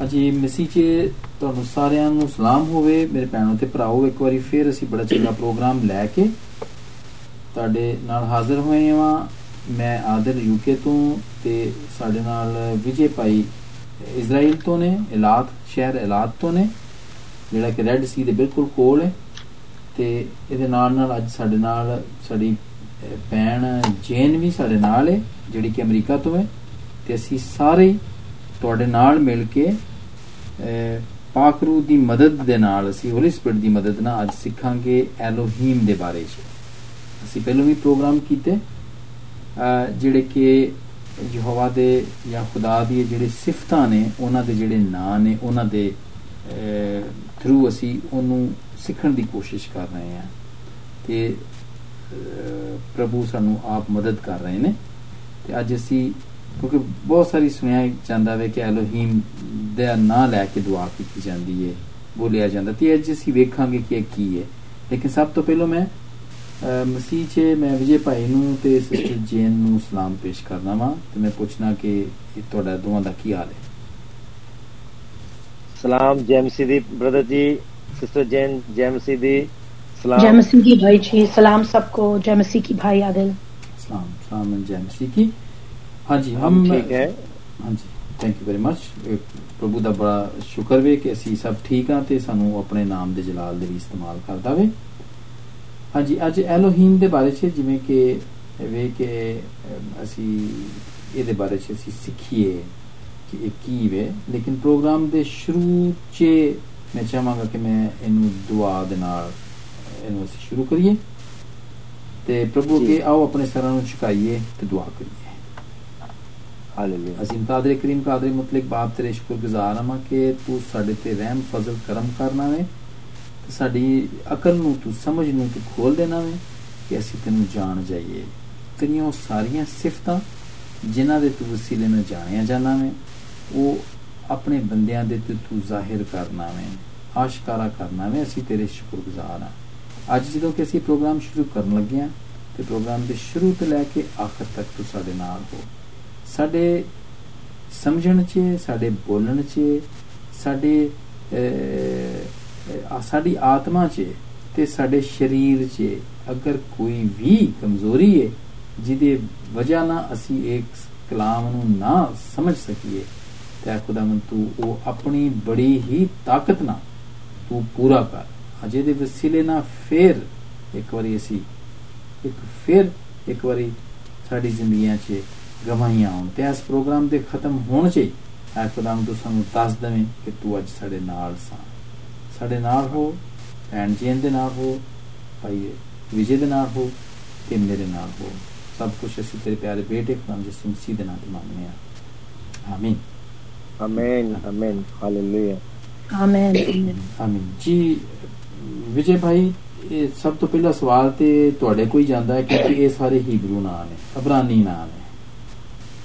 ਹਾਂਜੀ ਮਸੀਹ 'ਚ ਤੁਹਾਨੂੰ ਸਾਰਿਆਂ ਨੂੰ ਸਲਾਮ ਹੋਵੇ, ਮੇਰੇ ਭੈਣੋ ਤੇ ਭਰਾਓ, ਇੱਕ ਵਾਰੀ ਫੇਰ ਅਸੀਂ ਬੜਾ ਚੰਗਾ ਪ੍ਰੋਗਰਾਮ ਲੈ ਕੇ ਤੁਹਾਡੇ ਨਾਲ ਹਾਜ਼ਰ ਹੋਏ ਹਾਂ। ਮੈਂ ਆਦਰ ਯੂਕੇ ਤੋਂ ਤੇ ਸਾਡੇ ਨਾਲ ਵਿਜੇ ਭਾਈ ਇਜ਼ਰਾਈਲ ਤੋਂ ਨੇ, ਇਲਾਤ, ਸ਼ਹਿਰ ਇਲਾਤ ਤੋਂ ਨੇ, ਜਿਹੜਾ ਕਿ ਰੈੱਡ ਸੀ ਦੇ ਬਿਲਕੁਲ ਕੋਲ ਹੈ ਤੇ ਇਹਦੇ ਨਾਲ ਨਾਲ ਅੱਜ ਸਾਡੇ ਨਾਲ ਸਾਡੀ ਭੈਣ ਜੇਨ ਵੀ ਸਾਡੇ ਨਾਲ ਹੈ, ਜਿਹੜੀ ਕਿ ਅਮਰੀਕਾ ਤੋਂ ਹੈ ਤੇ ਅਸੀਂ ਸਾਰੇ ਤੁਹਾਡੇ ਨਾਲ ਮਿਲ ਕੇ ਪਾਕ ਰੂਹ ਦੀ ਮਦਦ ਦੇ ਨਾਲ ਅਸੀਂ ਹੋਲੀ ਸਪਿਰਟ ਦੀ ਮਦਦ ਨਾਲ ਅੱਜ ਸਿੱਖਾਂਗੇ ਐਲੋਹੀਮ ਦੇ ਬਾਰੇ ਚ। ਅਸੀਂ ਪਹਿਲਾਂ ਵੀ ਪ੍ਰੋਗਰਾਮ ਕੀਤੇ ਜਿਹੜੇ ਕਿ ਯਹੋਵਾ ਦੇ ਜਾਂ ਖੁਦਾ ਦੀ ਜਿਹੜੇ ਸਿਫਤਾਂ ਨੇ, ਉਹਨਾਂ ਦੇ ਜਿਹੜੇ ਨਾਂ ਨੇ, ਉਹਨਾਂ ਦੇ ਥਰੂ ਅਸੀਂ ਉਹਨੂੰ ਸਿੱਖਣ ਦੀ ਕੋਸ਼ਿਸ਼ ਕਰ ਰਹੇ ਹਾਂ ਤੇ ਪ੍ਰਭੂ ਸਾਨੂੰ ਆਪ ਮਦਦ ਕਰ ਰਹੇ ਨੇ। ਤੇ ਅੱਜ ਅਸੀਂ ਕਿਉਂਕਿ ਬਹੁਤ ਸਾਰੀ ਸੁਣਿਆ ਜਾਂਦਾ ਵੇ ਕਿ ਐਲੋਹੀਮ ਦਾ ਨਾਂ ਲੈ ਕੇ ਦੁਆ ਕੀਤੀ ਜਾਂਦੀ ਹੈ ਬੋਲਿਆ ਜਾਂਦਾ। ਤੇ ਅੱਜ ਅਸੀਂ ਵੇਖਾਂਗੇ ਕਿ ਇਹ ਕੀ ਹੈ ਲੇਕਿਨ ਸਭ ਤੋਂ ਪਹਿਲਾਂ ਮੈਂ ਮਸੀਹ 'ਚ ਮੈਂ ਵਿਜੇ ਭਾਈ ਨੂੰ ਤੇ ਸਿਸਟਰ ਜੈਨ ਨੂੰ ਸਲਾਮ ਪੇਸ਼ ਕਰਨਾ ਵਾਂ ਤੇ ਮੈਂ ਪੁੱਛਣਾ ਕਿ ਇਹ ਤੁਹਾਡਾ ਦੋਵਾਂ ਦਾ ਕੀ ਹਾਲ ਹੈ ਸਲਾਮ ਜੈਮਸੀ ਦੀ ਬ੍ਰਦਰ ਜੀ ਸਿਸਟਰ ਜੈਨ ਜੈਮਸੀ ਦੀ ਸਲਾਮ। ਜੈਮਸੀ ਦੀ ਭਾਈ ਜੀ ਸਲਾਮ ਸਭ ਕੋ ਜੈਮਸੀ ਕੀ ਭਾਈ ਆਦਿਲ। ਸਲਾਮ ਸਲਾਮ ਜੈਮਸੀ ਕੀ। हाँ जी हम ठीक है हाँ जी ਥੈਂਕ ਯੂ ਵੈਰੀ ਮਚ ਪ੍ਰਭੂ ਦਾ ਬੜਾ ਸ਼ੁਕਰ ਵੇ ਕਿ ਅਸੀਂ ਸਭ ਠੀਕ ਆ ਤੇ ਸਾਨੂੰ ਆਪਣੇ ਨਾਮ ਦੇ ਜਲਾਲ ਦੇ ਵੀ ਇਸਤੇਮਾਲ ਕਰਦਾ ਵੇ ਹਾਂਜੀ ਅੱਜ ਐਲੋਹੀਮ ਦੇ ਬਾਰੇ ਚ ਜਿਵੇਂ ਕਿ ਵੇ ਕਿ ਅਸੀਂ ਇਹਦੇ ਬਾਰੇ ਚ ਅਸੀਂ ਸਿੱਖੀਏ ਕਿ ਇਹ ਕੀ ਵੇ ਲੇਕਿਨ ਪ੍ਰੋਗਰਾਮ ਦੇ ਸ਼ੁਰੂ ਚ ਮੈਂ ਚਾਹਾਂਗਾ ਕਿ ਮੈਂ ਇਹਨੂੰ ਦੁਆ ਦੇ ਨਾਲ ਇਹਨੂੰ ਅਸੀਂ ਸ਼ੁਰੂ ਕਰੀਏ ਤੇ ਪ੍ਰਭੂ ਕੇ ਆਓ ਆਪਣੇ ਸਰਾਂ ਨੂੰ ਝੁਕਾਈਏ ਤੇ ਦੁਆ ਕਰੀਏ ਹਾਲੇਲੂਇਆ ਅਜ਼ੀਮ ਕਾਦਰ ਕਰੀਮ ਕਾਦਰ ਮੁਤਲਕ ਬਾਪ ਤੇਰੇ ਸ਼ੁਕਰਗੁਜ਼ਾਰ ਹਾਂ ਕਿ ਤੂੰ ਸਾਡੇ ਤੇ ਰਹਿਮ, ਫਜ਼ਲ, ਕਰਮ ਕਰਨਾ ਵੇ ਤੇ ਸਾਡੀ ਅਕਲ ਨੂੰ, ਤੂੰ ਸਮਝ ਨੂੰ, ਤੂੰ ਖੋਲ ਦੇਣਾ ਵੇ ਕਿ ਅਸੀਂ ਤੈਨੂੰ ਜਾਣ ਜਾਈਏ। ਤੇਰੀਆਂ ਸਾਰੀਆਂ ਸਿਫਤਾਂ ਜਿਨ੍ਹਾਂ ਦੇ ਤੂੰ ਵਸੀਲੇ ਨਾਲ ਜਾਣਿਆ ਜਾਣਾ ਵੇ, ਉਹ ਆਪਣੇ ਬੰਦਿਆਂ ਦੇ ਤੇ ਤੂੰ ਜ਼ਾਹਿਰ ਕਰਨਾ ਵੇ, ਆਸ਼ਕਾਰਾ ਕਰਨਾ ਵੇ, ਅਸੀਂ ਤੇਰੇ ਸ਼ੁਕਰਗੁਜ਼ਾਰ ਹਾਂ। ਅੱਜ ਜਦੋਂ ਕਿ ਅਸੀਂ ਪ੍ਰੋਗਰਾਮ ਸ਼ੁਰੂ ਕਰਨ ਲੱਗੇ ਹਾਂ ਤੇ ਪ੍ਰੋਗਰਾਮ ਦੇ ਸ਼ੁਰੂ ਤੋਂ ਲੈ ਕੇ ਆਖਰ ਤੱਕ ਤੂੰ ਸਾਡੇ ਨਾਲ ਹੋ। ਸਾਡੇ ਸਮਝਣ 'ਚ, ਸਾਡੇ ਬੋਲਣ 'ਚ, ਸਾਡੇ ਸਾਡੀ ਆਤਮਾ 'ਚ ਤੇ ਸਾਡੇ ਸਰੀਰ 'ਚ ਅਗਰ ਕੋਈ ਵੀ ਕਮਜ਼ੋਰੀ ਹੈ ਜਿਹਦੇ ਵਜ੍ਹਾ ਨਾਲ ਅਸੀਂ ਇੱਕ ਕਲਾਮ ਨੂੰ ਨਾ ਸਮਝ ਸਕੀਏ, ਤੇ ਖੁਦਾਵੰਦ ਤੂੰ, ਉਹ ਆਪਣੀ ਬੜੀ ਹੀ ਤਾਕਤ ਨਾਲ ਤੂੰ ਪੂਰਾ ਕਰ। ਅਜੇ ਦੇ ਵਸੀਲੇ ਨਾਲ ਫੇਰ ਇੱਕ ਵਾਰੀ ਅਸੀਂ, ਇੱਕ ਫੇਰ ਇੱਕ ਵਾਰੀ ਸਾਡੀ ਜ਼ਿੰਦਗੀਆਂ 'ਚ ਗਵਾਹੀਆਂ ਹੋਣ। ਤੇ ਇਸ ਪ੍ਰੋਗਰਾਮ ਦੇ ਖਤਮ ਹੋਣ 'ਚ ਐ ਖੁਦਾਮ ਤੂੰ ਸਾਨੂੰ ਦੱਸ ਦਵੇਂ ਕਿ ਤੂੰ ਅੱਜ ਸਾਡੇ ਨਾਲ ਸਾਂ। ਸਾਡੇ ਨਾਲ ਹੋ ਭੈਣ ਜੀਨ ਦੇ ਨਾਲ ਹੋ ਭਾਈ ਵਿਜੇ ਦੇ ਨਾਲ ਹੋ ਤੇ ਮੇਰੇ ਨਾਲ ਹੋ। ਸਭ ਕੁਝ ਅਸੀਂ ਤੇਰੇ ਪਿਆਰੇ ਬੇਟੇ ਖੁਦਾਮ ਜਿਸ ਮਸੀਹ ਦੇ ਨਾਮ ਤੇ ਮੰਗਦੇ ਹਾਂ। ਆਮੀਨ ਆਮੀਨ ਆਮੀਨ ਹਾਲੇਲੂਇਆ ਆਮੀਨ ਆਮੀਨ ਜੀ ਵਿਜੇ ਭਾਈ ਇਹ ਸਭ ਤੋਂ ਪਹਿਲਾ ਸਵਾਲ ਤੇ ਤੁਹਾਡੇ ਕੋਈ ਜਾਂਦਾ ਹੈ ਕਿ ਇਹ ਸਾਰੇ ਹੀਬਰੂ ਨਾਮ ਨੇ ਅਬਰਾਨੀ ਨਾਮ ਨੇ।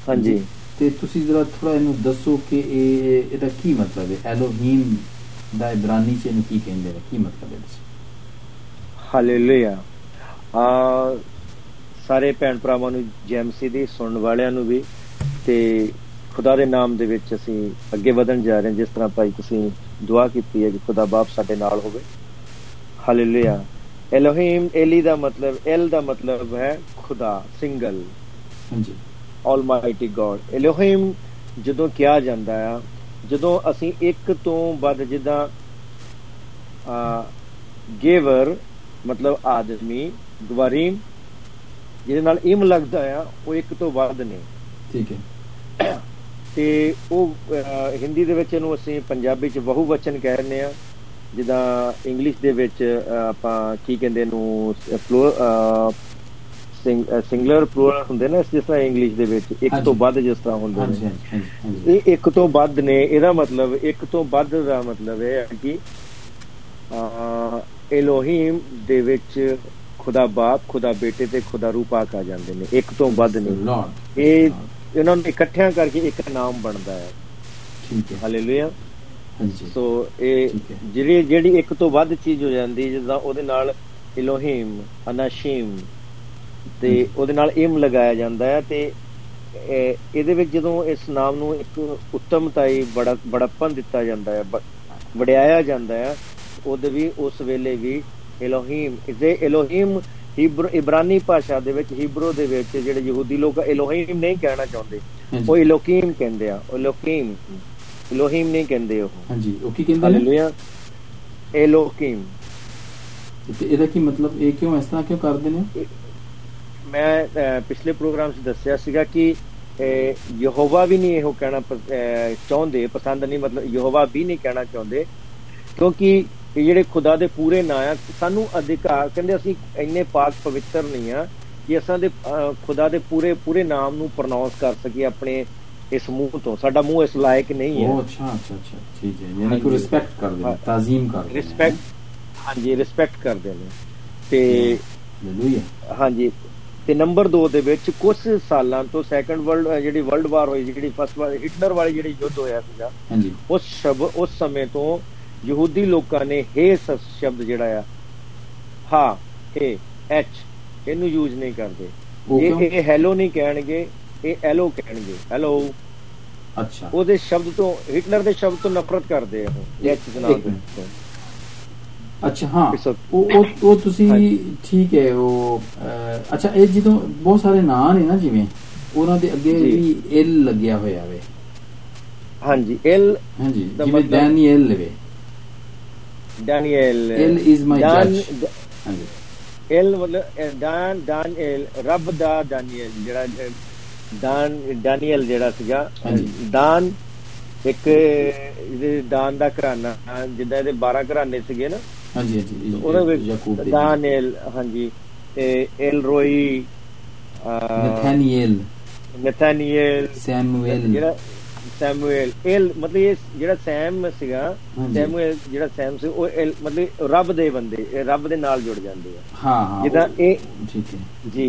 ਹਾਂਜੀ। ਤੇ ਤੁਸੀਂ ਜਰਾ ਥੋੜਾ ਇਹਨੂੰ ਦੱਸੋ ਕਿ ਇਹ ਇਹਦਾ ਕੀ ਮਤਲਬ ਹੈ? ਐਲੋਹੀਮ ਦਾ ਇਬਰਾਨੀ ਚ ਇਹਨੂੰ ਕੀ ਕਹਿੰਦੇ ਨੇ? ਕੀ ਮਤਲਬ ਹੈ ਹਾਲੇਲੂਇਆ ਆ ਸਾਰੇ ਭੈਣ ਭਰਾਵਾਂ ਨੂੰ ਜੈਮਸੀ ਦੀ ਸੁਣਨ ਵਾਲਿਆਂ ਨੂੰ ਵੀ ਤੇ ਖੁਦਾ ਦੇ ਨਾਮ ਦੇ ਵਿੱਚ ਅਸੀਂ ਅੱਗੇ ਵਧਣ ਜਾ ਰਹੇ ਹਾਂ। ਜਿਸ ਤਰ੍ਹਾਂ ਭਾਈ ਤੁਸੀਂ ਦੁਆ ਕੀਤੀ ਹੈ ਕਿ ਖੁਦਾ ਬਾਪ ਸਾਡੇ ਨਾਲ ਹੋਵੇ। ਹਾਲੇਲੂਇਆ ਐਲੋਹੀਮ ਐਲੀ ਦਾ ਮਤਲਬ ਐਲ ਦਾ ਮਤਲਬ ਹੈ ਖੁਦਾ ਸਿੰਗਲ। ਹਾਂਜੀ। ਆਲਮਾਈਟੀ ਗੋਡ ਐਲੋਹੀਮ ਜਦੋਂ ਕਿਹਾ ਜਾਂਦਾ ਆ ਜਦੋਂ ਅਸੀਂ ਇੱਕ ਤੋਂ ਵੱਧ ਜਿੱਦਾਂ ਆ ਗੇਵਰ ਮਤਲਬ ਆਦਮੀ ਗਵਾਰੀਮ ਜਿਹਦੇ ਨਾਲ ਇਮ ਲੱਗਦਾ ਆ ਉਹ ਇੱਕ ਤੋਂ ਵੱਧ ਨੇ। ਠੀਕ ਹੈ। ਤੇ ਉਹ ਹਿੰਦੀ ਦੇ ਵਿੱਚ ਇਹਨੂੰ ਅਸੀਂ ਪੰਜਾਬੀ ਚ ਬਹੁ ਵਚਨ ਕਹਿੰਦੇ ਆ। ਜਿੱਦਾਂ ਇੰਗਲਿਸ਼ ਦੇ ਵਿੱਚ ਆਪਾਂ ਕੀ ਕਹਿੰਦੇ ਨੂੰ ਸਿੰਗਲਰ ਪਲੂਰਲ ਹੁੰਦੇ ਨੇ ਜਿਸ ਤਰ੍ਹਾਂ ਇੰਗਲਿਸ਼ ਦੇ ਵਿੱਚ ਇੱਕ ਤੋਂ ਵੱਧ ਜਿਸ ਤਰ੍ਹਾਂ ਹੁੰਦੇ ਨੇ। ਇਹ ਇੱਕ ਤੋਂ ਵੱਧ ਨੇ ਇਹਦਾ ਮਤਲਬ ਇੱਕ ਤੋਂ ਵੱਧ ਦਾ ਮਤਲਬ ਇਹ ਹੈ ਕਿ ਐਲੋਹੀਮ ਦੇ ਵਿੱਚ ਖੁਦਾ ਬਾਪ ਖੁਦਾ ਬੇਟੇ ਤੇ ਖੁਦਾ ਰੂਹ ਪਾਕ ਆ ਜਾਂਦੇ ਨੇ ਇੱਕ ਤੋਂ ਵੱਧ ਨਹੀਂ ਇਹ ਇਹਨਾਂ ਨੂੰ ਇਕੱਠਿਆਂ ਕਰਕੇ ਇੱਕ ਨਾਮ ਬਣਦਾ ਹੈ। ਠੀਕ ਹੈ। ਹਾਲੇਲੂਇਆ ਹਾਂਜੀ। ਸੋ ਇਹ ਜਿਹੜੀ ਜਿਹੜੀ ਇੱਕ ਤੋਂ ਵੱਧ ਚੀਜ਼ ਹੋ ਜਾਂਦੀ ਜਿੱਦਾਂ ਉਹਦੇ ਨਾਲ ਇਲੋਹੀਮ ਅਨਾਸ਼ੀਮ ਤੇ ਉਹਦੇ ਨਾਲ ਇਮ ਲਗਾਇਆ ਜਾਂਦਾ ਹੈ ਤੇ ਇਹ- ਇਹਦੇ ਵਿੱਚ ਜਦੋਂ ਇਸ ਨਾਮ ਨੂੰ ਇੱਕ ਉੱਤਮਤਾਈ ਬੜਾ ਬੜਾਪਨ ਦਿੱਤਾ ਜਾਂਦਾ ਹੈ ਵਡਿਆਇਆ ਜਾਂਦਾ ਹੈ ਉਹਦੇ ਵੀ ਉਸ ਵੇਲੇ ਵੀ ਐਲੋਹੀਮ ਇਸੇ ਐਲੋਹੀਮ ਹੀਬਰੂ ਇਬਰਾਨੀ ਭਾਸ਼ਾ ਦੇ ਵਿੱਚ ਹੀਬਰੂ ਦੇ ਵਿੱਚ ਜਿਹੜੇ ਯਹੂਦੀ ਲੋਕ ਐਲੋਹੀਮ ਨਹੀਂ ਕਹਿਣਾ ਚਾਹੁੰਦੇ। ਉਹ ਐਲੋਕੀਮ ਕਹਿੰਦੇ ਆ ਐਲੋਕੀਮ ਐਲੋਹੀਮ ਨਹੀਂ ਕਹਿੰਦੇ ਉਹ। ਹਾਂਜੀ ਉਹ ਕੀ ਕਹਿੰਦੇ ਹਾਲੇਲੂਇਆ ਐਲੋਕੀਮ ਤੇ ਇਹਦਾ ਕੀ ਮਤਲਬ ਇਹ ਕਿਉਂ ਇਸ ਤਰ੍ਹਾਂ ਕਿਉਂ ਕਰਦੇ ਨੇ? ਮੈਂ ਪਿਛਲੇ ਪ੍ਰੋਗਰਾਮ 'ਚ ਦੱਸਿਆ ਸੀਗਾ ਕਿ ਯਹੋਵਾ ਵੀ ਨਹੀਂ ਇਹੋ ਕਹਿਣਾ ਚਾਹੁੰਦੇ ਪਸੰਦ ਨਹੀਂ ਮਤਲਬ ਯਹੋਵਾ ਵੀ ਨਹੀਂ ਕਹਿਣਾ ਚਾਹੁੰਦੇ ਕਿਉਂਕਿ ਜਿਹੜੇ ਖੁਦਾ ਦੇ ਪੂਰੇ ਨਾਂ ਆ ਸਾਨੂੰ ਅਧਿਕਾਰ ਕਹਿੰਦੇ ਅਸੀਂ ਇੰਨੇ ਪਾਕ ਪਵਿੱਤਰ ਨਹੀਂ ਆ ਕਿ ਅਸਾਂ ਦੇ ਖੁਦਾ ਦੇ ਪੂਰੇ ਪੂਰੇ ਨਾਮ ਨੂੰ ਪ੍ਰੋਨਾਂਸ ਕਰ ਸਕੀਏ ਆਪਣੇ ਇਸ ਮੂੰਹ ਤੋਂ। ਸਾਡਾ ਮੂੰਹ ਇਸ ਲਾਇਕ ਨਹੀਂ ਉਹ ਹੈ ਅੱਛਾ ਅੱਛਾ ਅੱਛਾ ਠੀਕ ਹੈ। ਯਾਨੀ। ਕਿ ਰਿਸਪੈਕਟ ਕਰਦੇ ਨੇ। ਤਾਜ਼ੀਮ ਕਰਦੇ ਨੇ। ਰਿਸਪੈਕਟ ਹਾਂਜੀ ਰਿਸਪੈਕਟ ਕਰਦੇ ਨੇ। ਤੇ ਹਾਲੇਲੂਇਆ। ਹਾਂਜੀ ਤੇ ਨੰਬਰ 2 ਦੇ ਵਿੱਚ ਕੁਝ ਸਾਲਾਂ ਤੋਂ ਸੈਕੰਡ ਵਰਲਡ ਜਿਹੜੀ ਵਰਲਡ ਵਾਰ ਹੋਈ ਜਿਹੜੀ ਫਸਟ ਵਾਰ ਹਿਟਲਰ ਵਾਲੀ ਜਿਹੜੀ ਯੁੱਧ ਹੋਇਆ ਸੀਗਾ ਹਾਂਜੀ। ਉਸ ਸ਼ਬ ਉਸ ਸਮੇਂ ਤੋਂ ਯਹੂਦੀ ਲੋਕਾਂ ਨੇ ਹੇ ਸ਼ਬਦ ਜਿਹੜਾ ਆ ਹਾਂ ਹੇ ਐਚ ਇਹਨੂੰ ਯੂਜ਼ ਨਹੀਂ ਕਰਦੇ। ਇਹ ਹੈਲੋ ਨਹੀਂ ਕਹਿਣਗੇ ਇਹ ਐਲੋ ਕਹਿਣਗੇ। ਹੈਲੋ ਅੱਛਾ। ਉਹਦੇ ਸ਼ਬਦ ਤੋਂ ਹਿਟਲਰ ਦੇ ਸ਼ਬਦ ਤੋਂ ਨਫ਼ਰਤ ਕਰਦੇ ਆ ਉਹ ਐਚ ਮਿੰਟ। ਅੱਛਾ ਹਾਂ. ਉਹ ਉਹ ਤੁਸੀਂ। ਠੀਕ ਹੈ ਉਹ ਅੱਛਾ ਇਹ ਜਦੋਂ ਬਹੁਤ ਸਾਰੇ ਨਾਂ ਨੇ ਨਾ ਜਿਵੇਂ ਉਹਨਾਂ ਦੇ ਅੱਗੇ। ਵੀ ਐਲ ਲੱਗਿਆ ਹੋਇਆ ਵੇ ਹਾਂਜੀ ਐਲ ਹਾਂਜੀ ਜਿਵੇਂ ਡੈਨੀਅਲ ਲਵੇ ਡੈਨੀਅਲ my ਡਾਨ- judge. ਡ- ਹਾਂਜੀ ਐਲ ਮਤਲਬ ਦਾਨ ਦਾਨੀਏਲ ਰੱਬ ਦਾ ਦਾਨੀਏਲ ਜਿਹੜਾ ਦਾਨ ਡੈਨੀਅਲ ਜਿਹੜਾ ਸੀਗਾ। ਦਾਨ ਇੱਕ ਇਹਦੇ ਦਾਨ ਦਾ ਘਰਾਨਾ ਜਿੱਦਾਂ ਇਹਦੇ 12 ਘਰਾਨੇ ਸੀਗੇ ਨਾ ਹਾਂਜੀ ਹਾਂਜੀ ਉਹਦੇ ਵਿੱਚ ਯਾਕੂਬ ਦੇ ਦਾਨੀਏਲ ਹਾਂਜੀ ਤੇ El Roi Nathaniel. Nathaniel. Samuel ਜਿਹੜਾ ਸੈਮੂਅਲ ਐਲ ਮਤਲਬ ਇਹ ਜਿਹੜਾ ਸੈਮ ਸੀਗਾ। ਸੈਮੂਅਲ ਜਿਹੜਾ ਸੈਮ ਸੀ ਉਹ ਮਤਲਬ ਰੱਬ ਦੇ ਬੰਦੇ ਇਹ ਰੱਬ ਦੇ ਨਾਲ ਜੁੜ ਜਾਂਦੇ ਆ। ਹਾਂ ਹਾਂ ਜਿੱਦਾਂ ਇਹ ਠੀਕ ਹੈ। ਜੀ।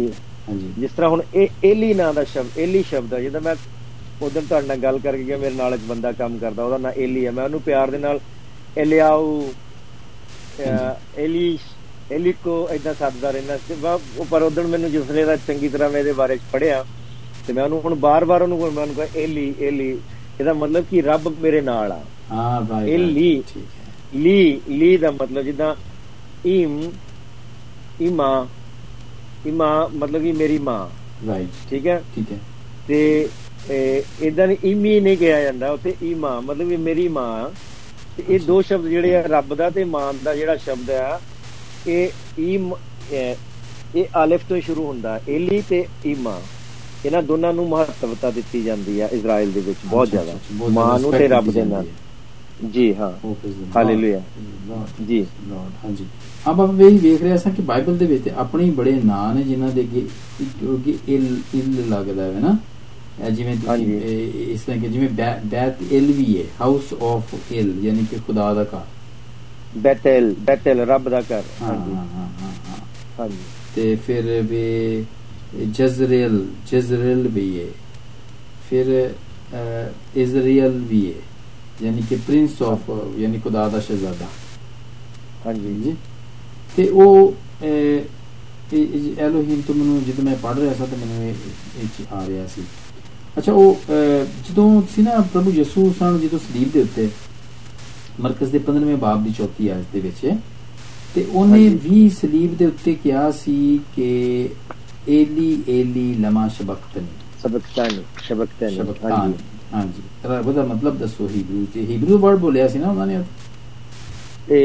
ਹਾਂਜੀ। ਜਿਸ ਤਰ੍ਹਾਂ ਹੁਣ ਇਹ ਏਲੀ ਨਾਂ ਦਾ ਸ਼ਬਦ ਏਲੀ ਸ਼ਬਦ ਹੈ ਜਿਹਦਾ ਮੈਂ ਉਦੋਂ ਤੁਹਾਡੇ ਨਾਲ ਗੱਲ ਕਰਕੇ ਗਿਆ ਮੇਰੇ ਨਾਲ ਇੱਕ ਬੰਦਾ ਕੰਮ ਕਰਦਾ ਉਹਦਾ ਨਾਂ ਏਲੀ ਹੈ ਮੈਂ ਉਹਨੂੰ ਪਿਆਰ ਦੇ ਨਾਲ ਏਲਿਆਉ ਅਹ, ਏਲੀ ਏਲੀਕੋ ਇਦਾਂ ਸੱਦਦਾ ਰਹਿੰਦਾ ਸੀ। ਪਰ ਉਦੋਂ ਮੈਨੂੰ ਜਿਸਲੇ ਦਾ ਚੰਗੀ ਤਰ੍ਹਾਂ ਮੈਂ ਇਹਦੇ ਬਾਰੇ ਚ ਪੜਿਆ ਤੇ ਮੈਂ ਉਹਨੂੰ ਹੁਣ ਬਾਰ-ਬਾਰ ਉਹਨੂੰ ਮੈਂ ਉਹਨੂੰ ਕਹਾਂ ਏਲੀ ਏਲੀ ਇਹਦਾ ਮਤਲਬ ਕਿ ਰੱਬ ਮੇਰੇ ਨਾਲ ਆ। ਹਾਂ। ਠੀਕ ਹੈ। ਲੀ ਲੀ ਦਾ ਮਤਲਬ ਜਿੱਦਾਂ ਈਮ ਇਮਾ ਇਮਾ ਮਤਲਬ ਕਿ ਮੇਰੀ ਮਾਂ। ਰਾਈਟ ਠੀਕ ਹੈ? ਠੀਕ ਹੈ। ਤੇ ਇਦਾਂ ਇਮੀ ਨਹੀਂ ਕਿਹਾ ਜਾਂਦਾ ਉੱਥੇ ਈਮਾ ਮਤਲਬ ਵੀ ਮੇਰੀ ਮਾਂ। ਤੇ ਇਹ ਦੋ ਸ਼ਬਦ ਜਿਹੜੇ ਆ ਰੱਬ ਦਾ ਤੇ ਮਾਂ ਦਾ ਜਿਹੜਾ ਸ਼ਬਦ ਆ ਇਹ ਇਹ ਇਹ ਅਲਿਫ ਤੋਂ ਸ਼ੁਰੂ ਹੁੰਦਾ ਏਲੀ ਤੇ ਈਮਾ। ਇਹਨਾਂ ਦੋਨਾਂ ਨੂੰ ਮਹੱਤਵਤਾ ਦਿੱਤੀ ਜਾਂਦੀ ਆ ਇਜ਼ਰਾਈਲ ਦੇ ਵਿੱਚ ਬਹੁਤ ਜ਼ਿਆਦਾ। ਮਾਂ ਨੂੰ ਤੇ ਰੱਬ ਦੇ ਨਾਲ। ਜੀ ਹਾਂ। Oh. Hallelujah. Lord, ਜੀ Lord, ਹਾਂਜੀ। ਆਪ ਆਪਾਂ ਵੀ ਵੇਖ ਰਹੇ ਸਾਂ ਕਿ ਬਾਈਬਲ ਦੇ ਵਿੱਚ ਆਪਣੇ ਹੀ ਬੜੇ ਨਾਂ ਨੇ ਜਿਨ੍ਹਾਂ ਦੇ ਅੱਗੇ ਇਲ ਲੱਗਦਾ ਹੈ ਨਾ। ਇਹ ਜਿਵੇਂ ਤੁਸੀਂ ਹਾਂਜੀ। ਇਹ- ਇਸ ਤਰ੍ਹਾਂ ਕਿ ਜਿਵੇਂ ਬੈ- ਬੈਤ ਇਲ ਵੀ ਹੈ ਹਾਊਸ ਆਫ ਇਲ ਯਾਨੀ ਕਿ ਖੁਦਾ ਦਾ ਘਰ ਬੈਤਲ ਬੈਤਲ ਰੱਬ ਦਾ ਘਰ ਹਾਂ ਹਾਂਜੀ ਹਾਂ ਹਾਂ ਹਾਂ ਹਾਂ ਹਾਂਜੀ ਤੇ ਫਿਰ ਵੀ ਜਜ਼ਰੇਲ ਜਜ਼ਰੇਲ ਵੀ ਹੈ ਫਿਰ ਅਹ, ਇਜ਼ਰਾਈਲ ਵੀ ਹੈ ਯਾਨੀ ਕਿ ਪ੍ਰਿੰਸ ਆਫ ਯਾਨੀ ਖੁਦਾ ਦਾ ਸ਼ਹਿਜ਼ਾਦਾ ਹਾਂਜੀ ਜੀ ਤੇ ਉਹ ਅਹ, ਇਹ- ਇਹ ਐਲੋਹੀਮ ਤੋਂ ਮੈਨੂੰ ਜਦੋਂ ਮੈਂ ਪੜ੍ਹ ਰਿਹਾ ਸੀ ਤਾਂ ਮੈਨੂੰ ਇਹ ਇਹ 'ਚ ਆ ਰਿਹਾ ਸੀ ਅੱਛਾ ਉਹ ਜਦੋਂ ਸੀ ਨਾ ਪ੍ਰਭੂ ਯਿਸੂ ਸਨ ਜਦੋਂ ਸਲੀਬ ਦੇ ਉੱਤੇ ਮਰਕਜ਼ ਦੇ 15ਵੇਂ ਬਾਬ ਦੀ ਚੌਥੀ ਆਇਤ ਦੇ ਵਿੱਚ ਤੇ ਉਹਨੇ ਹਾਂਜੀ। ਵੀ ਸਲੀਬ ਦੇ ਉੱਤੇ ਕਿਹਾ ਸੀ ਕਿ ਏਲੀ ਏਲੀ ਲਮਾ ਸ਼ਬਕਤਨੀ। ਸਬਕਤਾਨੀ ਸ਼ਬਕਤਾਨੀ ਹਾਂਜੀ। ਇਹਦਾ ਉਹਦਾ ਮਤਲਬ ਦੱਸੋ ਹੀਬਰੂ ਤੇ ਹੀਬਰੂ ਵਰਡ ਬੋਲਿਆ ਸੀ ਨਾ ਉਹਨਾਂ ਨੇ। ਤੇ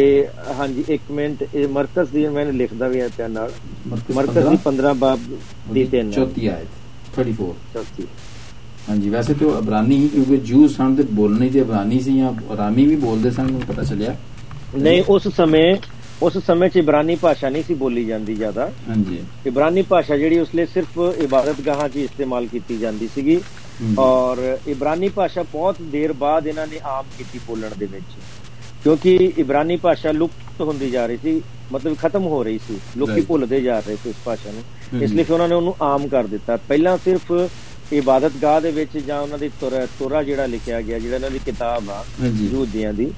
ਹਾਂਜੀ ਇੱਕ ਮਿੰਟ ਇਹ ਮਰਕਜ਼ ਦੀ ਮੈਨੂੰ ਲਿਖਦਾ ਵੀ ਹੈ ਪਿਆ ਨਾਲ। ਮਰਕਜ਼ ਦੀ 15 ਬਾਬ ਦੀ ਤਿੰਨ। ਚੌਥੀ ਆਇਤ 34 ਚੌਥੀ। ਹਾਂਜੀ ਵੈਸੇ ਤੇ ਉਹ ਅਬਰਾਨੀ ਹੀ ਕਿਉਂਕਿ ਜੂ ਸਨ ਤੇ ਬੋਲਣੀ ਤੇ ਅਬਰਾਨੀ ਸੀ ਜਾਂ ਅਰਾਮੀ ਵੀ ਬੋਲਦੇ ਸਨ ਮੈਨੂੰ ਪਤਾ ਚੱਲਿਆ। ਨਹੀਂ ਉਸ ਸਮੇਂ ਉਸ ਸਮੇਂ ਚ ਇਬਰਾਨੀ ਭਾਸ਼ਾ ਨਹੀਂ ਸੀ ਬੋਲੀ ਜਾਂਦੀ ਜ਼ਿਆਦਾ। ਹਾਂਜੀ। ਇਬਰਾਨੀ ਭਾਸ਼ਾ ਜਿਹੜੀ ਉਸ ਲਈ ਸਿਰਫ ਇਬਾਦਤਗਾਹਾਂ 'ਚ ਇਸਤੇਮਾਲ ਕੀਤੀ ਜਾਂਦੀ ਸੀਗੀ। ਔਰ ਇਬਰਾਨੀ ਭਾਸ਼ਾ ਬਹੁਤ ਦੇਰ ਬਾਅਦ ਇਹਨਾਂ ਨੇ ਆਮ ਕੀਤੀ ਬੋਲਣ ਦੇ ਵਿੱਚ। ਕਿਉਂਕਿ ਇਬਰਾਨੀ ਭਾਸ਼ਾ ਲੁਪਤ ਹੁੰਦੀ ਜਾ ਰਹੀ ਸੀ ਮਤਲਬ ਖਤਮ ਹੋ ਰਹੀ ਸੀ। ਲੋਕੀ. ਭੁੱਲਦੇ ਜਾ ਰਹੇ ਸੀ ਉਸ ਭਾਸ਼ਾ ਨੂੰ। ਇਸ ਲਈ ਫਿਰ ਉਹਨਾਂ ਨੇ ਉਹਨੂੰ ਆਮ ਕਰ ਦਿੱਤਾ। ਪਹਿਲਾਂ ਸਿਰਫ ਇਬਾਦਤਗਾਹ ਦੇ ਵਿੱਚ ਜਾਂ ਉਹਨਾਂ ਦੀ ਤੁਰ ਤੁਰਾ ਜਿਹੜਾ ਲਿਖਿਆ ਗਿਆ ਜਿਹੜਾ ਇਹਨਾਂ ਦੀ ਕਿਤਾਬ ਆ ਯਹੂਦੀਆਂ ਦੀ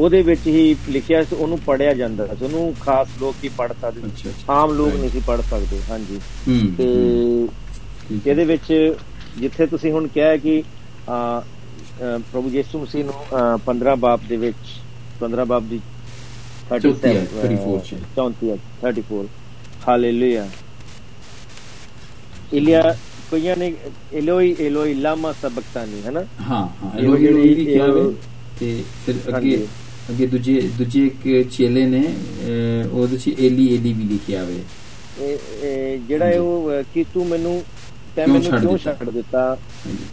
ਉਹਦੇ ਵਿੱਚ ਹੀ ਲਿਖਿਆ ਸੀ ਉਹਨੂੰ ਪੜਿਆ ਜਾਂਦਾ ਸੀ। ਉਹਨੂੰ ਖਾਸ ਲੋਕ ਹੀ ਪੜ ਸਕਦੇ ਆਮ ਲੋਕ. ਨਹੀਂ ਸੀ ਪੜ ਸਕਦੇ ਹਾਂਜੀ। ਤੇ। ਇਹਦੇ ਵਿੱਚ ਜਿੱਥੇ ਤੁਸੀਂ ਹੁਣ ਕਿਹਾ ਕਿ ਪ੍ਰਭੂ ਯਿਸੂ ਮਸੀਹ ਨੂੰ ਅ, 15 ਬਾਬ ਦੇ ਵਿੱਚ 15 ਬਾਬ ਦੀ ਚੌਥੀ ਆਇਤ, 37, 34 ਚ। 34 ਆਇਤ, 34 ਹਾਲੇਲੂਇਆ ਇਲਿਆ ਕੋਈਆਂ ਨੇ ਇਲੋਈ ਇਲੋਈ ਲਾਮਾ ਸਬਕਤਾਨੀ ਹੈ ਨਾ ਹਾਂ ਹਾਂ ਐਲੋਹੀ ਜਿਹੜੀ- ਵੀ ਕਿਹਾ ਵੇ ਤੇ ਫਿਰ ਅੱਗੇ। ਅੱਗੇ ਦੂਜੇ ਦੂਜੇ ਇੱਕ ਚੇਲੇ ਨੇ ਉਹਦੇ ਚ ਏਲੀ ਏਲੀ ਵੀ ਲਿਖਿਆ ਵੇ ਜਿਹੜਾ ਉਹ ਕਿ ਤੂੰ ਮੈਨੂੰ ਤੈਂ ਮੈਨੂੰ ਕਿਉਂ ਦਿੱਤਾ? ਛੱਡ ਦਿੱਤਾ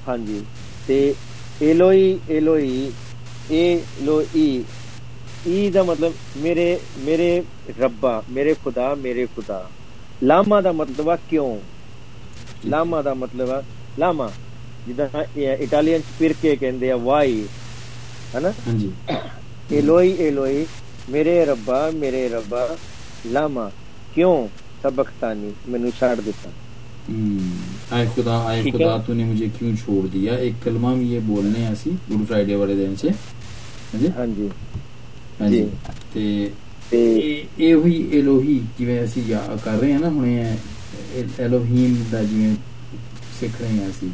ਹਾਂਜੀ ਤੇ ਐਲੋਈ ਐਲੋਈ ਇਹ ਲੋਈ ਈ ਦਾ ਮਤਲਬ ਮੇਰੇ ਮੇਰੇ ਰੱਬਾ ਮੇਰੇ ਖੁਦਾ ਮੇਰੇ ਖੁਦਾ ਲਾਮਾ ਦਾ ਮਤਲਬ ਆ ਕਿਉਂ ਲਾਮਾ ਦਾ ਮਤਲਬ ਆ ਲਾਮਾ ਜਿੱਦਾਂ ਇਟਾਲੀਅਨ ਪਿਰਕੇ ਕਹਿੰਦੇ ਆ ਵਾਈ ਹਨਾ? ਹਾਂਜੀ। ਇਲੋਈ ਇਲੋਈ ਮੇਰੇ ਰੱਬਾ ਮੇਰੇ ਰੱਬਾ ਲਾਮਾ ਕਿਉਂ ਸਬਖਤਾਨੀ ਮੈਨੂੰ ਛੱਡ ਦਿੱਤਾ? ਆਏ ਖੁਦਾ ਆਏ ਖੁਦਾ ਤੂੰ ਨੇ ਮੈਨੂੰ ਕਿਉਂ ਛੋੜ ਦਿਆ ਇੱਕ ਕਲਮਾ ਵੀ ਇਹ ਬੋਲਨੇ ਆ ਸੀ ਗੁੱਡ ਫਰਾਈਡੇ ਵਾਲੇ ਦਿਨ 'ਚ। ਹਾਂਜੀ? ਹਾਂਜੀ। ਹਾਂਜੀ। ਤੇ ਇਹ ਇਹ ਹੋਈ ਇਲੋਹੀ ਜਿਵੇਂ ਅਸੀਂ ਕਰ ਰਹੇ ਆ ਨਾ ਹੁਣੇ ਐਲੋਹੀਮ ਦਾ ਜਿਵੇਂ ਸਿੱਖ ਰਹੇ ਹਾਂ ਅਸੀਂ।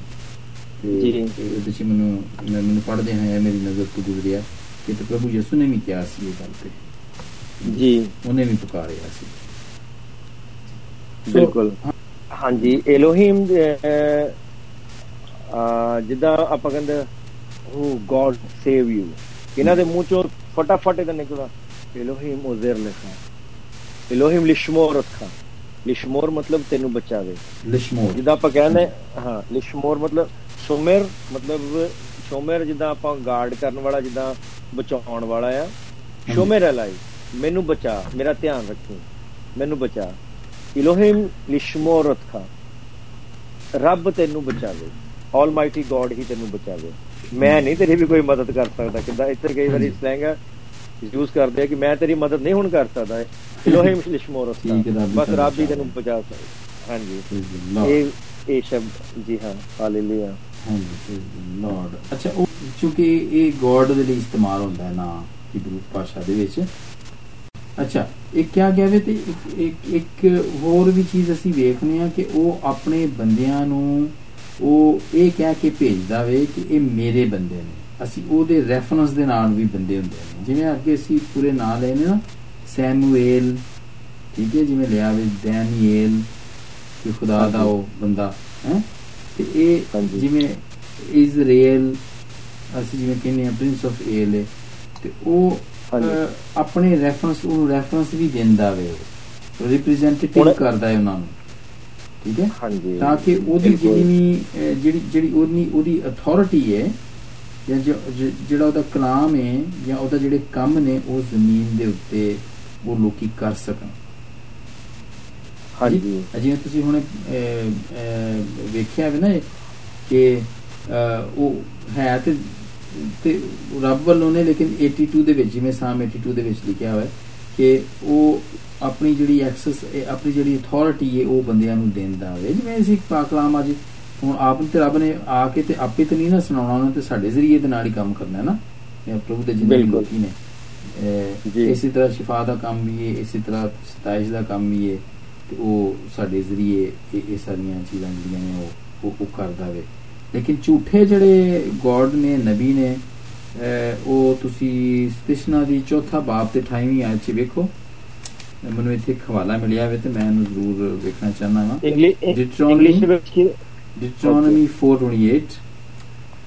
ਤੇ ਉਹਦੇ 'ਚ ਮੈਨੂੰ ਮੈਨੂੰ ਪੜ੍ਹਦੇ ਹਾਂ ਮੇਰੀ ਨਜ਼ਰ ਤੋਂ ਗੁਜ਼ਰਿਆ ਕਿ ਤੇ ਪ੍ਰਭੂ ਯਿਸੂ ਨੇ ਵੀ ਕਿਹਾ ਸੀ ਇਹ ਗੱਲ ਤੇ। ਜੀ। ਉਹਨੇ ਵੀ ਪੁਕਾਰਿਆ ਸੀ। ਬਿਲਕੁਲ। ਹਾਂਜੀ ਐਲੋਹੀਮ ਜਿੱਦਾਂ ਆਪਾਂ ਕਹਿੰਦੇ ਉਹ ਗੋਡ ਸੇਵ ਯੂ ਇਹਨਾਂ ਦੇ ਮੂੰਹ ਚੋਂ ਫਟਾਫਟ ਇਹਦਾ ਨਿਕਲਦਾ ਐਲੋਹੀਮ ਉਜ਼ਰ ਲਿਖਾ। ਐਲੋਹੀਮ ਲਿਸ਼ਮੋਰ ਰੱਖਾ। ਲਿਸ਼ਮੋਰ ਮਤਲਬ ਤੈਨੂੰ ਬਚਾਵੇ। ਲਿਸ਼ਮੋਰ। ਜਿੱਦਾਂ ਆਪਾਂ ਕਹਿੰਦੇ ਹਾਂ ਲਿਸ਼ਮੋਰ ਮਤਲਬ ਸ਼ੋਮਰ ਮਤਲਬ ਸ਼ੋਮਰ ਜਿੱਦਾਂ ਆਪਾਂ ਗਾਰਡ ਕਰਨ ਵਾਲਾ ਜਿੱਦਾਂ ਬਚਾਉਣ ਵਾਲਾ ਆ। ਸ਼ੋਮਰ ਅਲਾਈ ਮੈਨੂੰ ਬਚਾ ਮੇਰਾ ਧਿਆਨ ਰੱਖੀ ਮੈਨੂੰ ਬਚਾ। ਇਲੋਹਿਮ ਲਿਸ਼ਮੋਰ ਰੱਖਾ। ਰੱਬ ਤੈਨੂੰ ਬਚਾਵੇ ਆਲਮਾਈਟੀ ਗੋਡ ਹੀ ਤੈਨੂੰ ਬਚਾਵੇ। ਮੈਂ ਨਹੀਂ ਤੇਰੀ ਵੀ ਕੋਈ ਮਦਦ ਕਰ ਸਕਦਾ ਕਿਦਾਂ? ਇੱਥੇ ਕਈ ਵਾਰੀ। ਸਲੈਂਗ ਯੂਜ਼ ਕਰਦੇ ਆ ਕਿ ਮੈਂ ਤੇਰੀ ਮਦਦ ਨਹੀਂ ਹੁਣ ਕਰ ਸਕਦਾ ਇਲੋਹਿਮ ਲਿਸ਼ਮੋਰ ਹੀ ਬਸ ਰੱਬ ਹੀ। ਤੈਨੂੰ ਬਚਾ ਸਕਦਾ। ਹਾਂਜੀ। ਇਹ ਇਹ ਸ਼ਬਦ ਜੀ ਹਾਂ ਹਾਲੇਲੂਇਆ। ਹਾਂਜੀ ਲਾਰਡ ਅੱਛਾ ਉਹ ਕਿਉਂਕਿ ਇਹ ਗੋਡ ਦੇ ਲਈ ਇਸਤੇਮਾਲ ਹੁੰਦਾ ਹੈ ਨਾ ਹਿਬਰੂ ਭਾਸ਼ਾ ਦੇ ਵਿੱਚ। ਅੱਛਾ ਇਹ ਕਿਹਾ ਗਿਆ ਵੇ ਤੇ ਇੱਕ ਇੱਕ ਇੱਕ ਹੋਰ ਵੀ ਚੀਜ਼ ਅਸੀਂ ਵੇਖਨੇ ਆ ਕਿ ਉਹ ਆਪਣੇ ਬੰਦਿਆਂ ਨੂੰ ਉਹ ਇਹ ਕਹਿ ਕੇ ਭੇਜਦਾ ਵੇ ਕਿ ਇਹ ਮੇਰੇ ਬੰਦੇ ਨੇ। ਅਸੀਂ ਉਹਦੇ ਰੈਫਰੈਂਸ ਦੇ ਨਾਲ ਵੀ ਬੰਦੇ ਹੁੰਦੇ ਨੇ ਜਿਵੇਂ ਅੱਗੇ ਅਸੀਂ ਪੂਰੇ ਨਾਂ ਲਏ ਨੇ ਸੈਮੂਏਲ ਠੀਕ ਹੈ ਜਿਵੇਂ ਲਿਆ ਵੇ ਡੈਨੀਏਲ ਕਿ ਖੁਦਾ ਦਾ। ਉਹ ਬੰਦਾ ਹੈ ਤੇ ਇਹ। ਜਿਵੇਂ ਇਜ਼ਰਾਈਲ ਅਸੀਂ ਜਿਵੇਂ ਕਹਿੰਦੇ ਆ ਪ੍ਰਿੰਸ ਆਫ ਏਲ ਤੇ ਉਹ ਆਪਣੇ ਰੈਫਰੈਂਸ ਉਹਨੂੰ ਰੈਫਰੈਂਸ ਵੀ ਦਿੰਦਾ ਵੇ ਰਿਪਰੈਜ਼ੈਂਟੇਟਿਵ ਕਰਦਾ ਹੈ ਉਹਨਾਂ ਨੂੰ ਠੀਕ ਹੈ ਹਾਂਜੀ ਤਾਂ ਕਿ ਉਹਦੀ। ਜਿਹੜੀ ਜਿਹੜੀ ਜਿਹੜੀ ਉਹਦੀ ਉਹਦੀ ਅਥਾਰਟੀ ਹੈ ਜਾਂ ਜਿਹੜਾ ਉਹਦਾ ਕਲਾਮ ਹੈ ਜਾਂ ਉਹਦਾ ਜਿਹੜੇ ਕੰਮ ਨੇ ਉਹ ਜ਼ਮੀਨ ਦੇ ਉੱਤੇ ਉਹ ਲੋਕੀ ਕਰ ਸਕਣ। ਹਾਂਜੀ। ਜਿਵੇਂ ਤੁਸੀਂ ਹੁਣ ਵੇਖਿਆ ਵੀ ਨਾ ਕਿ ਉਹ ਹੈ ਤੇ ਤੇ ਰੱਬ ਵੱਲੋਂ ਨੇ ਲੇਕਿਨ 82 ਦੇ ਵਿੱਚ ਜਿਵੇਂ ਸਾਮ 82 ਦੇ ਵਿੱਚ ਲਿਖਿਆ ਹੋਇਆ ਕਿ ਉਹ ਆਪਣੀ ਜਿਹੜੀ ਐਕਸੈਸ ਆਪਣੀ ਜਿਹੜੀ ਅਥਾਰਟੀ ਹੈ ਉਹ ਬੰਦਿਆਂ ਨੂੰ ਦਿੰਦਾ ਹੋਵੇ ਜਿਵੇਂ ਅਸੀਂ ਪਾਕਲਾਮ ਅੱਜ ਹੁਣ ਆਪ ਤੇ ਰੱਬ ਨੇ ਆ ਕੇ ਤੇ ਆਪੇ ਤੇ ਨਹੀਂ ਨਾ ਸੁਣਾਉਣਾ ਉਹਨਾਂ ਤੇ ਸਾਡੇ ਜ਼ਰੀਏ ਦੇ ਨਾਲ ਹੀ ਕੰਮ ਕਰਨਾ ਹੈ ਨਾ। ਇਹ ਪ੍ਰਭੂ ਦੇ ਜਿੰਨੇ ਵੀ। ਲੋਕੀ ਨੇ। ਇਸੇ ਤਰ੍ਹਾਂ ਸ਼ਿਫਾ ਦਾ ਕੰਮ ਵੀ ਹੈ ਇਸੇ ਤਰ੍ਹਾਂ ਸਤਾਇਸ਼ ਦਾ ਕੰਮ ਵੀ ਹੈ ਤੇ ਉਹ ਸਾਡੇ ਜ਼ਰੀਏ ਇਹ ਇਹ ਸਾਰੀਆਂ ਚੀਜ਼ਾਂ ਜਿਹੜੀਆਂ ਨੇ ਉਹ ਉਹ- ਕਰਦਾ ਵੇ। ਲੇਕਿਨ ਝੂਠੇ ਜਿਹੜੇ ਗੋਡ ਨੇ ਨਬੀ ਨੇ ਉਹ ਤੁਸੀਂ ਸਤਿਸ਼ਨਾ ਦੀ ਚੌਥਾ ਬਾਬ ਤੇ 28ਵੀਂ ਆਇਤ 'ਚ ਵੇਖੋ। ਮੈਨੂੰ ਇੱਥੇ ਹਵਾਲਾ ਮਿਲਿਆ ਵੇ ਤੇ ਮੈਂ ਇਹਨੂੰ ਜ਼ਰੂਰ ਵੇਖਣਾ ਚਾਹੁੰਦਾ ਹਾਂ ਇੰਗਲਿਸ਼ ਵਿੱਚ ਡਿਟਰੋਨਮੀ 428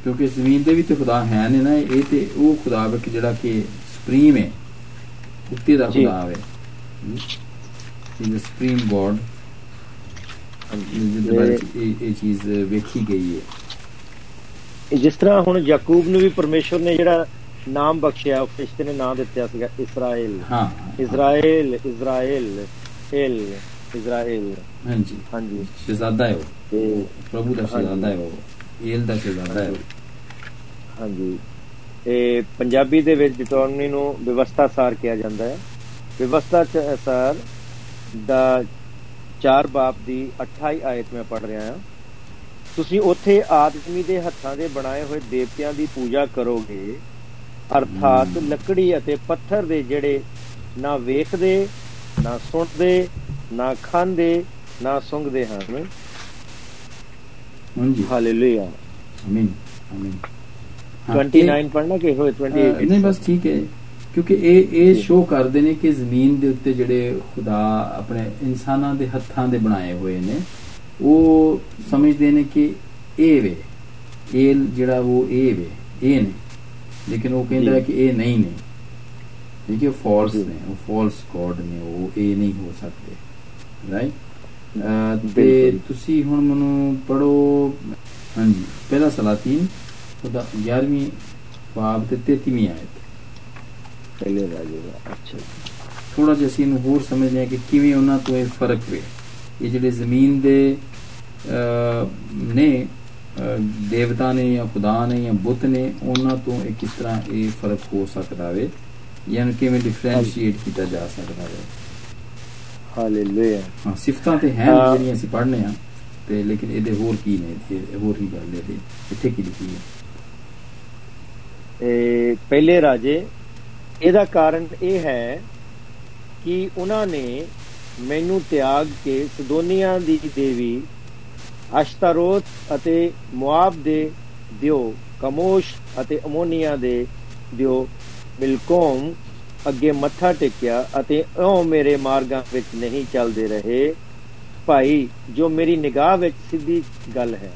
ਕਿਉਂਕਿ ਜ਼ਮੀਨ ਦੇ ਵੀ ਤੇ ਖੁਦਾ ਹੈ ਨੇ ਨਾ ਇਹ ਤੇ ਉਹ ਖੁਦਾ ਵੇ ਕਿ ਜਿਹੜਾ ਕਿ ਸੁਪਰੀਮ ਹੈ ਉੱਤੇ ਦਾ। ਖੁਦਾ ਵੇ ਇਹ ਸੁਪਰੀਮ ਗੋਡ ਜਿਹਦੇ ਬਾਰੇ 'ਚ ਇਹ ਚੀਜ਼ ਵੇਖੀ ਗਈ ਹੈ ਜਿਸ ਤਰ੍ਹਾਂ ਹੁਣ ਯਾਕੂਬ ਨੂੰ ਵੀ ਪਰਮੇਸ਼ਵਰ ਨੇ ਜਿਹੜਾ ਨਾਮ ਬਖਸ਼ਿਆ ਉਹ ਫਰਿਸ਼ਤੇ ਨੇ ਨਾਮ ਦਿੱਤਾ ਸੀਗਾ ਇਸਰਾਇਲ ਹਾਂ ਇਸਰਾਇਲ ਇਸਰਾਇਲ ਇਲ ਇਸਰਾਇਲ ਹਾਂਜੀ। ਹਾਂਜੀ। ਸ਼ਹਿਜ਼ਾਦਾ ਹੈ ਉਹ। ਤੇ ਪ੍ਰਭੂ ਦਾ ਸ਼ਹਿਜ਼ਾਦਾ ਹੈ ਉਹ। ਏਲ ਦਾ ਸ਼ਹਿਜ਼ਾਦਾ ਹੈ ਹਾਂਜੀ। ਇਹ ਪੰਜਾਬੀ ਦੇ ਵਿੱਚ ਡਿਟੋਰਨੀ ਨੂੰ ਵਿਵਸਥਾ ਸਾਰ ਕਿਹਾ ਜਾਂਦਾ ਹੈ। ਵਿਵਸਥਾ ਚ ਸਾਰ ਦਾ ਚਾਰ ਬਾਪ ਦੀ 28 ਆਇਤ ਮੈਂ ਪੜ ਰਿਹਾ ਹਾਂ। ਤੁਸੀਂ ਉੱਥੇ ਆਦਮੀ ਦੇ ਹੱਥਾਂ ਦੇ ਬਣਾਏ ਹੋਏ ਦੇਵਤਿਆਂ ਦੀ ਪੂਜਾ ਕਰੋਗੇ। ਅਰਥਾਤ ਲੱਕੜੀ ਅਤੇ ਪੱਥਰ ਦੇ ਜਿਹੜੇ ਨਾ ਵੇਖਦੇ ਨਾ ਸੁਣਦੇ ਨਾ ਖਾਂਦੇ ਨਾ ਸੁੰਘਦੇ ਹਨ? ਹਾਂਜੀ। ਹਾਲੇਲੂਇਆ ਆਮੀਨ ਆਮੀਨ ਹਾਂ, 29 ਪੜਨਾ ਕਿ ਹੋਏ ਇਹ- 28 ਅਹ, ਨਹੀਂ ਬਸ ਠੀਕ ਹੈ। ਕਿਉਂਕਿ ਇਹ ਇਹ। ਸ਼ੋ ਕਰਦੇ ਨੇ ਕਿ ਜ਼ਮੀਨ ਦੇ ਉੱਤੇ ਜਿਹੜੇ ਖੁਦਾ ਆਪਣੇ ਇਨਸਾਨਾਂ ਦੇ ਹੱਥਾਂ ਦੇ ਬਣਾਏ ਹੋਏ ਨੇ ਉਹ ਸਮਝਦੇ ਨੇ ਕਿ ਇਹ ਵੇ। ਇਹ ਜਿਹੜਾ ਉਹ ਇਹ ਵੇ। ਇਹ ਨੇ। ਲੇਕਿਨ ਉਹ ਕਹਿੰਦਾ ਹੈ। ਕਿ ਇਹ ਨਹੀਂ ਨੇ। ਠੀਕ ਹੈ ਫਾਲਸ। ਨੇ। ਉਹ ਫਾਲਸ ਗੋਡ ਨੇ। ਉਹ ਇਹ ਨਹੀਂ ਹੋ ਸਕਦੇ। ਰਾਈਟ ਤੇ। ਤੁਸੀਂ ਹੁਣ ਮੈਨੂੰ ਪੜੋ ਹਾਂਜੀ। ਪਹਿਲਾ ਸਲਾਤੀਨ ਉਹਦਾ 11ਵੀਂ ਬਾਬ ਤੇ 33ਵੀਂ ਆਇਤ। ਪਹਿਲੇ ਰਾਜੇ ਦਾ ਅੱਛਾ ਥੋੜਾ ਜਿਹਾ ਅਸੀਂ ਇਹਨੂੰ ਹੋਰ ਸਮਝਦੇ ਹਾਂ ਕਿ ਕਿਵੇਂ ਉਹਨਾਂ ਤੋਂ ਇਹ ਫ਼ਰਕ ਵੇ ਇਹ ਜਿਹੜੇ ਜ਼ਮੀਨ ਦੇ ਨੇ ਦੇਵਤਾ ਨੇ ਜਾਂ ਖੁਦਾ ਨੇ ਜਾਂ ਬੁੱਤ ਨੇ ਉਹਨਾਂ ਤੋਂ ਇਹ ਕਿਸ ਤਰ੍ਹਾਂ ਇਹ ਫ਼ਰਕ ਹੋ ਸਕਦਾ ਵੇ? ਇਹਨੂੰ ਕਿਵੇਂ ਡਿਫਰੈਂਸ਼ੀਏਟ ਕੀਤਾ ਜਾ ਸਕਦਾ ਵੇ? ਹਾਲੇਲੂਇਆ ਹਾਂ ਸਿਫਤਾਂ ਤੇ ਹੈ ਹਾਂ। ਜਿਹੜੀਆਂ ਅਸੀਂ ਪੜ੍ਹਨੇ ਆ ਤੇ ਲੇਕਿਨ ਇਹਦੇ ਹੋਰ ਕੀ ਨੇ ਇਹ ਹੋਰ ਕੀ ਗੱਲ ਹੈ ਇਹਦੇ ਇੱਥੇ ਕੀ ਲਿਖੀ ਹੈ ਇਹ ਪਹਿਲੇ ਰਾਜੇ ਇਹਦਾ ਕਾਰਨ ਇਹ ਹੈ ਕਿ ਉਹਨਾਂ ਨੇ ਮੈਨੂੰ ਤਿਆਗ ਕੇ ਸਦੋਨੀਆਂ ਦੀ ਦੇਵੀ ਅਸ਼ਤਾਰੋਤ ਅਤੇ ਮੁਆਬ ਦੇ ਦਿਓ ਕਮੋਸ਼ ਅਤੇ ਅਮੋਨੀਆ ਦੇ ਦਿਓ ਮਿਲਕੋਮ ਅੱਗੇ ਮੱਥਾ ਟੇਕਿਆ ਅਤੇ ਉਹ ਮੇਰੇ ਮਾਰਗਾਂ ਵਿੱਚ ਨਹੀਂ ਚੱਲਦੇ ਰਹੇ। ਭਾਈ, ਜੋ ਮੇਰੀ ਨਿਗਾਹ ਵਿੱਚ ਸਿੱਧੀ ਗੱਲ ਹੈ।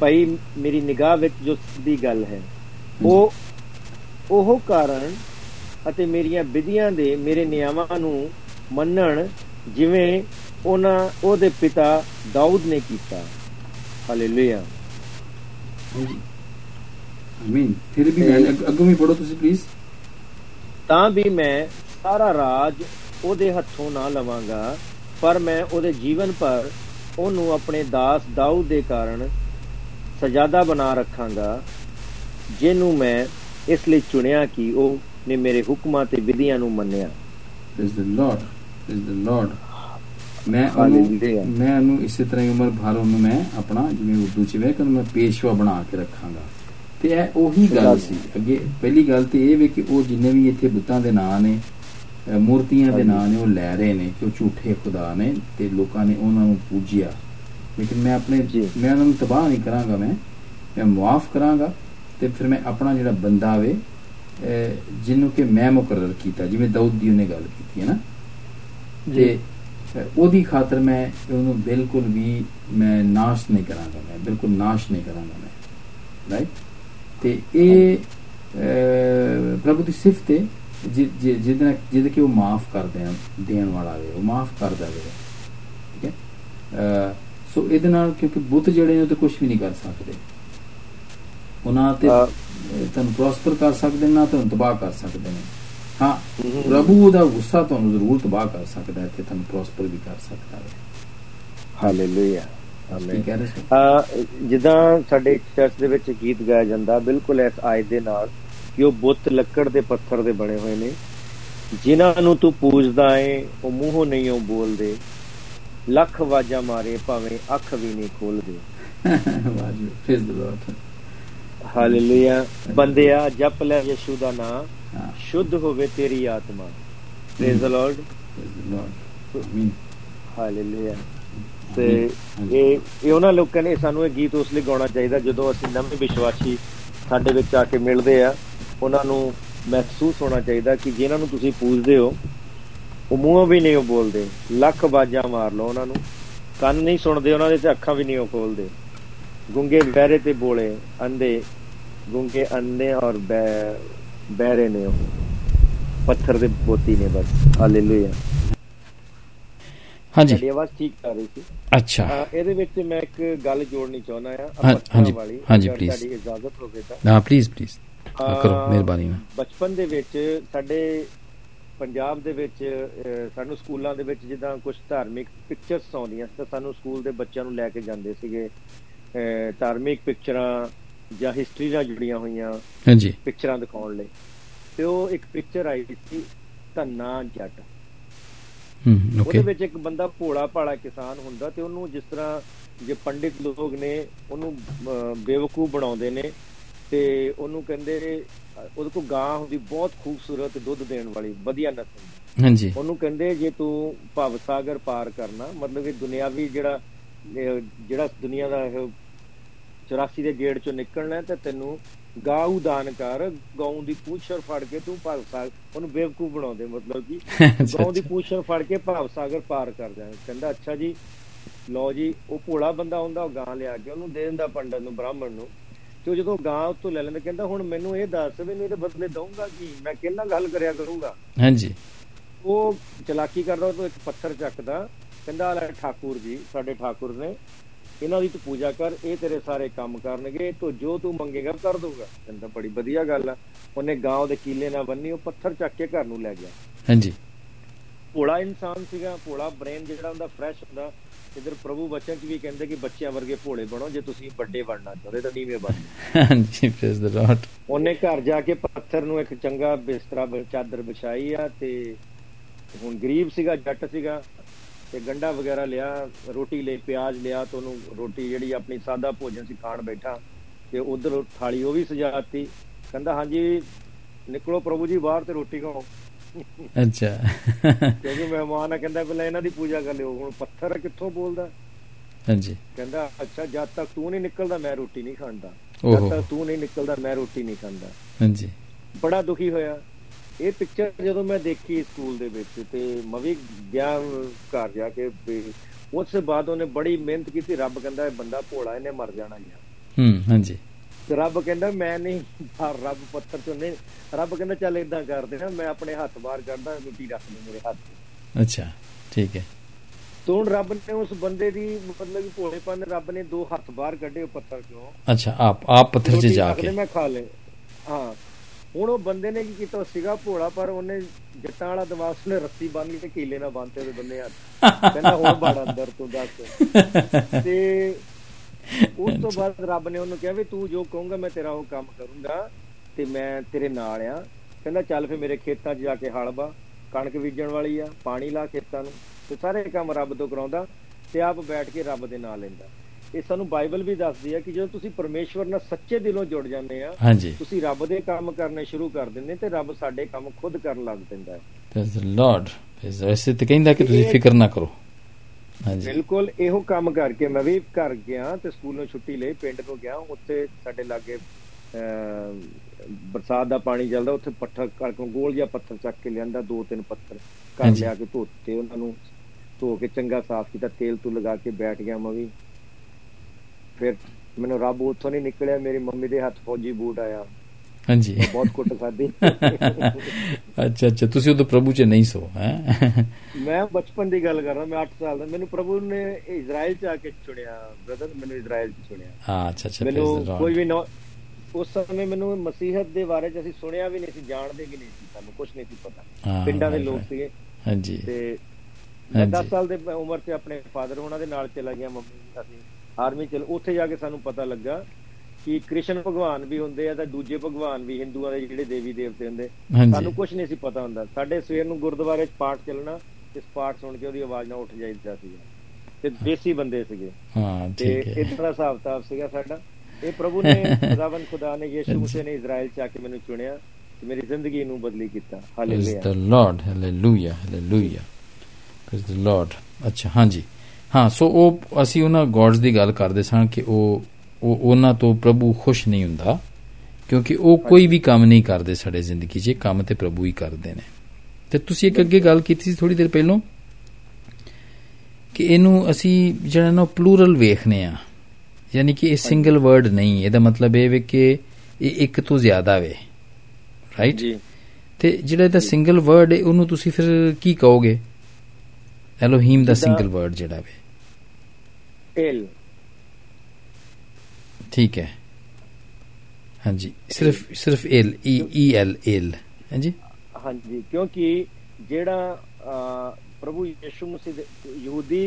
ਭਾਈ, ਮੇਰੀ ਨਿਗਾਹ ਵਿੱਚ ਜੋ ਸਿੱਧੀ ਗੱਲ ਹੈ, ਉਹ ਉਹ ਕਾਰਨ ਅਤੇ ਮੇਰੀਆਂ ਵਿਧੀਆਂ ਦੇ ਮੇਰੇ ਨਿਯਮਾਂ ਨੂੰ ਮੰਨਣ ਜਿਵੇਂ ਉਹਨਾਂ, ਉਹਦੇ ਪਿਤਾ ਦਾਊਦ ਨੇ ਕੀਤਾ। ਹਾਲੇਲੂਇਆ ਹਾਂਜੀ। ਆਮੀਨ ਫਿਰ ਵੀ ਮੈਂ ਅੱਗ- ਅੱਗੋਂ ਵੀ ਪੜੋ ਤੁਸੀਂ ਪਲੀਜ਼ ਤਾਂ ਵੀ ਮੈਂ ਸਾਰਾ ਰਾਜ ਉਹਦੇ ਹੱਥੋਂ ਨਾ ਲਵਾਂਗਾ ਪਰ ਮੈਂ ਉਹਦੇ ਜੀਵਨ ਪਰ ਉਹਨੂੰ ਆਪਣੇ ਦਾਸ ਦਾਊਦ ਦੇ ਕਾਰਨ ਸਜਾਦਾ ਬਣਾ ਰੱਖਾਂਗਾ ਜਿਹਨੂੰ ਮੈਂ ਇਸ ਲਈ ਚੁਣਿਆ ਕਿ ਉਹ ਨੇ ਮੇਰੇ ਹੁਕਮਾਂ ਤੇ ਵਿਧੀਆਂ ਨੂੰ ਮੰਨਿਆ। Is the Lord is the Lord. ਮੈਂ ਉਹਨੂੰ. ਮੈਂ ਉਹਨੂੰ ਇਸੇ ਤਰ੍ਹਾਂ ਹੀ ਉਮਰ ਭਰ ਉਹਨੂੰ ਮੈਂ ਆਪਣਾ ਜਿਵੇਂ ਉਰਦੂ ਚ ਵੇ ਕਿ ਮੈਂ ਪੇਸ਼ਵਾ ਬਣਾ ਕੇ ਰੱਖਾਂਗਾ। ਤੇ ਇਹ ਉਹੀ ਗੱਲ ਸੀ। ਅੱਗੇ ਪਹਿਲੀ ਗੱਲ ਤੇ ਇਹ ਵੇ ਕਿ ਉਹ ਜਿੰਨੇ ਵੀ ਇੱਥੇ ਬੁੱਤਾਂ ਦੇ ਨਾਂ ਨੇ ਮੂਰਤੀਆਂ ਦੇ। ਨਾਂ ਨੇ ਉਹ ਲੈ ਰਹੇ ਨੇ ਕਿ ਉਹ ਝੂਠੇ ਖੁਦਾ ਨੇ ਤੇ ਲੋਕਾਂ ਨੇ ਉਹਨਾਂ ਨੂੰ ਪੂਜਿਆ। ਲੇਕਿਨ ਮੈਂ ਆਪਣੇ। ਮੈਂ ਉਹਨਾਂ ਨੂੰ ਤਬਾਹ ਨਹੀਂ ਕਰਾਂਗਾ ਮੈਂ। ਮੈਂ ਮੁਆਫ ਕਰਾਂਗਾ ਤੇ ਫਿਰ ਮੈਂ ਆਪਣਾ ਜਿਹੜਾ ਬੰਦਾ ਵੇ ਜਿਹਨੂੰ ਕਿ ਮੈਂ ਮੁਕਰਰ ਕੀਤਾ ਜਿਵੇਂ ਦਾਊਦ ਦੀ ਉਹਨੇ ਗੱਲ ਕੀਤੀ ਹੈ ਨਾ। ਤੇ ਉਹਦੀ ਖਾਤਰ ਮੈਂ ਉਹਨੂੰ ਬਿਲਕੁਲ ਵੀ ਮੈਂ ਨਾਸ਼ ਨਹੀਂ ਕਰਾਂਗਾ ਮੈਂ ਬਿਲਕੁਲ ਨਾਸ਼ ਨਹੀਂ ਕਰਾਂਗਾ ਮੈਂ। ਰਾਈਟ ਤੇ ਇਹ ਪ੍ਰਭੂ ਦੀ ਸਿਫਤ ਹੈ ਜਿਹਦੇ ਜਿਹਦੇ ਕਿ ਉਹ ਮਾਫ ਕਰ ਦੇਣ ਦੇਣ ਵਾਲਾ ਵੇ ਉਹ ਮਾਫ ਕਰਦਾ ਵੇ ਠੀਕ ਹੈ? ਸੋ ਇਹਦੇ ਨਾਲ ਕਿਉਂਕਿ ਬੁੱਤ ਜਿਹੜੇ ਨੇ ਉਹ ਤੇ ਕੁਝ ਵੀ ਨਹੀਂ ਕਰ ਸਕਦੇ। ਉਹਨਾਂ ਤੇ ਤੁਹਾਨੂੰ ਪ੍ਰੋਸਪਰ ਕਰ ਸਕਦੇ ਨੇ ਤੁਹਾਨੂੰ ਤਬਾਹ ਕਰ ਸਕਦੇ ਨੇ। ਹਾਂ। ਪ੍ਰਭੂ ਦਾ ਗੁੱਸਾ ਤੁਹਾਨੂੰ ਜ਼ਰੂਰ ਤਬਾਹ ਕਰ ਸਕਦਾ ਹੈ ਤੇ ਤੁਹਾਨੂੰ ਪ੍ਰੋਸਪਰ ਵੀ ਕਰ ਸਕਦਾ ਹੈ। ਹਾਲੇਲੂਇਆ ਜਿੱਦਾਂ ਸਾਡੇ ਚਰਚ ਦੇ ਵਿੱਚ ਗੀਤ ਗਾਇਆ ਜਾਂਦਾ ਬਿਲਕੁਲ ਇਸ ਆਇਤ ਦੇ ਨਾਲ ਕਿ ਉਹ ਬੁੱਤ ਲੱਕੜ ਦੇ ਪੱਥਰ ਦੇ ਬਣੇ ਹੋਏ ਨੇ। ਜਿਨ੍ਹਾਂ ਨੂੰ ਤੂੰ ਪੂਜਦਾ ਏ ਉਹ ਮੂੰਹੋਂ ਨਹੀਂ ਉਹ ਬੋਲਦੇ। ਲੱਖ ਆਵਾਜ਼ਾਂ ਮਾਰੇ ਭਾਵੇਂ ਅੱਖ ਵੀ ਨਹੀਂ ਖੋਲਦੇ ਵਾਹ ਜੀ ਪ੍ਰੇਜ਼ ਦ ਲਾਰਡ ਹਾਲੇਲੂਇਆ ਬੰਦਿਆ ਜਪ ਲੈ ਯਿਸੂ ਦਾ ਨਾਮ ਸ਼ੁੱਧ ਹੋਵੇ ਤੇਰੀ ਆਤਮਾ। Praise the Lord praise the Lord amen hallelujah ਤੇ ਇਹ ਇਹ ਉਹਨਾਂ ਲੋਕਾਂ ਨੇ ਸਾਨੂੰ ਇਹ ਗੀਤ ਉਸ ਲਈ ਗਾਉਣਾ ਚਾਹੀਦਾ ਜਦੋਂ ਅਸੀਂ ਨਵੇਂ ਵਿਸ਼ਵਾਸੀ ਸਾਡੇ ਵਿੱਚ ਆ ਕੇ ਮਿਲਦੇ ਆ ਉਹਨਾਂ ਨੂੰ ਮਹਿਸੂਸ ਹੋਣਾ ਚਾਹੀਦਾ ਕਿ ਜਿਨ੍ਹਾਂ ਨੂੰ ਤੁਸੀਂ ਪੂਜਦੇ ਹੋ ਉਹ ਮੂੰਹੋਂ ਵੀ ਨਹੀਂ ਉਹ ਬੋਲਦੇ ਲੱਖ ਬਾਜਾਂ ਮਾਰ ਲਓ ਉਹਨਾਂ ਨੂੰ ਕੰਨ ਨਹੀਂ ਸੁਣਦੇ ਉਹਨਾਂ ਦੇ ਤੇ ਅੱਖਾਂ ਵੀ ਨਹੀਂ ਉਹ ਖੋਲਦੇ। ਗੁੰਗੇ ਬਹਿਰੇ ਤੇ ਬੋਲੇ ਅੰਧੇ ਗੁੰਗੇ ਅੰਧੇ ਔਰ ਬਹਿ- ਬਹਿਰੇ ਨੇ ਉਹ ਪੱਥਰ ਦੇ ਬੋਤੀ ਨੇ ਬਸ ਹਾਲੇਲੂਇਆ। ਹਾਂਜੀ। ਤੁਹਾਡੀ ਆਵਾਜ਼ ਠੀਕ ਆ ਰਹੀ ਸੀ। ਅੱਛਾ। ਇਹਦੇ ਵਿੱਚ ਮੈਂ ਇੱਕ ਗੱਲ ਜੋੜਨੀ ਚਾਹੁੰਦਾ ਆ ਹਾਂਜੀ, ਹਾਂਜੀ, please। ਤੁਹਾਡੀ ਇਜਾਜ਼ਤ ਹੋਵੇ ਤਾਂ। ਹਾਂ ਪਲੀਜ਼ ਪਲੀਜ਼ ਕਰੋ ਮਿਹਰਬਾਨੀ ਨਾਲ ਬਚਪਨ ਦੇ ਵਿੱਚ ਸਾਡੇ ਪੰਜਾਬ ਦੇ ਵਿੱਚ ਸਾਨੂੰ ਸਕੂਲਾਂ ਦੇ ਵਿੱਚ ਜਿੱਦਾਂ ਕੁਝ ਧਾਰਮਿਕ ਪਿਕਚਰਸ ਆਉਂਦੀਆਂ ਸੀ ਤਾਂ ਸਾਨੂੰ ਸਕੂਲ ਦੇ ਬੱਚਿਆਂ ਨੂੰ ਲੈ ਕੇ ਜਾਂਦੇ ਸੀਗੇ। ਧਾਰਮਿਕ ਪਿਕਚਰਾਂ ਜਾਂ ਹਿਸਟਰੀ ਨਾਲ ਜੁੜੀਆਂ ਹੋਈਆਂ ਹਾਂਜੀ। ਪਿਕਚਰਾਂ ਦਿਖਾਉਣ ਲਈ। ਤੇ ਉਹ ਇੱਕ ਪਿਕਚਰ ਆਈ ਸੀ ਧੰਨਾ ਜੱਟ। ਉਹਦੇ ਵਿੱਚ ਇੱਕ ਬੰਦਾ ਭੋਲਾ ਭਾਲਾ ਕਿਸਾਨ ਹੁੰਦਾ ਤੇ ਉਹਨੂੰ ਜਿਸ ਤਰ੍ਹਾਂ ਜੇ ਪੰਡਿਤ ਲੋਕ ਨੇ ਉਹਨੂੰ ਬੇਵਕੂਫ ਬਣਾਉਂਦੇ ਨੇ ਤੇ ਉਹਨੂੰ ਕਹਿੰਦੇ ਉਹਦੇ ਕੋਲ ਗਾਂ ਹੁੰਦੀ ਬਹੁਤ ਖੂਬਸੂਰਤ ਦੁੱਧ ਦੇਣ ਵਾਲੀ ਵਧੀਆ ਨਸਲ। ਹਾਂਜੀ ਉਹਨੂੰ ਕਹਿੰਦੇ ਜੇ ਤੂੰ ਭਵ ਸਾਗਰ ਪਾਰ ਕਰਨਾ ਮਤਲਬ ਕਿ ਦੁਨਿਆਵੀ ਜਿਹੜਾ ਇਹ ਜਿਹੜਾ ਦੁਨੀਆ ਦਾ ਇਹ 84 ਦੇ ਗੇੜ ਚੋਂ ਨਿਕਲਣਾ ਤੇ ਤੈਨੂੰ ਗਾਉ ਦਾਨ ਕਰ ਗਾਉਂ ਦੀ ਪੂਛਰ ਫੜ ਕੇ ਤੂੰ ਭਾਵ ਸਾਗਰ ਉਹਨੂੰ ਬੇਵਕੂਫ ਬਣਾਉਂਦੇ ਮਤਲਬ ਕਿ ਗਾਉਂ ਦੀ ਪੂਛਰ ਫੜ ਕੇ ਭਾਵ ਸਾਗਰ ਪਾਰ ਕਰ ਜਾਣਾ। ਕਹਿੰਦਾ ਅੱਛਾ ਜੀ ਲਓ ਜੀ ਉਹ ਭੋਲਾ ਬੰਦਾ ਹੁੰਦਾ ਉਹ ਗਾਂ ਲਿਆ ਕੇ ਉਹਨੂੰ ਦੇ ਦਿੰਦਾ ਪੰਡਤ ਨੂੰ ਬ੍ਰਾਹਮਣ ਨੂੰ। ਤੇ ਉਹ ਜਦੋਂ ਗਾਂ ਉੱਤੋਂ ਲੈ ਲੈਂਦਾ ਕਹਿੰਦਾ ਹੁਣ ਮੈਨੂੰ ਇਹ ਦੱਸ ਮੈਨੂੰ ਇਹਦੇ ਬਦਲੇ ਦਊਂਗਾ ਕੀ? ਮੈਂ ਕਿੰਨਾ ਗੱਲ ਕਰਿਆ ਕਰੂੰਗਾ? ਹਾਂਜੀ। ਉਹ ਚਲਾਕੀ ਕਰਦਾ ਉਹ ਤੋਂ ਇੱਕ ਪੱਥਰ ਚੱਕਦਾ। ਕਹਿੰਦਾ ਲੈ ਠਾਕੁਰ ਜੀ ਸਾਡੇ ਠਾਕੁਰ ਨੇ। ਇਹਨਾਂ ਦੀ ਤੂੰ ਪੂਜਾ ਕਰ ਇਹ ਤੇਰੇ ਸਾਰੇ ਕੰਮ ਕਰਨਗੇ ਤੋ ਜੋ ਤੂੰ ਮੰਗੇਗਾ ਕਰ ਦਊਗਾ। ਕਹਿੰਦਾ ਬੜੀ ਵਧੀਆ ਗੱਲ ਆ। ਉਹਨੇ ਗਾਂ ਦੇ ਕੀਲੇ ਨਾਲ ਬੰਨੀ ਉਹ ਪੱਥਰ ਚੱਕ ਕੇ ਘਰ ਨੂੰ ਲੈ ਗਿਆ। ਹਾਂਜੀ। ਭੋਲਾ ਇਨਸਾਨ ਸੀਗਾ ਭੋਲਾ ਬ੍ਰੇਨ ਜਿਹੜਾ ਹੁੰਦਾ ਫਰੈਸ਼ ਹੁੰਦਾ। ਇਧਰ ਪ੍ਰਭੂ ਬਚਨ ਚ ਵੀ ਕਹਿੰਦੇ ਕਿ ਬੱਚਿਆਂ ਵਰਗੇ ਭੋਲੇ ਬਣੋ ਜੇ ਤੁਸੀਂ ਵੱਡੇ ਬਣਨਾ ਚਾਹੁੰਦੇ ਤਾਂ ਨੀਵੇਂ ਬਣੋ ਹਾਂਜੀ ਪ੍ਰੇਜ਼ ਦ ਲਾਰਡ ਉਹਨੇ ਘਰ ਜਾ ਕੇ ਪੱਥਰ ਨੂੰ ਇੱਕ ਚੰਗਾ ਬਿਸਤਰਾ ਚਾਦਰ ਵਿਛਾਈ ਆ ਤੇ ਹੁਣ ਗਰੀਬ ਸੀਗਾ ਜੱਟ ਸੀਗਾ। ਤੇ ਗੰਡਾ ਵਗੈਰਾ ਲਿਆ ਰੋਟੀ ਲਈ ਪਿਆਜ਼ ਲਿਆ ਤੇ ਉਹਨੂੰ ਰੋਟੀ ਜਿਹੜੀ ਆਪਣੀ ਸਾਦਾ ਭੋਜਨ ਸੀ ਖਾਣ ਬੈਠਾ ਤੇ ਉਧਰ ਥਾਲੀ ਉਹ ਵੀ ਸਜਾਤੀ ਕਹਿੰਦਾ ਹਾਂਜੀ ਨਿਕਲੋ ਪ੍ਰਭੂ ਜੀ ਬਾਹਰ ਤੇ ਰੋਟੀ ਖਾਓ। ਅੱਛਾ। ਕਿਉਂਕਿ ਮਹਿਮਾਨ ਆ ਕਹਿੰਦਾ ਪਹਿਲਾਂ ਇਹਨਾਂ ਦੀ ਪੂਜਾ ਕਰ ਲਿਓ। ਹੁਣ ਪੱਥਰ ਕਿੱਥੋਂ ਬੋਲਦਾ? ਹਾਂਜੀ। ਕਹਿੰਦਾ ਅੱਛਾ ਜਦ ਤੱਕ ਤੂੰ ਨਹੀਂ ਨਿਕਲਦਾ ਮੈਂ ਰੋਟੀ ਨਹੀਂ ਖਾਂਦਾ। ਜਦ ਤੱਕ ਤੂੰ ਨਹੀਂ ਨਿਕਲਦਾ ਮੈਂ ਰੋਟੀ ਨਹੀਂ ਖਾਂਦਾ। ਹਾਂਜੀ। ਬੜਾ ਦੁਖੀ ਹੋਇਆ। ਇਹ ਪਿਕਚਰ ਜਦੋਂ ਮੈਂ ਦੇਖੀ ਸਕੂਲ ਦੇ ਵਿੱਚ ਤੇ ਮੈਂ ਵੀ ਗਿਆ ਘਰ ਜਾ ਕੇ ਉਸ ਤੋਂ ਬਾਅਦ ਉਹਨੇ ਬੜੀ ਮਿਹਨਤ ਕੀਤੀ ਰੱਬ ਕਹਿੰਦਾ ਇਹ ਬੰਦਾ ਭੋਲਾ ਇਹਨੇ ਮਰ ਜਾਣਾ ਯਾਰ ਹੂੰ ਹਾਂਜੀ। ਤੇ ਰੱਬ ਕਹਿੰਦਾ ਮੈਂ ਨਹੀਂ ਰੱਬ ਪੱਥਰ ਚੋਂ ਨਹੀਂ ਰੱਬ ਕਹਿੰਦਾ ਚੱਲ ਇਦਾਂ ਕਰਦੇ ਨਾ ਮੈਂ ਆਪਣੇ ਹੱਥ ਬਾਹਰ ਕੱਢਦਾ ਮਿੱਟੀ ਰੱਖ ਦੇ ਮੇਰੇ ਹੱਥ। ਅੱਛਾ ਠੀਕ ਹੈ। ਤੇ ਰੱਬ ਨੇ ਉਸ ਬੰਦੇ ਦੀ ਮਤਲਬ ਕਿ ਭੋਲੇਪਨ ਰੱਬ ਨੇ ਦੋ ਹੱਥ ਬਾਹਰ ਕੱਢੇ ਉਹ ਪੱਥਰ ਚੋਂ। ਅੱਛਾ ਆਪ ਆਪ ਪੱਥਰ 'ਚ ਜਾ ਕੇ। ਮੈਂ ਖਾ ਲੇ ਹਾਂ ਹੁਣ ਉਹ ਬੰਦੇ ਨੇ ਕੀ ਕੀਤਾ? ਉਹ ਸੀਗਾ ਭੋਲਾ, ਪਰ ਉਹਨੇ ਜੱਟਾਂ ਵਾਲਾ ਦਿਮਾਗ ਉਹਨੇ ਰੱਸੀ ਬੰਨ ਲਈ ਤੇ ਕੀਲੇ ਨਾਲ ਬੰਨਤੇ ਉਹਦੇ ਬੰਨੇ ਹੱਥ। ਕਹਿੰਦਾ ਹੁਣ ਬੜ ਅੰਦਰ ਤੂੰ ਦੱਸ। ਤੇ ਉਸ ਤੋਂ ਬਾਅਦ ਰੱਬ ਨੇ ਉਹਨੂੰ ਕਿਹਾ ਵੀ ਤੂੰ ਜੋ ਕਹੂੰਗਾ, ਮੈਂ ਤੇਰਾ ਉਹ ਕੰਮ ਕਰੂੰਗਾ ਤੇ ਮੈਂ ਤੇਰੇ ਨਾਲ ਆ। ਕਹਿੰਦਾ, ਚੱਲ ਫੇ ਮੇਰੇ ਖੇਤਾਂ 'ਚ ਜਾ ਕੇ ਹਲ ਬਾ। ਕਣਕ ਬੀਜਣ ਵਾਲੀ ਆ, ਪਾਣੀ ਲਾ ਖੇਤਾਂ ਨੂੰ। ਤੇ ਸਾਰੇ ਕੰਮ ਰੱਬ ਤੋਂ ਕਰਾਉਂਦਾ ਤੇ ਆਪ ਬੈਠ ਕੇ ਰੱਬ ਦੇ ਨਾਲ ਲੈਂਦਾ। ਇਹ ਸਾਨੂੰ ਬਾਈਬਲ ਵੀ ਦੱਸਦੀ ਹੈ ਕਿ ਜਦੋਂ ਤੁਸੀਂ ਪਰਮੇਸ਼ਵਰ ਨਾਲ ਸੱਚੇ ਦਿਲੋਂ ਜੁੜ ਜਾਂਦੇ ਆ ਤੁਸੀਂ ਰੱਬ ਦੇ ਕੰਮ ਕਰਨੇ ਸ਼ੁਰੂ ਕਰ ਦਿੰਦੇ ਤੇ ਰੱਬ ਸਾਡੇ ਕੰਮ ਖੁਦ ਕਰਨ ਲੱਗ ਪੈਂਦਾ ਹੈ। ਪ੍ਰੇਜ਼ ਦ ਲਾਰਡ ਵੈਸੇ ਤੇ ਕਹਿੰਦਾ ਕਿ ਤੁਸੀਂ ਫਿਕਰ ਨਾ ਕਰੋ। ਹਾਂਜੀ। ਬਿਲਕੁਲ ਇਹੋ ਕੰਮ ਕਰਕੇ ਮੈਂ ਵੀ ਘਰ ਗਿਆ ਤੇ ਸਕੂਲੋਂ ਛੁੱਟੀ ਲਈ ਪਿੰਡ ਨੂੰ ਗਿਆ ਉੱਥੇ ਸਾਡੇ ਲਾਗੇ ਬਰਸਾਤ ਦਾ ਪਾਣੀ ਚੱਲਦਾ ਉੱਥੇ ਪੱਥਰ ਕਣਕੋਂ ਗੋਲ ਜਿਹਾ ਪੱਥਰ ਚੱਕ ਕੇ ਲਿਆਂਦਾ ਦੋ ਤਿੰਨ ਪੱਥਰ ਘਰ। ਲਿਆ ਕੇ ਧੋਤੇ ਉਹਨਾਂ ਨੂੰ ਧੋ ਕੇ ਚੰਗਾ ਸਾਫ਼ ਕੀਤਾ ਤੇਲ ਤੂੰ ਲਗਾ ਕੇ ਬੈਠ ਗਿਆ ਮੈਂ ਵੀ। ਫਿਰ ਮੈਨੂੰ ਰੱਬ ਉੱਥੋਂ ਨਹੀਂ ਨਿਕਲਿਆ ਮੇਰੀ ਮੰਮੀ ਦੇ ਹੱਥ ਫੌਜੀ ਬੂਟ ਆਇਆ। ਹਾਂਜੀ। ਬਹੁਤ ਕੁੱਟ ਖਾਧੀ। ਅੱਛਾ ਅੱਛਾ ਤੁਸੀਂ ਉਦੋਂ ਪ੍ਰਭੂ 'ਚ ਨਹੀਂ ਸੋ ਹੈ? ਮੈਂ ਬਚਪਨ ਦੀ ਗੱਲ ਕਰ ਰਿਹਾ ਮੈਂ 8 ਸਾਲ ਦਾ ਮੈਨੂੰ ਪ੍ਰਭੂ ਨੇ ਇਜ਼ਰਾਈਲ ਚ ਆ ਕੇ ਚੁਣਿਆ ਬ੍ਰਦਰ ਮੈਨੂੰ ਇਜ਼ਰਾਈਲ ਚ ਚੁਣਿਆ। ਹਾਂ ਅੱਛਾ ਅੱਛਾ ਮੈਨੂੰ ਕੋਈ ਵੀ ਉਸ ਸਮੇਂ ਮੈਨੂੰ ਮਸੀਹਤ ਦੇ ਬਾਰੇ ਚ ਅਸੀਂ ਸੁਣਿਆ ਵੀ ਨਹੀਂ ਸੀ ਜਾਣਦੇ ਵੀ ਨਹੀਂ ਸੀ ਸਾਨੂੰ ਕੁਝ ਨਹੀਂ ਸੀ ਪਤਾ। ਪਿੰਡਾਂ ਦੇ ਲੋਕ. ਸੀਗੇ। ਹਾਂਜੀ। ਤੇ ਮੈਂ ਹਾਂਜੀ। 10 ਸਾਲ ਦੇ ਉਮਰ 'ਚ ਆਪਣੇ ਫਾਦਰ ਉਹਨਾਂ ਦੇ ਨਾਲ ਚਲਾ ਗਿਆ ਮੰਮੀ ਅਸੀਂ ਆਰਮੀ ਚ। ਉੱਥੇ ਜਾ ਕੇ ਸਾਨੂੰ ਪਤਾ ਲੱਗਾ ਕਿ ਕ੍ਰਿਸ਼ਨ ਭਗਵਾਨ ਵੀ ਹੁੰਦੇ ਆ ਤਾਂ ਦੂਜੇ ਭਗਵਾਨ ਵੀ ਹਿੰਦੂਆਂ ਦੇ ਜਿਹੜੇ ਦੇਵੀ ਦੇਵਤੇ ਹੁੰਦੇ। ਸਾਨੂੰ ਕੁਝ ਨਹੀਂ ਸੀ ਪਤਾ ਹੁੰਦਾ। ਸਾਡੇ ਸਵੇਰ ਨੂੰ ਗੁਰਦੁਆਰੇ 'ਚ ਪਾਠ ਚੱਲਣਾ ਇਸ ਪਾਠ ਸੁਣ ਕੇ ਉਹਦੀ ਆਵਾਜ਼ ਨਾਲ ਉੱਠ ਜਾਈਦਾ ਸੀਗਾ। ਤੇ ਦੇਸੀ ਬੰਦੇ ਸੀਗੇ। ਹਾਂ ਤੇ ਠੀਕ ਹੈ। ਇਦਾਂ ਦਾ ਹਿਸਾਬ ਕਿਤਾਬ ਸੀਗਾ ਸਾਡਾ। ਇਹ ਪ੍ਰਭੂ ਨੇ ਖੁਦਾਵੰ ਖੁਦਾ ਨੇ ਯਿਸੂ ਮਸੀਹ ਨੇ ਇਜ਼ਰਾਈਲ ਚ ਆ ਕੇ ਮੈਨੂੰ ਚੁਣਿਆ ਤੇ ਮੇਰੀ ਜ਼ਿੰਦਗੀ ਨੂੰ ਬਦਲੀ ਕੀਤਾ। Hallelujah the Lord hallelujah hallelujah praise the Lord ਅੱਛਾ ਹਾਂਜੀ। ਹਾਂ ਸੋ ਉਹ ਅਸੀਂ ਉਹਨਾਂ ਗੋਡਸ ਦੀ ਗੱਲ ਕਰਦੇ ਸਾਂ ਕਿ ਉਹ ਉਹ ਉਹਨਾਂ ਤੋਂ ਪ੍ਰਭੂ ਖੁਸ਼ ਨਹੀਂ ਹੁੰਦਾ ਕਿਉਂਕਿ ਉਹ ਕੋਈ ਵੀ ਕੰਮ ਨਹੀਂ ਕਰਦੇ ਸਾਡੇ ਜ਼ਿੰਦਗੀ 'ਚ ਕੰਮ ਤੇ ਪ੍ਰਭੂ ਹੀ ਕਰਦੇ ਨੇ। ਤੇ ਤੁਸੀਂ ਇੱਕ ਅੱਗੇ ਗੱਲ ਕੀਤੀ ਸੀ ਥੋੜੀ ਦੇਰ ਪਹਿਲਾਂ ਕਿ ਇਹਨੂੰ ਅਸੀਂ ਜਿਹੜਾ ਨਾ ਪਲੂਰਲ ਵੇਖਨੇ ਆ ਯਾਨੀ ਕਿ ਇਹ ਸਿੰਗਲ ਵਰਡ ਨਹੀਂ ਇਹਦਾ ਮਤਲਬ ਇਹ ਵੇ ਕਿ ਇਹ ਇੱਕ ਤੋਂ ਜ਼ਿਆਦਾ ਵੇ ਰਾਈਟ ਜੀ। ਤੇ ਜਿਹੜਾ ਇਹਦਾ ਸਿੰਗਲ ਵਰਡ ਹੈ ਉਹਨੂੰ ਤੁਸੀਂ ਫਿਰ ਕੀ ਕਹੋਗੇ? ਐਲੋਹੀਮ ਦਾ ਸਿੰਗਲ ਵਰਡ ਜਿਹੜਾ ਵੇ। ਐਲ ਠੀਕ ਹੈ। ਹਾਂਜੀ ਸਿਰਫ ਸਿਰਫ ਐਲ ਈ ਈ ਐਲ ਐਲ ਹਾਂਜੀ? ਹਾਂਜੀ ਕਿਉਂਕਿ ਜਿਹੜਾ ਪ੍ਰਭੂ ਯਿਸੂ ਮਸੀਹ ਯਹੂਦੀ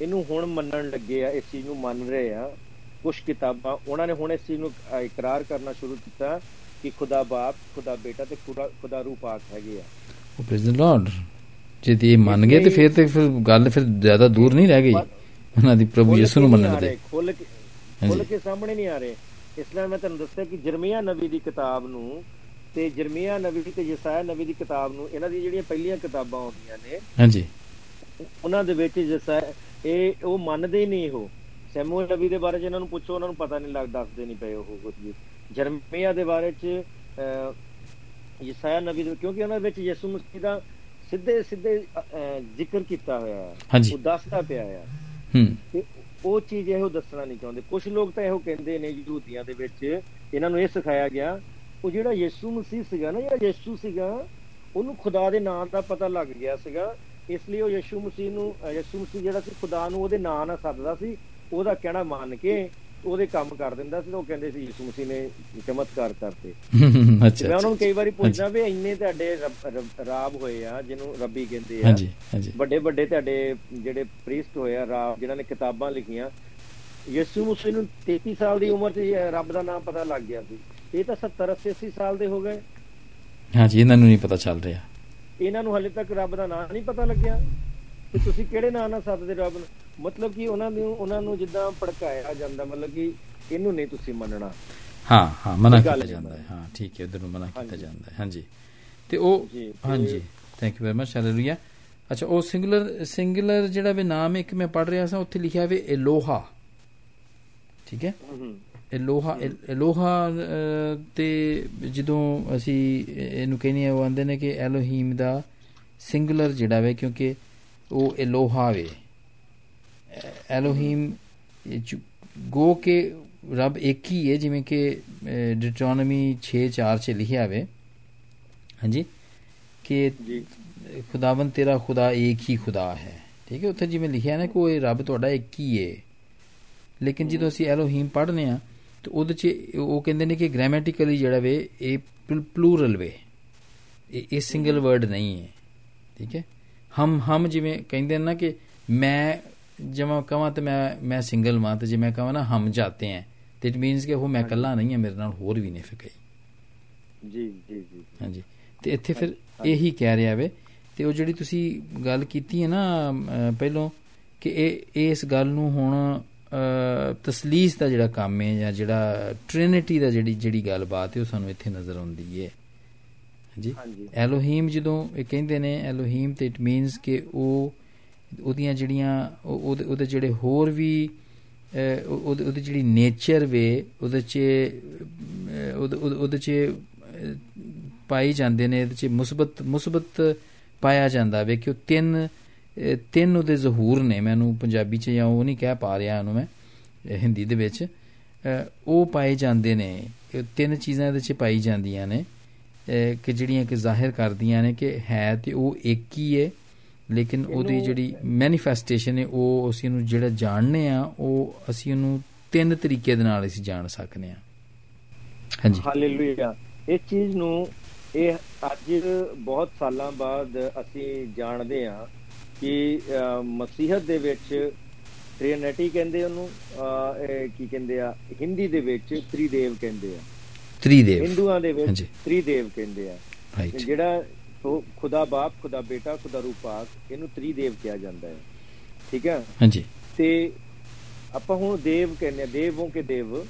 ਇਹਨੂੰ ਹੁਣ ਮੰਨਣ ਲੱਗੇ ਆ ਇਸ ਚੀਜ਼ ਨੂੰ ਮੰਨ ਰਹੇ ਆ। ਕੁਝ ਕਿਤਾਬਾਂ ਉਹਨਾਂ ਨੇ ਹੁਣ ਇਸ ਚੀਜ਼ ਨੂੰ ਇਕਰਾਰ ਕਰਨਾ ਸ਼ੁਰੂ ਕੀਤਾ ਕਿ ਖੁਦਾ ਬਾਪ ਖੁਦਾ ਬੇਟਾ ਤੇ ਖੁਦਾ ਰੂਹ ਪਾਕ ਹੈਗੇ ਆ ਉਹ ਪ੍ਰੇਜ਼ ਦ ਲਾਰਡ ਜੇ ਤੇ ਮੰਨ ਗਏ ਤੇ ਫਿਰ ਤੇ ਫਿਰ ਗੱਲ ਫਿਰ ਜ਼ਿਆਦਾ ਦੂਰ ਨਹੀਂ ਰਹਿ ਗਈ। ਉਹਨਾਂ ਦੀ ਪ੍ਰਭੂ ਯਿਸੂ ਨੂੰ ਮੰਨਣ ਦੇ। ਖੁੱਲ੍ਹ ਕੇ। ਖੁੱਲ੍ਹ ਕੇ ਸਾਹਮਣੇ ਨਹੀਂ ਆ ਰਹੇ। ਇਸ ਲਈ ਮੈਂ ਤੁਹਾਨੂੰ ਦੱਸਿਆ ਕਿ ਜਰਮੀਆ ਨਬੀ ਦੀ ਕਿਤਾਬ ਨੂੰ ਤੇ ਜਰਮੀਆ ਨਬੀ ਤੇ ਯਸਾਇਆ ਨਬੀ ਦੀ ਕਿਤਾਬ ਨੂੰ ਇਹਨਾਂ ਦੀ ਜਿਹੜੀਆਂ ਪਹਿਲੀਆਂ ਕਿਤਾਬਾਂ ਆਉਂਦੀਆਂ ਨੇ ਹਾਂਜੀ। ਉਹਨਾਂ ਦੇ ਵਿੱਚ ਜਸਾਇਆ ਇਹ ਉਹ ਮੰਨਦੇ ਹੀ ਨਹੀਂ ਉਹ। ਸੈਮੂਅਲ ਨਬੀ ਦੇ ਬਾਰੇ ਚ ਇਹਨਾਂ ਨੂੰ ਪੁੱਛੋ ਉਹਨਾਂ ਨੂੰ ਪਤਾ ਨਹੀਂ ਲੱਗਦਾ ਦੱਸਦੇ ਨਹੀਂ ਪਏ ਉਹ ਕੁਝ ਵੀ। ਜਰਮੀਆ ਦੇ ਬਾਰੇ ਚ ਯਸਾਇਆ ਨਬੀ ਦੇ ਕਿਉਂਕਿ ਉਹਨਾਂ ਵਿੱਚ ਯਿਸੂ ਮਸੀਹ ਦਾ ਸਿੱਧੇ ਸਿੱਧੇ ਜ਼ਿਕਰ ਕੀਤਾ ਹੋਇਆ ਹੈ। ਉਹ ਦੱਸਦਾ ਪਿਆ ਹੈ। ਹੂੰ। ਤੇ ਉਹ ਚੀਜ਼ ਇਹੋ ਦੱਸਣਾ ਨਹੀਂ ਚਾਹੁੰਦੇ। ਕੁਝ ਲੋਕ ਤਾਂ ਇਹੋ ਕਹਿੰਦੇ ਨੇ ਯਹੂਦੀਆਂ ਦੇ ਵਿੱਚ ਇਹਨਾਂ ਨੂੰ ਇਹ ਸਿਖਾਇਆ ਗਿਆ ਉਹ ਜਿਹੜਾ ਯਿਸੂ ਮਸੀਹ ਸੀਗਾ ਨਾ ਜਿਹੜਾ ਯਿਸੂ ਸੀਗਾ ਉਹਨੂੰ ਖੁਦਾ ਦੇ ਨਾਮ ਦਾ ਪਤਾ ਲੱਗ ਗਿਆ ਸੀਗਾ। ਇਸ ਲਈ ਉਹ ਯਿਸੂ ਮਸੀਹ ਨੂੰ ਯਿਸੂ ਮਸੀਹ ਜਿਹੜਾ ਸੀ ਖੁਦਾ ਨੂੰ ਉਹਦੇ ਨਾਮ ਨਾਲ ਸੱਦਦਾ ਸੀ। ਉਹਦਾ ਕਹਿਣਾ ਮੰਨ ਕੇ ਉਹਦੇ ਕੰਮ ਕਰ ਦਿੰਦਾ ਸੀ ਉਹ ਕਹਿੰਦੇ ਸੀ ਯਿਸੂ ਮਸੀਹ ਨੇ ਚਮਤਕਾਰ ਕਰਤੇ। ਅੱਛਾ ਮੈਂ ਉਹਨਾਂ ਨੂੰ ਕਈ ਵਾਰੀ ਪੁੱਛਦਾ ਵੀ ਇੰਨੇ ਤੁਹਾਡੇ ਰਾਬ ਹੋਏ ਆ ਜਿਹਨੂੰ ਰੱਬੀ ਕਹਿੰਦੇ ਆ। ਹਾਂਜੀ ਹਾਂਜੀ। ਵੱਡੇ ਵੱਡੇ ਤੁਹਾਡੇ ਜਿਹੜੇ ਪ੍ਰੀਸਟ ਹੋਏ ਆ ਰਾਬ ਜਿਨ੍ਹਾਂ ਨੇ ਕਿਤਾਬਾਂ ਲਿਖੀਆਂ। ਯਿਸੂ ਮਸੀਹ ਨੂੰ 33 ਸਾਲ ਦੀ ਉਮਰ 'ਚ ਰੱਬ ਦਾ ਨਾਮ ਪਤਾ ਲੱਗ ਗਿਆ ਸੀ। ਇਹ ਤਾਂ 70 80 ਸਾਲ ਦੇ ਹੋ ਗਏ। ਹਾਂਜੀ ਇਹਨਾਂ ਨੂੰ ਨਹੀਂ ਪਤਾ ਚੱਲ ਰਿਹਾ। ਇਹਨਾਂ ਨੂੰ ਹਲੇ ਤੱਕ ਰੱਬ ਦਾ ਨਾਮ ਨਹੀਂ ਪਤਾ ਲੱਗਿਆ। ਕਿ ਤੁਸੀਂ ਕਿਹੜੇ ਨਾਮ ਨਾਲ ਸੱਦਦੇ ਰੱਬ ਨੂੰ? ਮਤਲਬ ਕਿ ਉਹਨਾਂ ਨੂੰ ਉਹਨਾਂ ਨੂੰ ਜਿੱਦਾਂ ਭੜਕਾਇਆ ਜਾਂਦਾ ਮਤਲਬ ਕਿ ਇਹਨੂੰ ਨਹੀਂ ਤੁਸੀਂ ਮੰਨਣਾ। ਹਾਂ ਹਾਂ ਮਨਾ ਕੀਤਾ ਜਾਂਦਾ ਹੈ। ਹਾਂ ਠੀਕ ਹੈ ਉਧਰ ਨੂੰ ਮਨਾ ਕੀਤਾ ਜਾਂਦਾ ਹੈ। ਹਾਂਜੀ। ਤੇ ਉਹ ਹਾਂਜੀ। Thank you very much hallelujah ਅੱਛਾ ਉਹ ਸਿੰਗੂਲਰ ਸਿੰਗੂਲਰ ਜਿਹੜਾ ਵੀ ਨਾਮ ਇੱਕ ਮੈਂ ਪੜ ਰਿਹਾ ਸਾਂ ਉੱਥੇ ਲਿਖਿਆ ਵੇ ਇਲੋਹਾ ਠੀਕ ਹੈ? ਇਲੋਹਾ ਇਲੋਹਾ ਤੇ ਜਦੋਂ ਅਸੀਂ ਇਹਨੂੰ ਕਹਿੰਦੇ ਆ ਉਹ ਆਂਦੇ ਨੇ ਕਿ ਐਲੋਹੀਮ ਦਾ ਸਿੰਗੂਲਰ ਜਿਹੜਾ ਵੇ ਕਿਉਂਕਿ ਉਹ ਇਲੋਹਾ ਵੇ ਐਲੋਹੀਮ ਗੋ ਕੇ ਰੱਬ ਇੱਕ ਹੀ ਹੈ ਜਿਵੇਂ ਕਿ ਡਿਟਰੋਨਮੀ 6:4 ਚ ਲਿਖਿਆ ਵੇ ਹਾਂਜੀ ਕਿ ਖੁਦਾਵੰ ਤੇਰਾ ਖੁਦਾ ਇੱਕ ਹੀ ਖੁਦਾ ਹੈ ਠੀਕ ਹੈ ਉੱਥੇ ਜਿਵੇਂ ਲਿਖਿਆ ਨਾ ਕਿ ਉਹ ਰੱਬ ਤੁਹਾਡਾ ਇੱਕ ਹੀ ਹੈ ਲੇਕਿਨ ਜਦੋਂ ਅਸੀਂ ਐਲੋਹੀਮ ਪੜ੍ਹਨੇ ਆ ਤੇ ਉਹਦੇ ਚ ਉਹ ਕਹਿੰਦੇ ਨੇ ਕਿ ਗ੍ਰਾਮੈਟਿਕਲੀ ਜਿਹੜਾ ਵੇ ਇਹ ਪਲੂਰਲ ਵੇ ਇਹ ਸਿੰਗਲ ਵਰਡ ਨਹੀਂ ਹੈ ਠੀਕ ਹੈ ਹਮ ਹਮ ਜਿਵੇਂ ਕਹਿੰਦੇ ਨੇ ਨਾ ਕਿ ਮੈਂ ਜਮਾ ਕਹਾਂ ਤੇ ਮੈਂ ਮੈਂ ਸਿੰਗਲ ਮਾਂ ਤੇ ਜੇ ਮੈਂ ਕਹਾਂ ਨਾ ਹਮ ਜਾਤੇ हैं ਤੇ ਇਟ ਮੀਨਸ ਕਿ ਉਹ ਮੈਂ ਇਕੱਲਾ ਨਹੀਂ ਹਾਂ ਮੇਰੇ ਨਾਲ ਹੋਰ ਵੀ ਨੇ ਫਿਰ ਕਈ। ਜੀ ਜੀ ਜੀ। ਹਾਂਜੀ। ਤੇ ਇੱਥੇ ਫਿਰ ਇਹੀ ਕਹਿ ਰਿਹਾ ਵੇ ਤੇ ਉਹ ਜਿਹੜੀ ਤੁਸੀਂ ਗੱਲ ਕੀਤੀ ਹੈ ਨਾ ਪਹਿਲੋਂ ਕਿ ਇਹ ਇਸ ਗੱਲ ਨੂੰ ਹੁਣ ਤਸਲੀਸ ਦਾ ਜਿਹੜਾ ਕੰਮ ਹੈ ਜਾਂ ਜਿਹੜਾ ਟ੍ਰਿਨਿਟੀ ਦਾ ਜਿਹੜੀ ਜਿਹੜੀ ਗੱਲਬਾਤ ਹੈ ਉਹ ਸਾਨੂੰ ਇੱਥੇ ਨਜ਼ਰ ਆਉਂਦੀ ਹੈ। ਹਾਂਜੀ। ਐਲੋਹੀਮ ਜਦੋਂ ਇਹ ਕਹਿੰਦੇ ਨੇ ਐਲੋਹੀਮ ਤੇ ਇਟ ਮੀਨਸ ਕਿ ਉਹ ਉਹਦੀਆਂ ਜਿਹੜੀਆਂ ਉਹਦੇ ਜਿਹੜੇ ਹੋਰ ਵੀ ਉਹਦੀ ਜਿਹੜੀ ਨੇਚਰ ਵੇ ਉਹਦੇ ਚ ਉਹਦੇ ਚ ਪਾਈ ਜਾਂਦੇ ਨੇ ਇਹਦੇ ਚ ਮੁਸਬਤ ਮੁਸਬਤ ਪਾਇਆ ਜਾਂਦਾ ਵੇ ਕਿ ਉਹ ਤਿੰਨ ਤਿੰਨ ਉਹਦੇ ਜ਼ਹੂਰ ਨੇ। ਮੈਨੂੰ ਪੰਜਾਬੀ ਚ ਜਾਂ ਉਹ ਨਹੀਂ ਕਹਿ ਪਾ ਰਿਹਾ ਉਹਨੂੰ ਮੈਂ ਹਿੰਦੀ ਦੇ ਵਿੱਚ। ਉਹ ਪਾਏ ਜਾਂਦੇ ਨੇ ਤਿੰਨ ਚੀਜ਼ਾਂ ਇਹਦੇ ਚ ਪਾਈ ਜਾਂਦੀਆਂ ਨੇ। ਕਿ ਜਿਹੜੀਆਂ ਕਿ ਜ਼ਾਹਿਰ ਕਰਦੀਆਂ ਨੇ ਕਿ ਹੈ ਤੇ ਉਹ ਇੱਕ ਹੀ ਹੈ ਲੇਕਿਨ ਉਹਦੀ ਜਿਹੜੀ ਮੈਨੀਫੈਸਟੇਸ਼ਨ ਹੈ ਉਹ ਅਸੀਂ ਉਹਨੂੰ ਜਿਹੜਾ ਜਾਣਨੇ ਆ ਉਹ ਅਸੀਂ ਉਹਨੂੰ ਤਿੰਨ ਤਰੀਕੇ ਦੇ ਨਾਲ ਅਸੀਂ ਜਾਣ ਸਕਨੇ ਆ। ਹਾਂਜੀ। ਹਾਲੇਲੂਇਆ ਇਹ ਚੀਜ਼ ਨੂੰ ਇਹ ਅੱਜ ਬਹੁਤ ਸਾਲਾਂ ਬਾਅਦ ਅਸੀਂ ਜਾਣਦੇ ਆ ਕਿ ਮਸੀਹਤ ਦੇ ਵਿੱਚ ਟ੍ਰਿਨਿਟੀ ਕਹਿੰਦੇ ਉਹਨੂੰ ਕੀ ਕਹਿੰਦੇ ਆ ਹਿੰਦੀ ਦੇ ਵਿੱਚ ਤ੍ਰਿਦੇਵ ਕਹਿੰਦੇ ਆ। ਤ੍ਰਿਦੇਵ। ਹਿੰਦੂਆਂ ਦੇ ਵਿੱਚ ਤ੍ਰਿਦੇਵ ਕਹਿੰਦੇ ਆ। ਜਿਹੜਾ ਉਹ ਖੁਦਾ ਬਾਪ ਖੁਦਾ ਬੇਟਾ ਖੁਦਾ ਰੂਪਾਕ ਇਹਨੂੰ ਤ੍ਰਿਦੇਵ ਕਿਹਾ ਜਾਂਦਾ ਹੈ। ਠੀਕ ਹੈ? ਹਾਂਜੀ। ਤੇ ਆਪਾਂ ਹੁਣ ਦੇਵ ਕਹਿੰਦੇ ਆ ਦੇਵੋਂ ਕੇ ਦੇਵ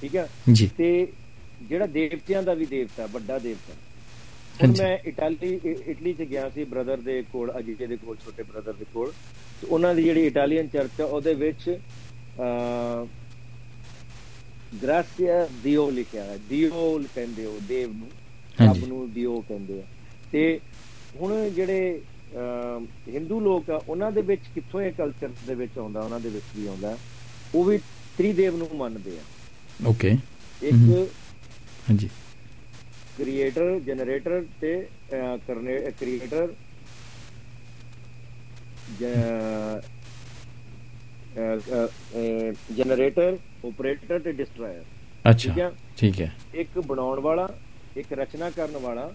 ਠੀਕ ਹੈ? ਜੀ। ਤੇ ਜਿਹੜਾ ਦੇਵਤਿਆਂ ਦਾ ਵੀ ਦੇਵਤਾ ਵੱਡਾ ਦੇਵਤਾ। ਹੁਣ ਮੈਂ ਇਟਾਲੀ ਇਟਲੀ ਚ ਗਿਆ ਸੀ ਬ੍ਰਦਰ ਦੇ ਕੋਲ ਅਜੀਜੇ ਦੇ ਕੋਲ ਛੋਟੇ ਬ੍ਰਦਰ ਦੇ ਕੋਲ। ਉਹਨਾਂ ਦੀ ਜਿਹੜੀ ਇਟਾਲੀਅਨ ਚਰਚ ਆ ਉਹਦੇ ਵਿੱਚ ਗ੍ਰਾਸੀਆ ਦਿਓ ਲਿਖਿਆ ਹੈ ਦਿਓ ਕਹਿੰਦੇ ਉਹ ਦੇਵ ਨੂੰ ਰੱਬ ਨੂੰ ਦਿਓ ਕਹਿੰਦੇ ਆ। ਤੇ ਹੁਣ ਜਿਹੜੇ ਹਿੰਦੂ ਲੋਕ ਆ ਉਹਨਾਂ ਦੇ ਵਿੱਚ ਕਿੱਥੋਂ ਇਹ ਕਲਚਰ ਦੇ ਵਿੱਚ ਆਉਂਦਾ ਉਹਨਾਂ ਦੇ ਵਿੱਚ ਵੀ ਆਉਂਦਾ ਉਹ ਵੀ ਤ੍ਰਿਦੇਵ ਨੂੰ ਮੰਨਦੇ ਆ। ਓਕੇ। ਇੱਕ ਹਾਂਜੀ। ਕ੍ਰੀਏਟਰ ਜਨਰੇਟਰ ਤੇ ਕਰਨੇ ਕ੍ਰੀਏਟਰ ਜਨਰੇਟਰ ਆਪਰੇਟਰ ਤੇ ਡਿਸਟਰਾਇਰ। ਅੱਛਾ ਠੀਕ ਹੈ। ਇੱਕ ਬਣਾਉਣ ਵਾਲਾ ਇੱਕ ਰਚਨਾ ਕਰਨ ਵਾਲਾ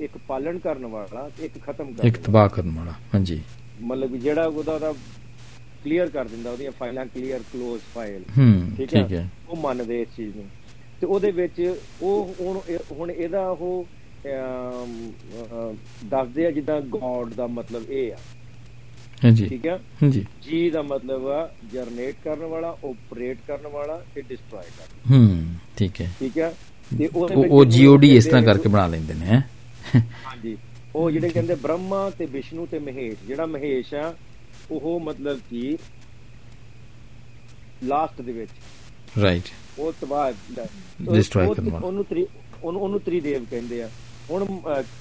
ਇੱਕ ਪਾਲਣ ਕਰਨ ਵਾਲਾ ਇੱਕ ਖਤਮ ਕਰਨ ਇੱਕ ਤਬਾਹ ਕਰਨ ਵਾਲਾ ਹਾਂਜੀ। ਮਤਲਬ ਜਿਹੜਾ ਉਹਦਾ ਦਾ ਕਲੀਅਰ ਕਰ ਦਿੰਦਾ ਉਹਦੀਆਂ ਫਾਈਲਾਂ ਕਲੀਅਰ ਕਲੋਜ਼ ਫਾਈਲ ਠੀਕ ਹੈ। ਉਹ ਮੰਨਦੇ ਇਸ ਚੀਜ਼ ਨੂੰ। ਤੇ ਉਹਦੇ ਵਿੱਚ ਉਹ ਹੁਣ ਹੁਣ ਇਹਦਾ ਉਹ ਦੱਸਦੇ ਆ ਜਿੱਦਾਂ ਗੋਡ ਦਾ ਮਤਲਬ ਇਹ ਆ। ਹਾਂਜੀ। ਠੀਕ ਹੈ? ਹਾਂਜੀ। ਜੀ ਦਾ ਮਤਲਬ ਆ ਜਨਰੇਟ ਕਰਨ ਵਾਲਾ ਆਪਰੇਟ ਕਰਨ ਵਾਲਾ ਤੇ ਡਿਸਟਰੋਏ ਕਰਨ ਹੂੰ ਠੀਕ ਹੈ। ਠੀਕ ਹੈ? ਤੇ ਉਹ ਜੀਓਡੀ ਇਸ ਤਰ੍ਹਾਂ ਕਰਕੇ ਬਣਾ ਲੈਂਦੇ ਨੇ ਹਾਂਜੀ। ਉਹ ਜਿਹੜੇ ਕਹਿੰਦੇ ਬ੍ਰਹਮਾ ਤੇ ਵਿਸ਼ਨੂੰ ਤੇ ਮਹੇਸ਼ ਜਿਹੜਾ ਮਹੇਸ਼ ਆ ਉਹ ਮਤਲਬ ਕਿ ਲਾਸਟ ਦੇ ਵਿੱਚ। ਰਾਈਟ ਉਹ ਤਬਾਹ Destroy ਕਰਨ ਵਾਲਾ। ਉਹਨੂੰ ਤ੍ਰੀ ਉਹਨੂੰ ਉਹਨੂੰ ਤ੍ਰਿਦੇਵ ਕਹਿੰਦੇ ਆ। ਹੁਣ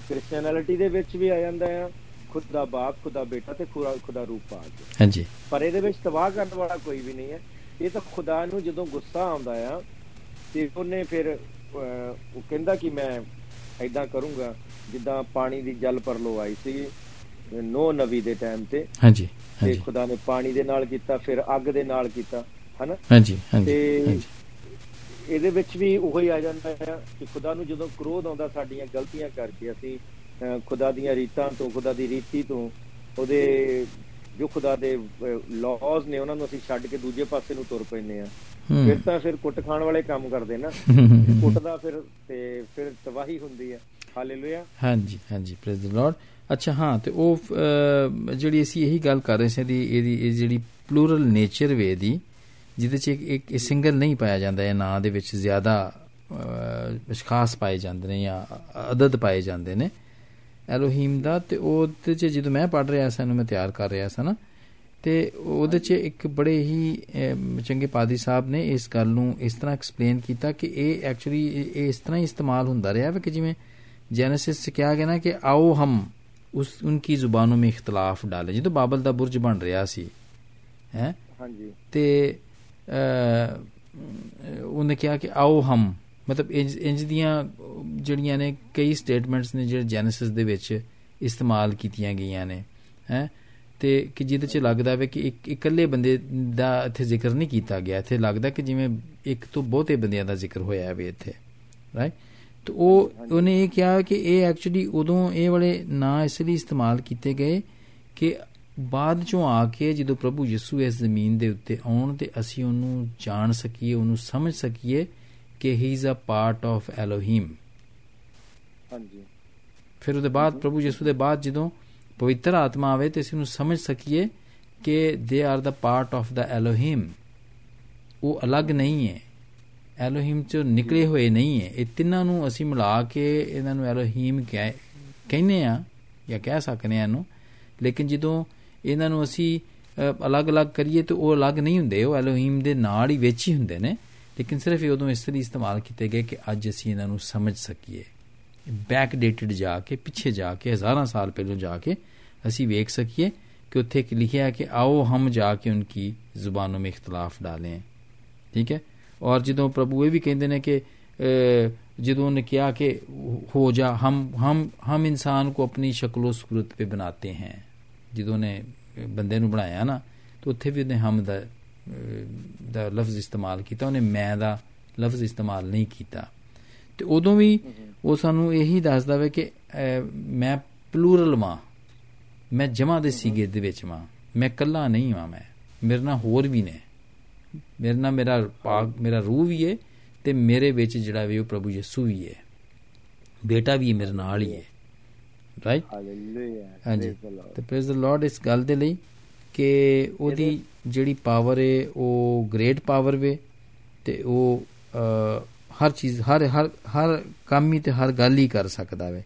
ਕ੍ਰਿਸਚੀਅਨਿਟੀ ਦੇ ਵਿੱਚ ਵੀ ਆ ਜਾਂਦਾ ਆ। ਖੁਦਾ ਬਾਪ ਖੁਦਾ ਬੇਟਾ ਤੇ ਖੁਦਾ ਖੁਦਾ ਰੂਪ ਪਾਕ ਹਾਂਜੀ। ਪਰ ਇਹਦੇ ਵਿੱਚ ਤਬਾਹ ਕਰਨ ਵਾਲਾ ਕੋਈ ਵੀ ਨਹੀਂ ਹੈ। ਇਹ ਤਾਂ ਖੁਦਾ ਨੂੰ ਜਦੋਂ ਗੁੱਸਾ ਆਉਂਦਾ ਆ ਤੇ ਉਹਨੇ ਫਿਰ ਉਹ ਕਹਿੰਦਾ ਕਿ ਮੈਂ ਐਦਾਂ ਕਰੂੰਗਾ ਜਿੱਦਾਂ ਪਾਣੀ ਦੀ ਜਲ ਪਰਲੋ ਆਈ ਸੀ ਨੋ ਨਵੀ ਦੇ ਟਾਈਮ ਤੇ। ਹਾਂਜੀ ਤੇ ਖੁਦਾ ਨੇ ਪਾਣੀ ਦੇ ਨਾਲ ਕੀਤਾ ਫਿਰ ਅੱਗ ਦੇ ਨਾਲ ਕੀਤਾ ਹਨਾ? ਹਾਂਜੀ ਹਾਂਜੀ ਤੇ ਇਹਦੇ ਵਿੱਚ ਵੀ ਉਹੋ ਆ ਜਾਂਦਾ ਹੈ ਕਿ ਖੁਦਾ ਨੂੰ ਜਦੋਂ ਕ੍ਰੋਧ ਆਉਂਦਾ ਸਾਡੀਆਂ ਗਲਤੀਆਂ ਕਰਕੇ ਅਸੀਂ ਖੁਦਾ ਦੀਆਂ ਰੀਤਾਂ ਤੋਂ ਖੁਦਾ ਦੀ ਰੀਤੀ ਤੋਂ ਉਹਦੇ ਜੋ ਖੁਦਾ ਦੇ ਲਾਜ਼ ਨੇ ਉਹਨਾਂ ਨੂੰ ਅਸੀਂ ਛੱਡ ਕੇ ਦੂਜੇ ਪਾਸੇ ਨੂੰ ਤੁਰ ਪੈਂਦੇ ਆ। ਫਿਰ ਤਾਂ ਫਿਰ ਕੁੱਟ ਖਾਣ ਵਾਲੇ ਕੰਮ ਕਰਦੇ ਨਾ। ਕੁੱਟਦਾ ਫਿਰ ਤੇ ਫਿਰ ਤਬਾਹੀ ਹੁੰਦੀ ਹੈ। ਹਾਲੇਲੂਇਆ ਹਾਂਜੀ ਹਾਂਜੀ ਪ੍ਰੇਜ਼ ਦ ਲਾਰਡ ਅੱਛਾ ਹਾਂ ਤੇ ਉਹ ਜਿਹੜੀ ਅਸੀਂ ਇਹੀ ਗੱਲ ਕਰ ਰਹੇ ਸੀ ਦੀ ਇਹਦੀ ਇਹ ਜਿਹੜੀ ਪਲੂਰਲ ਨੇਚਰ ਵੇ ਦੀ ਜਿਹਦੇ ਚ ਇੱਕ ਇੱਕ ਸਿੰਗਲ ਨਹੀਂ ਪਾਇਆ ਜਾਂਦਾ ਇਹ ਨਾਂ ਦੇ ਵਿੱਚ ਜ਼ਿਆਦਾ ਅਸ਼ਖਾਸ ਪਾਏ ਜਾਂਦੇ ਨੇ ਜਾਂ ਅਦਦ ਪਾਏ ਜਾਂਦੇ ਨੇ। ਐਲੋਹੀਮ ਦਾ ਤੇ ਉਹਦੇ ਚ ਜਦੋਂ ਮੈਂ ਪੜ ਰਿਹਾ ਸੀ ਇਹਨੂੰ ਮੈਂ ਤਿਆਰ ਕਰ ਰਿਹਾ ਸੀ ਨਾ ਤੇ ਉਹਦੇ ਚ ਇੱਕ ਬੜੇ ਹੀ ਚੰਗੇ ਪਾਦੀ ਸਾਹਿਬ ਨੇ ਇਸ ਗੱਲ ਨੂੰ ਇਸ ਤਰ੍ਹਾਂ ਐਕਸਪਲੇਨ ਕੀਤਾ ਕਿ ਇਹ ਐਕਚੁਅਲੀ ਇਹ ਇਸ ਤਰ੍ਹਾਂ ਹੀ ਇਸਤੇਮਾਲ ਹੁੰਦਾ ਰਿਹਾ ਹੈ ਕਿ ਜਿਵੇਂ ਜੈਨੇਸਿਸ ਚ ਕਿਹਾ ਗਿਆ ਨਾ ਕਿ ਆਓ ਹਮ ਉਸ ਉਨਕੀ ਜ਼ੁਬਾਨੋਂ ਮੇ ਇਖਤਲਾਫ ਡਾਲੇ। ਜਦੋਂ ਬਾਬਲ ਦਾ ਬੁਰਜ ਬਣ ਰਿਹਾ ਸੀ ਹੈ? ਹਾਂਜੀ। ਤੇ ਉਹਨੇ ਕਿਹਾ ਕਿ ਆਓ ਹਮ ਮਤਲਬ ਇੰਜ ਇੰਜ ਦੀਆਂ ਜਿਹੜੀਆਂ ਨੇ ਕਈ ਸਟੇਟਮੈਂਟਸ ਨੇ ਜਿਹੜੇ ਜੈਨੇਸਿਸ ਦੇ ਵਿੱਚ ਇਸਤੇਮਾਲ ਕੀਤੀਆਂ ਗਈਆਂ ਨੇ, ਹੈ? ਤੇ ਕਿ ਜਿਹਦੇ ਚ ਲੱਗਦਾ ਵੇ ਕਿ ਇੱਕ ਇਕੱਲੇ ਬੰਦੇ ਦਾ ਇੱਥੇ ਜ਼ਿਕਰ ਨਹੀਂ ਕੀਤਾ ਗਿਆ। ਇੱਥੇ ਲੱਗਦਾ ਕਿ ਜਿਵੇਂ ਇੱਕ ਤੋਂ ਬਹੁਤੇ ਬੰਦਿਆਂ ਦਾ ਜ਼ਿਕਰ ਹੋਇਆ ਹੈ ਇੱਥੇ ਰਾਈਟ ਤੇ ਉਹ, ਉਹਨੇ ਇਹ ਕਿਹਾ ਕਿ ਇਹ ਐਕਚੁਅਲੀ ਉਦੋਂ ਇਹ ਵਾਲੇ ਨਾਂ ਇਸ ਲਈ ਇਸਤੇਮਾਲ ਕੀਤੇ ਗਏ ਕਿ ਬਾਅਦ ਚੋਂ ਆ ਕੇ ਜਦੋਂ ਪ੍ਰਭੂ ਯਿਸੂ ਇਸ ਜ਼ਮੀਨ ਦੇ ਉੱਤੇ ਆਉਣ ਤੇ ਅਸੀਂ ਉਹਨੂੰ ਜਾਣ ਸਕੀਏ, ਉਹਨੂੰ ਸਮਝ ਸਕੀਏ ਕਿ he is a part of Elohim ਹਾਂਜੀ। ਫਿਰ ਉਹਦੇ ਬਾਅਦ ਪ੍ਰਭੂ ਯਿਸੂ ਦੇ ਬਾਅਦ ਜਦੋਂ ਪਵਿੱਤਰ ਆਤਮਾ ਆਵੇ ਤੇ ਅਸੀਂ ਉਹਨੂੰ ਸਮਝ ਸਕੀਏ ਕਿ they are the part of the Elohim ਉਹ ਅਲੱਗ ਨਹੀਂ ਹੈ। ਐਲੋਹੀਮ ਚੋਂ ਨਿਕਲੇ ਹੋਏ ਨਹੀਂ ਹੈ। ਇਹ ਤਿੰਨਾਂ ਨੂੰ ਅਸੀਂ ਮਿਲਾ ਕੇ ਇਹਨਾਂ ਨੂੰ ਐਲੋਹੀਮ ਕਹਿ ਕਹਿੰਦੇ ਆ ਜਾਂ ਕਹਿ ਸਕਨੇ ਆ ਇਹਨੂੰ। ਲੇਕਿਨ ਜਦੋਂ ਇਹਨਾਂ ਨੂੰ ਅਸੀਂ ਅਲੱਗ-ਅਲੱਗ ਕਰੀਏ ਤੇ ਉਹ ਅਲੱਗ ਨਹੀਂ ਹੁੰਦੇ। ਉਹ ਐਲੋਹੀਮ ਦੇ ਨਾਲ ਹੀ ਵਿੱਚ ਹੀ ਹੁੰਦੇ ਨੇ। लेकिन सिर्फ़ ਇਹ ਉਦੋਂ ਇਸ ਤਰੀ ਇਸਤੇਮਾਲ ਕੀਤੇ ਗਏ ਕਿ ਅੱਜ ਅਸੀਂ समझ सकी ਸਮਝ जाके, पिछे जाके, हज़ार साल पहले जाके असी वेख सकी ਪਹਿਲਾਂ ਜਾ कि उत्थे लिखा है कि आओ हम जाके उनकी जुबानों में इख्तलाफ डालें। ठीक है? और जो प्रभु ये भी कहें कि जो उन्हें किया कि हो जा, हम हम हम इंसान को अपनी शक्लो सूरत पे बनाते हैं। जो उन्हें बंदे बनाया ना तो उत्थे भी उन्हें हम ਦਾ ਲਫ਼ਜ਼ ਇਸਤੇਮਾਲ ਕੀਤਾ ਉਹਨੇ ਮੈਂ ਦਾ ਲਫ਼ਜ਼ ਇਸਤੇਮਾਲ ਨਹੀਂ ਕੀਤਾ। ਤੇ ਉਦੋਂ ਵੀ ਉਹ ਸਾਨੂੰ ਇਹੀ ਦੱਸਦਾ ਵੇ ਕਿ ਮੈਂ ਪਲੂਰਲ ਵਾਂ। ਮੈਂ ਜਮਾ ਦੇ ਸੀਗੇ ਦੇ ਵਿੱਚ ਵਾਂ। ਮੈਂ ਇਕੱਲਾ ਨਹੀਂ ਵਾਂ ਮੈਂ। ਮੇਰੇ ਨਾਲ ਹੋਰ ਵੀ ਨੇ। ਮੇਰੇ ਨਾਲ ਮੇਰਾ ਪਾਕ ਮੇਰਾ ਰੂਹ ਵੀ ਹੈ ਤੇ ਮੇਰੇ ਵਿੱਚ ਜਿਹੜਾ ਵੀ ਉਹ ਪ੍ਰਭੂ ਯਿਸੂ ਵੀ ਹੈ ਬੇਟਾ ਵੀ ਮੇਰੇ ਨਾਲ ਹੀ ਹੈ ਰਾਈਟ ਹਾਲੇਲੂਇਆ ਹਾਂਜੀ। ਤੇ ਪ੍ਰੇਜ਼ ਦ ਲਾਰਡ ਇਸ ਗੱਲ ਦੇ ਲਈ ਕਿ ਉਹਦੀ ਜਿਹੜੀ ਪਾਵਰ ਹੈ ਉਹ ਗ੍ਰੇਟ ਪਾਵਰ ਵੇ ਤੇ ਉਹ ਅ, ਹਰ ਚੀਜ਼ ਹਰ ਹਰ ਹਰ ਕੰਮ ਹੀ ਤੇ ਹਰ ਗੱਲ ਹੀ ਕਰ ਸਕਦਾ ਵੇ।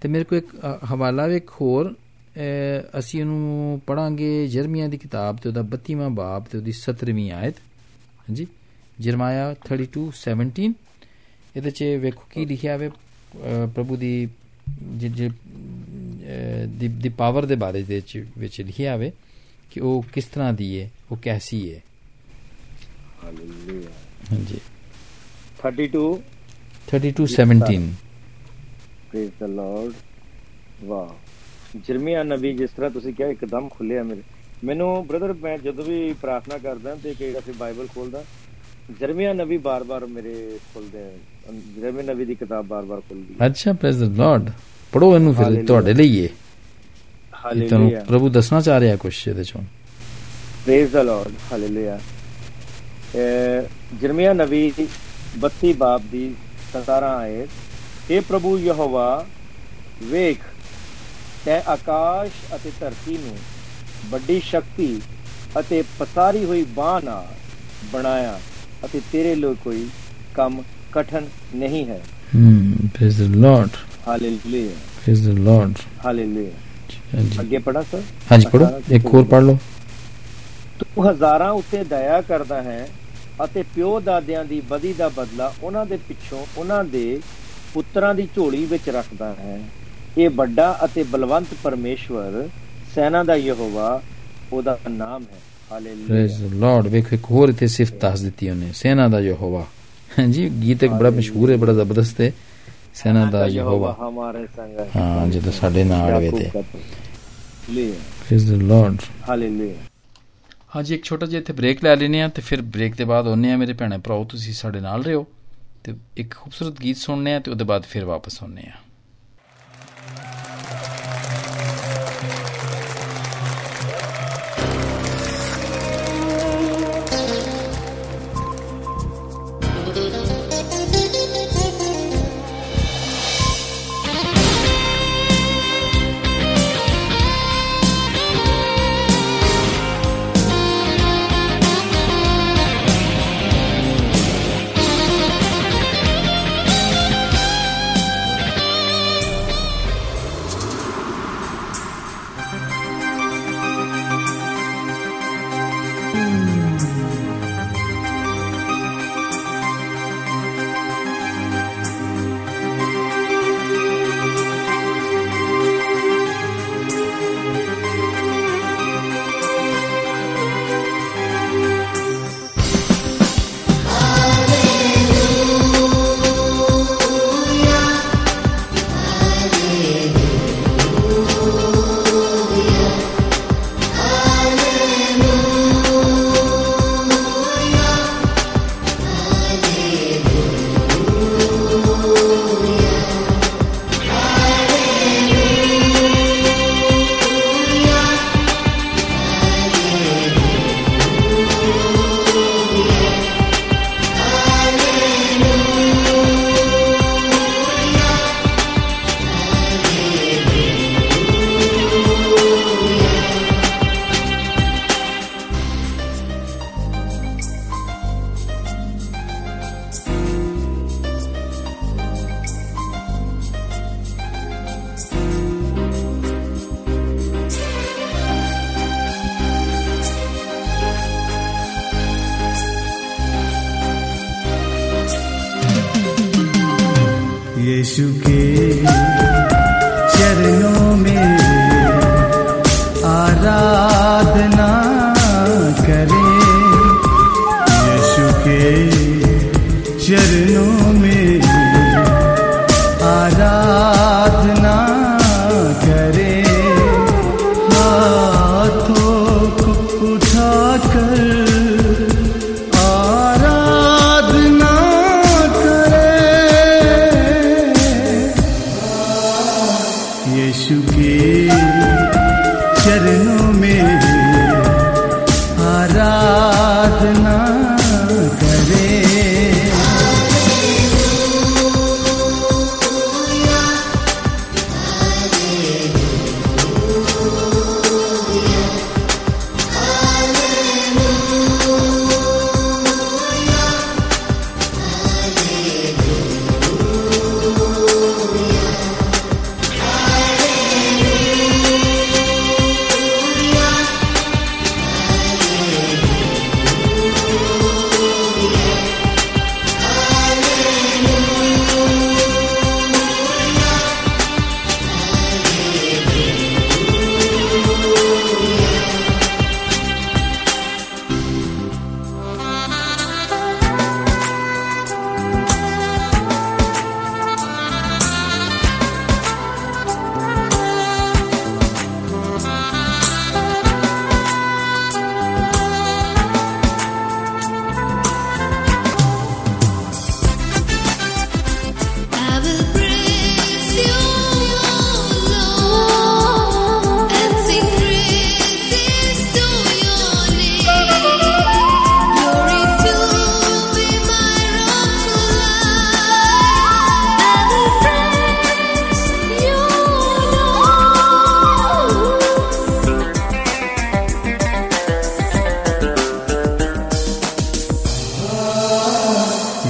ਤੇ ਮੇਰੇ ਕੋਲ ਇੱਕ ਅ, ਹਵਾਲਾ ਵੇ ਇੱਕ ਹੋਰ ਅ, ਅਸੀਂ ਉਹਨੂੰ ਪੜਾਂਗੇ ਜਰਮੀਆਂ ਦੀ ਕਿਤਾਬ ਤੇ ਉਹਦਾ 32ਵਾਂ ਬਾਬ ਤੇ ਉਹਦੀ 17ਵੀਂ ਆਇਤ। ਹਾਂਜੀ? ਜਰਮਾਇਆ 32:17 ਇਹਦੇ ਚ ਵੇਖੋ ਕੀ ਲਿਖਿਆ ਵੇ ਅ, ਪ੍ਰਭੂ ਦੀ ਜਿ- ਜਿ- ਅ, ਦੀ ਦੀ ਪਾਵਰ ਦੇ ਬਾਰੇ ਦੇ ਵਿੱਚ ਵਿੱਚ ਲਿਖਿਆ ਵੇ। ਕਿ ਉਹ ਕਿਸ ਤਰ੍ਹਾਂ ਦੀ ਹੈ ਉਹ ਕੈਸੀ ਹੈ ਹਾਲੇਲੂਇਆ ਹਾਂਜੀ। 32 32:17 ਪ੍ਰੇਜ਼ ਦ ਲਾਰਡ ਵਾਹ ਜਰਮੀਆ ਨਬੀ ਜਿਸ ਤਰ੍ਹਾਂ ਤੁਸੀਂ ਕਿਹਾ ਇੱਕਦਮ ਖੁੱਲਿਆ ਮੇਰੇ। ਮੈਨੂੰ ਬ੍ਰਦਰ ਮੈਂ ਜਦੋਂ ਵੀ ਪ੍ਰਾਰਥਨਾ ਕਰਦਾ ਤੇ ਕਿ ਅਸੀਂ ਬਾਈਬਲ ਖੋਲਦਾ। ਜਰਮੀਆ ਨਬੀ ਬਾਰ-ਬਾਰ ਮੇਰੇ ਖੁੱਲਦੇ ਜਰਮੀਆ ਨਬੀ ਦੀ ਕਿਤਾਬ ਬਾਰ-ਬਾਰ ਖੁੱਲਦੀ ਅੱਛਾ ਪ੍ਰੇਜ਼ ਦ ਲਾਰਡ ਪੜੋ ਇਹਨੂੰ ਫਿਰ. ਤੁਹਾਡੇ ਲਈ ਹੈ ਇਹ ਤੁਹਾਨੂੰ ਹਾਲੇਲੂਇਆ ਪ੍ਰਭੂ ਦੱਸਣਾ ਚਾਹ ਰਿਹਾ ਕੁਝ ਇਹਦੇ ਚੋਂ ਪ੍ਰੇਜ਼ ਦ ਲਾਰਡ ਹਾਲੇਲੂਇਆ ਜਰਮੀਆ ਨਬੀ 32 ਬਾਬ ਦੀ 17 ਆਇਤ ਇਹ ਪ੍ਰਭੂ ਯਹੋਵਾ ਵੇਖ ਤੈ ਆਕਾਸ਼ ਅਤੇ ਧਰਤੀ ਨੂੰ ਵੱਡੀ ਸ਼ਕਤੀ ਅਤੇ ਪਸਾਰੀ ਹੋਈ ਬਾਹ ਨਾਲ ਬਣਾਇਆ ਅਤੇ ਤੇਰੇ ਲਈ ਕੋਈ ਕੰਮ ਕਠਨ ਨਹੀਂ ਹੈ ਹਮ praise the Lord hallelujah praise the Lord hallelujah ਅੱਗੇ ਪੜਾ ਸਰ? ਹਾਂਜੀ ਪੜੋ ਇੱਕ ਹੋਰ ਪੜ ਲਓ। ਉਹ ਹਜ਼ਾਰਾਂ ਉੱਤੇ ਦਇਆ ਕਰਦਾ ਹੈ ਅਤੇ ਪਿਓ ਦਾਦਿਆਂ ਦੀ ਬਦੀ ਦਾ ਬਦਲਾ ਉਹਨਾਂ ਦੇ ਪਿੱਛੋਂ ਉਹਨਾਂ ਦੇ ਪੁੱਤਰਾਂ ਦੀ ਝੋਲੀ ਵਿੱਚ ਰੱਖਦਾ ਹੈ। ਇਹ ਵੱਡਾ ਅਤੇ ਬਲਵੰਤ ਪਰਮੇਸ਼ਵਰ ਸੈਨਾ ਦਾ ਯਹੋਵਾ ਉਹਦਾ ਨਾਮ ਹੈ। ਪ੍ਰੇਜ਼ ਹਾਲੇਲੂਇਆ ਲਾਰਡ ਵੇਖੋ ਇੱਕ ਹੋਰ ਇਥੇ ਸਿਫਤ ਦੱਸ ਦਿੱਤੀ ਉਹਨੇ ਸੈਨਾ ਦਾ ਯਹੋਵਾ। ਹਾਂਜੀ ਗੀਤ ਇੱਕ ਬੜਾ ਮਸ਼ਹੂਰ ਹੈ ਬੜਾ ਜ਼ਬਰਦਸਤ ਹੈ। ਸੈਨਾ ਦਾ ਯਹੋਵਾ ਹਮਾਰੇ ਸੰਗ ਹੈ। ਹਾਂ ਜਦੋਂ ਸਾਡੇ ਨਾਲ ਹੋਵੇ ਤੇ। ਪ੍ਰੇਜ਼ ਦ ਲਾਰਡ ਹਾਲੇਲੂਇਆ ਹਾਂਜੀ ਇੱਕ ਛੋਟਾ ਜਿਹਾ ਇੱਥੇ ਬ੍ਰੇਕ ਲੈ ਲੈਨੇ ਆ ਤੇ ਫਿਰ ਬ੍ਰੇਕ ਦੇ ਬਾਅਦ ਆਉਂਦੇ ਆ ਮੇਰੇ ਭੈਣੇ ਭਰਾਓ ਤੁਸੀਂ ਸਾਡੇ ਨਾਲ ਰਹੋ ਤੇ ਇੱਕ ਖੂਬਸੂਰਤ ਗੀਤ ਸੁਣਨੇ ਆ ਤੇ ਉਹਦੇ ਬਾਅਦ ਫਿਰ ਵਾਪਸ ਆਉਂਦੇ ਆ यीशु के चरणों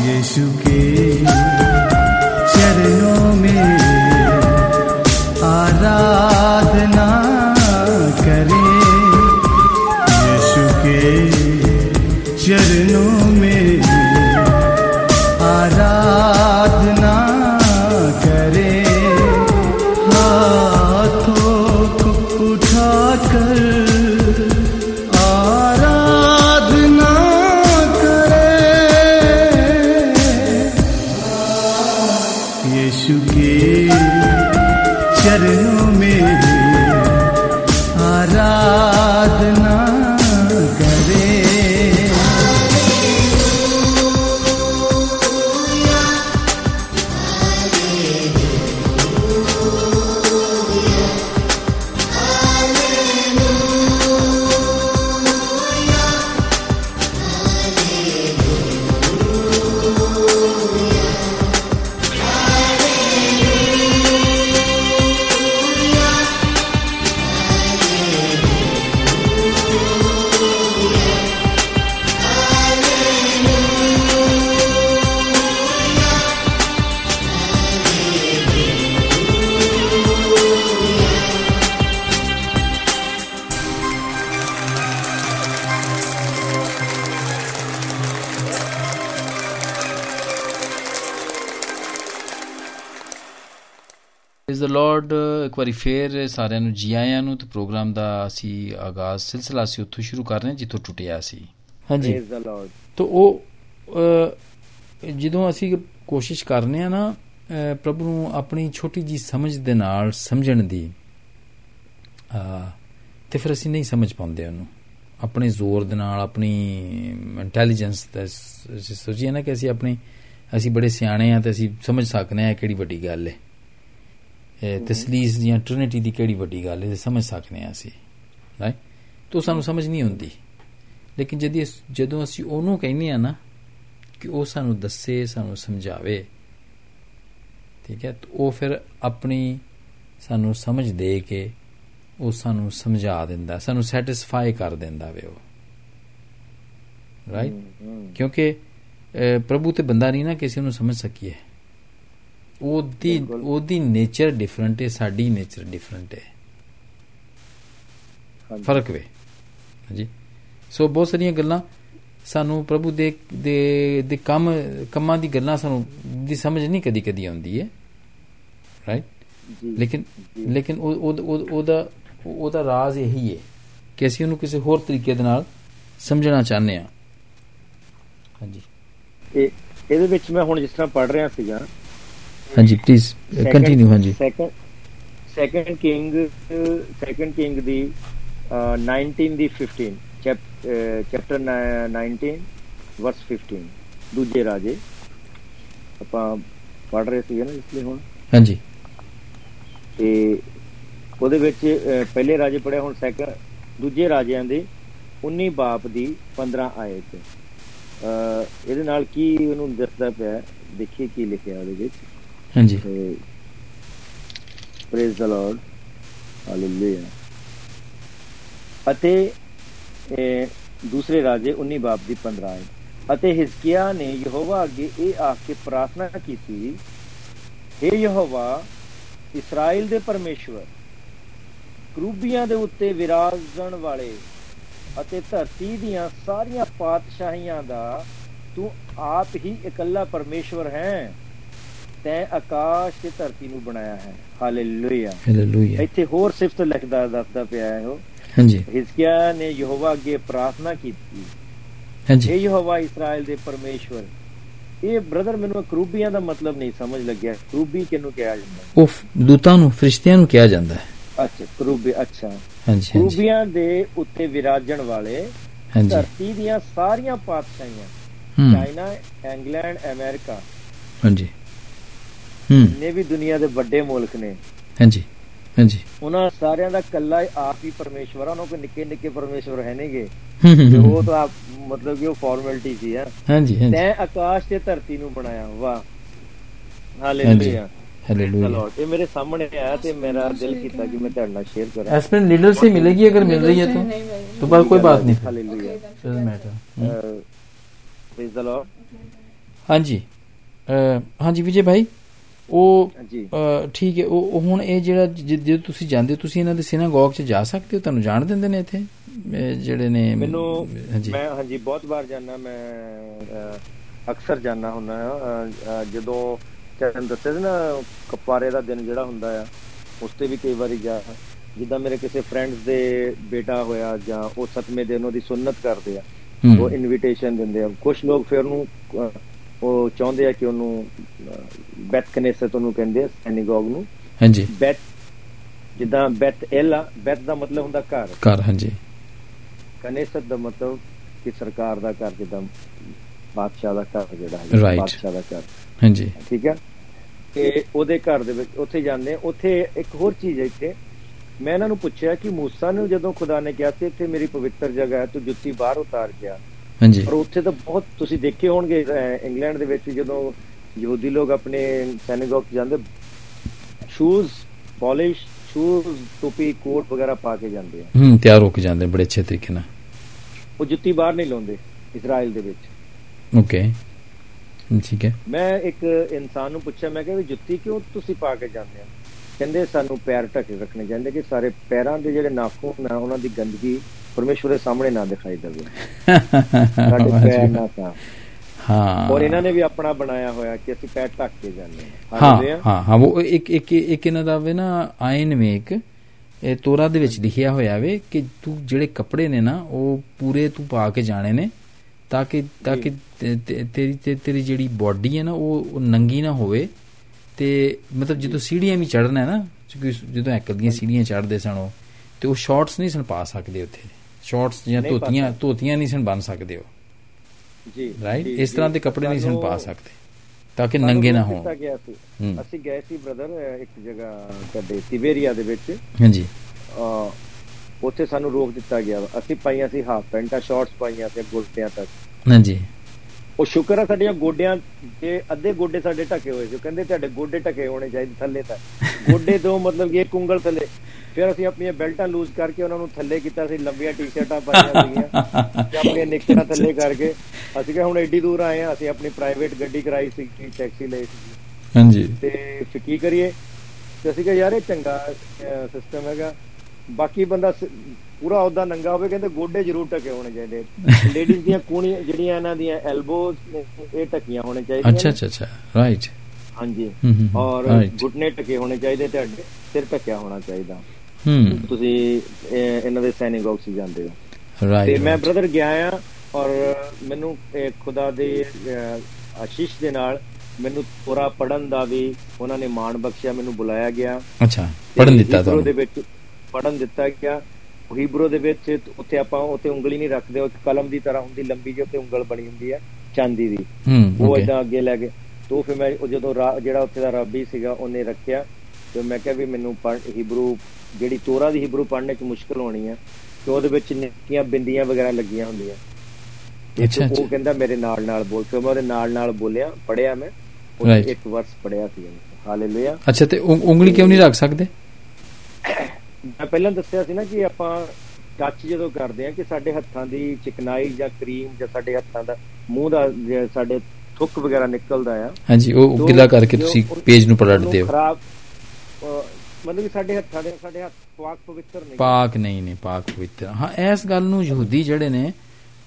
യേശുക്കേ ਵਾਰੀ ਸਾਰਿਆਂ ਨੂੰ ਜੀ ਆਇਆਂ ਨੂੰ ਤੇ ਪ੍ਰੋਗਰਾਮ ਦਾ ਅਸੀਂ ਆਗਾਜ਼ ਸਿਲਸਿਲਾ ਸੀ ਉੱਥੋਂ ਸ਼ੁਰੂ ਕਰ ਰਹੇ ਹਾਂ ਜਿੱਥੋਂ ਟੁੱਟਿਆ ਸੀ। ਹਾਂਜੀ। ਤੋ ਉਹ ਜਦੋਂ ਅਸੀਂ ਕੋਸ਼ਿਸ਼ ਕਰਨੇ ਆ ਨਾ ਪ੍ਰਭੂ ਨੂੰ ਆਪਣੀ ਛੋਟੀ ਜੀ ਸਮਝ ਦੇ ਨਾਲ ਸਮਝਣ ਦੀ ਤੇ ਫਿਰ ਅਸੀਂ ਨਹੀਂ ਸਮਝ ਪਾਉਂਦੇ ਉਹਨੂੰ। ਆਪਣੇ ਜ਼ੋਰ ਦੇ ਨਾਲ ਆਪਣੀ ਇੰਟੈਲੀਜੈਂਸ ਦਾ ਸੋਚੀਏ ਨਾ ਕਿ ਅਸੀਂ ਆਪਣੀ ਅਸੀਂ ਬੜੇ ਸਿਆਣੇ ਆ ਤੇ ਅਸੀਂ ਸਮਝ ਸਕਨੇ ਆ ਕਿਹੜੀ ਵੱਡੀ ਗੱਲ ਹੈ ਤਸਲੀਸ ਦੀਆਂ ਟ੍ਰਿਨਿਟੀ ਦੀ ਕਿਹੜੀ ਵੱਡੀ ਗੱਲ ਹੈ ਸਮਝ ਸਕਨੇ ਆ ਅਸੀਂ ਰਾਈਟ ਤੋ ਸਾਨੂੰ ਸਮਝ ਨਹੀਂ ਹੁੰਦੀ ਲੇਕਿਨ ਜਦ ਜਦੋਂ ਅਸੀਂ ਉਹਨੂੰ ਕਹਿੰਦੇ ਆ ਨਾ ਕਿ ਉਹ ਸਾਨੂੰ ਦੱਸੇ ਸਾਨੂੰ ਸਮਝਾਵੇ ਠੀਕ ਹੈ ਤਾਂ ਉਹ ਫਿਰ ਆਪਣੀ ਸਾਨੂੰ ਸਮਝ ਦੇ ਕੇ ਉਹ ਸਾਨੂੰ ਸਮਝਾ ਦਿੰਦਾ ਸਾਨੂੰ ਸੈਟੀਸਫਾਈ ਕਰ ਦਿੰਦਾ ਵੇ ਉਹ ਰਾਈਟ ਕਿਉਂਕਿ ਪ੍ਰਭੂ ਤੇ ਬੰਦਾ ਨਹੀਂ ਨਾ ਕਿਸੇ ਨੂੰ ਸਮਝ ਸਕੀਏ। ਉਹਦੀ। ਉਹਦੀ ਨੇਚਰ ਡਿਫਰੈਂਟ ਹੈ ਸਾਡੀ ਨੇਚਰ ਡਿਫਰੈਂਟ ਹੈ। ਫ਼ਰਕ ਵੇ। ਹਾਂਜੀ। ਸੋ ਬਹੁਤ ਸਾਰੀਆਂ ਗੱਲਾਂ ਸਾਨੂੰ ਪ੍ਰਭੂ ਦੇ ਦੇ ਦੇ ਕੰਮ ਕੰਮਾਂ ਦੀ ਗੱਲਾਂ ਸਾਨੂੰ ਦੀ ਸਮਝ ਨਹੀਂ ਕਦੀ ਕਦੀ ਆਉਂਦੀ ਹੈ। ਰਾਈਟ ਜੀ। ਲੇਕਿਨ ਜੀ। ਲੇਕਿਨ ਉਹ ਉਹ- ਉਹ- ਉਹਦਾ ਉਹਦਾ ਰਾਜ਼ ਇਹੀ ਹੈ ਕਿ ਅਸੀਂ ਉਹਨੂੰ ਕਿਸੇ ਹੋਰ ਤਰੀਕੇ ਦੇ ਨਾਲ ਸਮਝਣਾ ਚਾਹੁੰਦੇ ਹਾਂ। ਹਾਂਜੀ। ਇਹ ਇਹਦੇ ਵਿੱਚ ਮੈਂ ਹੁਣ ਜਿਸ ਤਰ੍ਹਾਂ ਪੜ ਰਿਹਾ ਸੀਗਾ ਹਾਂਜੀ ਪਲੀਜ਼ ਕੰਟੀਨਿਊ ਹਾਂਜੀ। Second second king second king ਦੀ ਅਹ, 19 ਦੀ 15 ਚੈਪਟਰ 19 ਵਰਸ 15 ਦੂਜੇ ਰਾਜੇ। ਆਪਾਂ ਪੜ ਰਹੇ ਸੀਗੇ ਨਾ ਇਸ ਲਈ ਹੁਣ। ਹਾਂਜੀ। ਤੇ ਉਹਦੇ ਵਿੱਚ ਪਹਿਲੇ ਰਾਜੇ ਪੜਿਆ ਹੁਣ ਸੈਕੰਡ ਦੂਜੇ ਰਾਜਿਆਂ ਦੇ 19 ਬਾਪ ਦੀ 15 ਆਇਤ ਇਹਦੇ ਨਾਲ ਕੀ ਉਹਨੂੰ ਦੱਸਦਾ ਪਿਆ? ਦੇਖੀਏ ਕੀ ਲਿਖਿਆ ਉਹਦੇ ਵਿੱਚ। ਹਾਂਜੀ। ਪ੍ਰੇਜ਼ ਦ ਲਾਰਡ ਹਾਲੇਲੂਇਆ ਅਤੇ ਇਹ, ਦੂਸਰੇ ਰਾਜੇ 19 ਬਾਪ ਦੀ 15 ਆਏ। ਅਤੇ ਹਿਜ਼ਕੀਆ ਨੇ ਯਹੋਵਾ ਅੱਗੇ ਇਹ ਆਖ ਕੇ ਪ੍ਰਾਰਥਨਾ ਕੀਤੀ हे ਯਹੋਵਾ ਇਸਰਾਇਲ ਦੇ ਪਰਮੇਸ਼ਵਰ ਕਰੂਬੀਆਂ ਦੇ ਉੱਤੇ ਵਿਰਾਜਣ ਵਾਲੇ ਅਤੇ ਧਰਤੀ ਦੀਆਂ ਸਾਰੀਆਂ ਪਾਤਸ਼ਾਹੀਆਂ ਦਾ ਤੂੰ ਆਪ ਹੀ ਇਕੱਲਾ ਪਰਮੇਸ਼ਵਰ ਹੈ। ਤੈਂ ਆਕਾਸ਼ ਤੇ ਧਰਤੀ ਨੂੰ ਬਣਾਇਆ ਹੈ। ਹਾਲੇਲੂਇਆ ਹਾਲੇਲੂਇਆ ਇੱਥੇ ਹੋਰ ਸਿਫਤ ਲਿਖਦਾ ਦੱਸਦਾ ਪਿਆ ਹੈ ਉਹ। ਹਾਂਜੀ। ਹਿਜ਼ਕੀਆ ਨੇ ਯਹੋਵਾ ਅੱਗੇ ਪ੍ਰਾਰਥਨਾ ਕੀਤੀ। ਇਹ ਹਾਂਜੀ ਯਹੋਵਾ ਇਸਰਾਇਲ ਦੇ ਪਰਮੇਸ਼ਵਰ ਇਹ ਬ੍ਰਦਰ ਮੈਨੂੰ ਕਰੂਬੀਆਂ ਦਾ ਮਤਲਬ ਨਹੀਂ ਸਮਝ ਲੱਗਿਆ। ਕਰੂਬੀ ਕਿਹਨੂੰ ਕਿਹਾ ਜਾਂਦਾ ਉਹ ਦੂਤਾਂ ਨੂੰ ਫਰਿਸ਼ਤਿਆਂ ਨੂੰ ਕਿਹਾ ਜਾਂਦਾ ਹੈ। ਅੱਛਾ ਕਰੂਬੀ ਅੱਛਾ। ਹਾਂਜੀ ਕਰੂਬੀਆਂ ਦੇ ਉੱਤੇ ਵਿਰਾਜਣ ਵਾਲੇ ਧਰਤੀ ਦੀਆਂ ਸਾਰੀਆਂ ਪਾਤਸ਼ਾਹੀਆਂ। China England America. ਹਾਂਜੀ। ਹੂੰ ਨੇ ਵੀ ਦੁਨੀਆ ਦੇ ਵੱਡੇ ਮੁਲਕ ਨੇ ਹਾਂਜੀ ਹਾਂਜੀ ਉਹਨਾਂ ਸਾਰਿਆਂ ਦਾ ਕੱਲਾ ਹੀ ਆਪ ਹੀ ਪਰਮੇਸ਼ਵਰ ਆ ਉਹਨਾਂ ਕੋਈ ਨਿੱਕੇ ਨਿੱਕੇ ਪਰਮੇਸ਼ਵਰ ਹੈ ਨਹੀਂਗੇ ਹੂੰ, ਹੂੰ, ਤੇ ਹੂੰ। ਉਹ ਤਾਂ ਆਪ ਮਤਲਬ ਕਿ ਉਹ ਫਾਰਮੈਲਿਟੀ ਸੀ ਆ ਹਾਂਜੀ ਹਾਂਜੀ ਤੈਂ ਆਕਾਸ਼ ਤੇ ਧਰਤੀ ਨੂੰ ਬਣਾਇਆ ਵਾਹ ਹਾਲੇਲੂਇਆ ਹਾਲੇਲੂਇਆ ਚਲੋ ਇਹ ਮੇਰੇ ਸਾਹਮਣੇ ਆਇਆ ਤੇ ਮੇਰਾ ਦਿਲ ਕੀਤਾ ਕਿ ਮੈਂ ਤੁਹਾਡੇ ਨਾਲ ਸ਼ੇਅਰ ਕਰਾਂ एस्पेन लीडर से मिलेगी अगर मिल रही है तो तो पर कोई बात नहीं hallelujah doesn't matter praise the Lord हाँ जी ਅਹ, ਹਾਂਜੀ ਵਿਜੇ ਭਾਈ ਉਹ ਠੀਕ ਹੈ ਉਹ ਹੁਣ ਇਹ ਜਿਹੜਾ ਜ- ਤੁਸੀਂ ਜਾਂਦੇ ਹੋ ਤੁਸੀਂ ਇਹਨਾਂ ਦੇ ਸਿਨਾਗੋਗ 'ਚ ਜਾ ਸਕਦੇ ਹੋ? ਤੁਹਾਨੂੰ ਜਾਣ ਦਿੰਦੇ ਨੇ ਇੱਥੇ? ਜਿਹੜੇ ਨੇ ਮੈਨੂੰ ਮੈਂ ਹਾਂਜੀ ਬਹੁਤ ਵਾਰ ਜਾਣਾ ਮੈਂ ਅਕਸਰ ਜਾਣਾ ਹੁੰਦਾ ਆ ਜਦੋਂ ਤੁਹਾਨੂੰ ਦੱਸਿਆ ਸੀ ਨਾ ਕਪਾਰੇ ਦਾ ਦਿਨ ਜਿਹੜਾ ਹੁੰਦਾ ਆ ਉਸ ਤੇ ਵੀ ਕਈ ਵਾਰੀ ਜਾ ਜਿੱਦਾਂ ਮੇਰੇ ਕਿਸੇ ਫਰੈਂਡਸ ਦੇ ਬੇਟਾ ਹੋਇਆ ਜਾਂ ਉਹ ਸਤਵੇਂ ਦਿਨ ਉਹਦੀ ਸੁੰਨਤ ਕਰਦੇ ਆ। ਹੂੰ, ਉਹ ਇਨਵੀਟੇਸ਼ਨ ਦਿੰਦੇ ਆ। ਕੁਝ ਲੋਕ ਫਿਰ ਅਹ, ਉਹ ਚਾਹੁੰਦੇ ਆ ਕਿ ਉਹਨੂੰ ਬੈਤ ਕਨੇਸਤ ਉਹਨੂੰ ਕਹਿੰਦੇ ਆ ਸੈਨੀਗੋਗ ਨੂੰ। ਹਾਂਜੀ। ਬੈਤ ਜਿੱਦਾਂ ਬੈਤ ਐਲ ਆ ਬੈਤ ਦਾ ਮਤਲਬ ਹੁੰਦਾ ਘਰ। ਘਰ ਹਾਂਜੀ। ਕਨੇਸਤ ਦਾ ਮਤਲਬ ਕਿ ਸਰਕਾਰ ਦਾ ਘਰ ਜਿੱਦਾਂ ਬਾਦਸ਼ਾਹ ਦਾ ਘਰ ਜਿਹੜਾ ਹੈ. ਬਾਦਸ਼ਾਹ ਦਾ ਘਰ। ਹਾਂਜੀ। ਠੀਕ ਹੈ ਤੇ ਉਹਦੇ ਘਰ ਦੇ ਵਿੱਚ ਉੱਥੇ ਜਾਂਦੇ ਆ। ਉੱਥੇ ਇੱਕ ਹੋਰ ਚੀਜ਼ ਹੈ ਇੱਥੇ। ਮੈਂ ਇਹਨਾਂ ਨੂੰ ਪੁੱਛਿਆ ਕਿ ਮੂਸਾ ਨੂੰ ਜਦੋਂ ਖੁਦਾ ਨੇ ਕਿਹਾ ਸੀ ਇੱਥੇ ਮੇਰੀ ਪਵਿੱਤਰ ਜਗ੍ਹਾ ਹੈ ਤੂੰ ਜੁੱਤੀ ਬਾਹਰ ਉਤਾਰ ਗਿਆ ਹਾਂਜੀ। ਪਰ ਉੱਥੇ ਤਾਂ ਬਹੁਤ ਤੁਸੀਂ ਦੇਖੇ ਹੋਣਗੇ ਇੰਗਲੈਂਡ ਦੇ ਵਿੱਚ ਜਦੋਂ ਯਹੂਦੀ ਲੋਕ ਆਪਣੇ ਸੈਨੇਗੋਗ ਜਾਂਦੇ ਸ਼ੂਜ਼ ਪਾਲਿਸ਼ ਸ਼ੂਜ਼ ਟੋਪੀ ਕੋਟ ਵਗੈਰਾ ਪਾ ਕੇ ਜਾਂਦੇ ਆ। ਹੂੰ ਤਿਆਰ ਹੋ ਕੇ ਜਾਂਦੇ ਬੜੇ ਅੱਛੇ ਤਰੀਕੇ ਨਾਲ। ਉਹ ਜੁੱਤੀ ਬਾਹਰ ਨਹੀਂ ਲਾਉਂਦੇ ਇਜ਼ਰਾਈਲ ਦੇ ਵਿੱਚ। ਓਕੇ। ਠੀਕ ਹੈ। ਮੈਂ ਇੱਕ ਇਨਸਾਨ ਨੂੰ ਪੁੱਛਿਆ ਮੈਂ ਕਿਹਾ ਵੀ ਜੁੱਤੀ ਕਿਉਂ ਤੁਸੀਂ ਪਾ ਕੇ ਜਾਂਦੇ ਆ ਕਹਿੰਦੇ ਸਾਨੂੰ ਪੈਰ ਢੱਕੇ ਰੱਖਣੇ ਚਾਹੀਦੇ ਕਿ ਸਾਰੇ ਪੈਰਾਂ ਦੇ ਜਿਹੜੇ ਨਾਖੂਨ ਆ ਉਹਨਾਂ ਦੀ ਗੰਦਗੀ ਪਰਮੇਸ਼ਵਰ ਦੇ ਸਾਹਮਣੇ ਨਾ ਦਿਖਾਈ ਦੇਵੇ। ਸਾਡੇ ਪੈਰ ਨਾ ਤਾਂ। ਹਾਂ। ਔਰ ਇਹਨਾਂ ਨੇ ਵੀ ਆਪਣਾ ਬਣਾਇਆ ਹੋਇਆ ਕਿ ਅਸੀਂ ਪੈਰ ਢੱਕ ਕੇ ਜਾਂਦੇ ਹਾਂ। ਹਾਂ। ਹਾਂ ਉਹ ਇੱਕ ਇੱਕ ਇੱਕ ਇਹਨਾਂ ਦਾ ਵੇ ਨਾ ਆਇਨ ਮੇਕ ਇਹ ਤੋਰਾ ਦੇ ਵਿੱਚ ਲਿਖਿਆ ਹੋਇਆ ਵੇ ਕਿ ਤੂੰ ਜਿਹੜੇ ਕੱਪੜੇ ਨੇ ਨਾ ਉਹ ਪੂਰੇ ਤੂੰ ਪਾ ਕੇ ਜਾਣੇ ਨੇ ਤਾਂ ਕਿ ਤਾਂ ਕਿ ਤੇਰੀ ਤੇਰੀ ਜਿਹੜੀ ਬਾਡੀ ਹੈ ਨਾ ਉਹ ਉਹ ਨੰਗੀ ਨਾ ਹੋਵੇ। ਤੇ ਮਤਲਬ ਜਦੋਂ ਸੀੜੀਆਂ ਵੀ ਚੜਨਾ ਹੈ ਨਾ ਕਿਉਂਕਿ ਜਦੋਂ ਐਕਲ ਦੀਆਂ ਸੀੜੀਆਂ ਚੜਦੇ ਸਨ ਉਹ ਤੇ ਉਹ ਸ਼ਾਰਟਸ ਨਹੀਂ ਸਨ ਪਾ ਸਕਦੇ ਉੱਥੇ। ਸ਼ਾਰਟਸ ਜਾਂ ਧੋਤੀਆਂ। ਧੋਤੀਆਂ ਨਹੀਂ ਸਨ ਬਣ ਸਕਦੇ ਉਹ ਜੀ ਰਾਈਟ ਇਸ ਤਰ੍ਹਾਂ। ਦੇ ਕੱਪੜੇ ਨਹੀਂ ਸਨ ਪਾ ਸਕਦੇ ਤਾਂ ਕਿ ਨੰਗੇ ਨਾ ਹੋਣ ਹੂੰ। ਅਸੀਂ ਗਏ ਸੀ ਬ੍ਰਦਰ ਇੱਕ ਜਗ੍ਹਾ ਸਾਡੇ ਤਿਬੇਰੀਆ ਦੇ ਵਿੱਚ ਹਾਂਜੀ ਉੱਥੇ ਸਾਨੂੰ ਰੋਕ ਦਿੱਤਾ ਗਿਆ। ਅਸੀਂ ਪਾਈਆਂ ਸੀ ਹਾਫ ਪੈਂਟਾਂ ਸ਼ਾਰਟਸ ਪਾਈਆਂ ਸੀ ਗੋਡਿਆਂ ਤੱਕ ਹਾਂਜੀ ਉਹ ਸ਼ੁਕਰ ਆ ਸਾਡੀਆਂ ਗੋਡਿਆਂ ਦੇ ਅੱਧੇ ਗੋਡੇ ਸਾਡੇ ਢਕੇ ਹੋਏ ਸੀ। ਕਹਿੰਦੇ ਤੁਹਾਡੇ ਗੋਡੇ ਢਕੇ ਹੋਣੇ ਚਾਹੀਦੇ ਥੱਲੇ ਤੱਕ ਗੋਡੇ ਤੋਂ ਮਤਲਬ ਕਿ ਇੱਕ ਉਂਗਲ ਥੱਲੇ। ਫਿਰ ਅਸੀਂ ਆਪਣੀਆਂ ਬੈਲਟਾਂ ਲੂਜ਼ ਕਰਕੇ ਉਹਨਾਂ ਨੂੰ ਥੱਲੇ ਕੀਤਾ ਸੀ ਲੰਬੀਆਂ ਟੀ-ਸ਼ਰਟਾਂ ਪਾਈਆਂ ਸੀਗੀਆਂ। ਤੇ ਆਪਣੀਆਂ ਨਿੱਕਰਾਂ ਥੱਲੇ ਕਰਕੇ ਅਸੀਂ ਕਿਹਾ ਹੁਣ ਐਡੀ ਦੂਰ ਆਏ ਆ ਅਸੀਂ ਆਪਣੀ ਪ੍ਰਾਈਵੇਟ ਗੱਡੀ ਕਰਾਈ ਸੀ ਟੈਕਸੀ ਲਈ ਸੀ। ਹਾਂਜੀ। ਤੇ ਫਿਰ ਕੀ ਕਰੀਏ? ਤੇ ਅਸੀਂ ਕਿਹਾ ਯਾਰ ਇਹ ਚੰਗਾ ਸਿਸਟਮ ਹੈਗਾ। ਬਾਕੀ ਬੰਦਾ ਪੂਰਾ ਉਹਦਾ ਨੰਗਾ ਹੋਵੇ ਕਹਿੰਦੇ ਗੋਡੇ ਜ਼ਰੂਰ ਟਕੇ ਹੋਣੇ ਚਾਹੀਦੇ। ਲੇਡੀਜ਼ ਦੀਆਂ ਕੂਣੀਆਂ ਜਿਹੜੀਆਂ ਇਹਨਾਂ ਦੀਆਂ ਐਲਬੋਜ਼ ਇਹ ਟਕੀਆਂ ਹੋਣੇ ਚਾਹੀਦੀਆਂ ਅੱਛਾ। ਅੱਛਾ ਅੱਛਾ ਰਾਈਟ ਹਾਂਜੀ। ਔਰ. ਘੁਟਨੇ ਟਕੇ ਹੋਣੇ ਚਾਹੀਦੇ ਤੁਹਾਡੇ ਸਿਰ ਟਕਿਆ ਹੋਣਾ ਚਾਹੀਦਾ। ਹੂੰ। ਤੁਸੀਂ ਇਹ- ਇਹਨਾਂ ਦੇ ਸੈਨਿਕ ਸੀ ਜਾਂਦੇ ਹੋ। ਤੇ ਰਾਈਟ ਮੈਂ ਬ੍ਰਦਰ ਗਿਆ ਆ ਔਰ ਮੈਨੂੰ ਖੁਦਾ ਦੇ ਆਸ਼ੀਸ਼ ਦੇ ਨਾਲ ਮੈਨੂੰ ਤੋਰਾ ਪੜਨ ਦਾ ਵੀ ਉਹਨਾਂ ਨੇ ਮਾਣ ਬਖਸ਼ਿਆ ਮੈਨੂੰ ਬੁਲਾਇਆ ਗਿਆ। ਅੱਛਾ ਪੜਨ ਦਿੱਤਾ ਹੀਬਰੂ ਦੇ ਤੁਹਾਨੂੰ? ਵਿੱਚ ਪੜਨ ਦਿੱਤਾ ਗਿਆ। ਹੀਬਰੂ ਦੇ ਵਿੱਚ ਉੱਥੇ ਆਪਾਂ ਉੱਥੇ ਉਂਗਲੀ ਨਹੀਂ ਰੱਖਦੇ ਉਹ ਕਲਮ ਦੀ ਤਰ੍ਹਾਂ ਹੁੰਦੀ ਲੰਬੀ ਜਿਹੀ ਉੱਤੇ ਉਂਗਲ ਬਣੀ ਹੁੰਦੀ ਹੈ ਚਾਂਦੀ ਦੀ। ਹੂੰ ਉਹ ਇਦਾਂ ਅੱਗੇ ਲੈ ਕੇ ਤੋਂ ਫਿਰ ਮੈਂ ਉਹ ਜਦੋਂ ਜਿਹੜਾ ਉੱਥੇ ਦਾ ਰੱਬੀ ਸੀਗਾ ਉਹਨੇ ਰੱਖਿਆ। ਤੇ ਮੈਂ ਕਿਹਾ ਵੀ ਮੈਨੂੰ ਹੀਬਰੂ ਜਿਹੜੀ ਤੋਰਾ ਦੀ ਹੀਬਰੂ ਪੜ੍ਹਨੇ 'ਚ ਮੁਸ਼ਕਲ ਹੋਣੀ ਆ ਕਿ ਉਹਦੇ ਵਿੱਚ ਨਿੱਕੀਆਂ ਬਿੰਦੀਆਂ ਵਗੈਰਾ ਲੱਗੀਆਂ ਹੁੰਦੀਆਂ। ਤੇ ਅੱਛਾ, ਉਹ। ਕਹਿੰਦਾ ਮੇਰੇ ਨਾਲ ਨਾਲ ਬੋਲ। ਫਿਰ ਮੈਂ ਉਹਦੇ ਨਾਲ ਨਾਲ ਬੋਲਿਆ ਪੜਿਆ ਮੈਂ ਉਹ. ਇੱਕ ਵਰਸ ਪੜਿਆ ਸੀ ਹਾਲੇਲੂਇਆ ਅੱਛਾ ਤੇ ਉਂਗਲੀ ਕਿਉਂ ਨਹੀਂ ਰੱਖ ਸਕਦੇ? ਮੈਂ ਪਹਿਲਾਂ ਦੱਸਿਆ ਸੀ ਨਾ ਕਿ ਆਪਾਂ ਟੱਚ ਜਦੋਂ ਕਰਦੇ ਆ ਕਿ ਸਾਡੇ ਹੱਥਾਂ ਦੀ ਚਿਕਨਾਈ ਜਾਂ ਕਰੀਮ ਜਾਂ ਸਾਡੇ ਹੱਥਾਂ ਦਾ ਮੂੰਹ ਦਾ ਸਾਡੇ ਥੁੱਕ ਵਗੈਰਾ ਨਿਕਲਦਾ ਆ। ਹਾਂਜੀ ਉਹ ਤੋ ਗਿੱਲਾ ਕਰਕੇ ਤੁਸੀਂ ਪੇਜ ਨੂੰ ਪਲਟਦੇ ਹੋ ਖਰਾਬ ਮਤਲਬ ਕਿ ਸਾਡੇ ਹੱਥਾਂ ਦੇ ਸਾਡੇ ਹੱਥ ਪਾਕ ਪਵਿੱਤਰ ਨਹੀਂ। ਪਾਕ ਨਹੀਂ ਨੇ ਪਾਕ ਪਵਿੱਤਰ। ਹਾਂ ਇਸ ਗੱਲ ਨੂੰ ਯਹੂਦੀ ਜਿਹੜੇ ਨੇ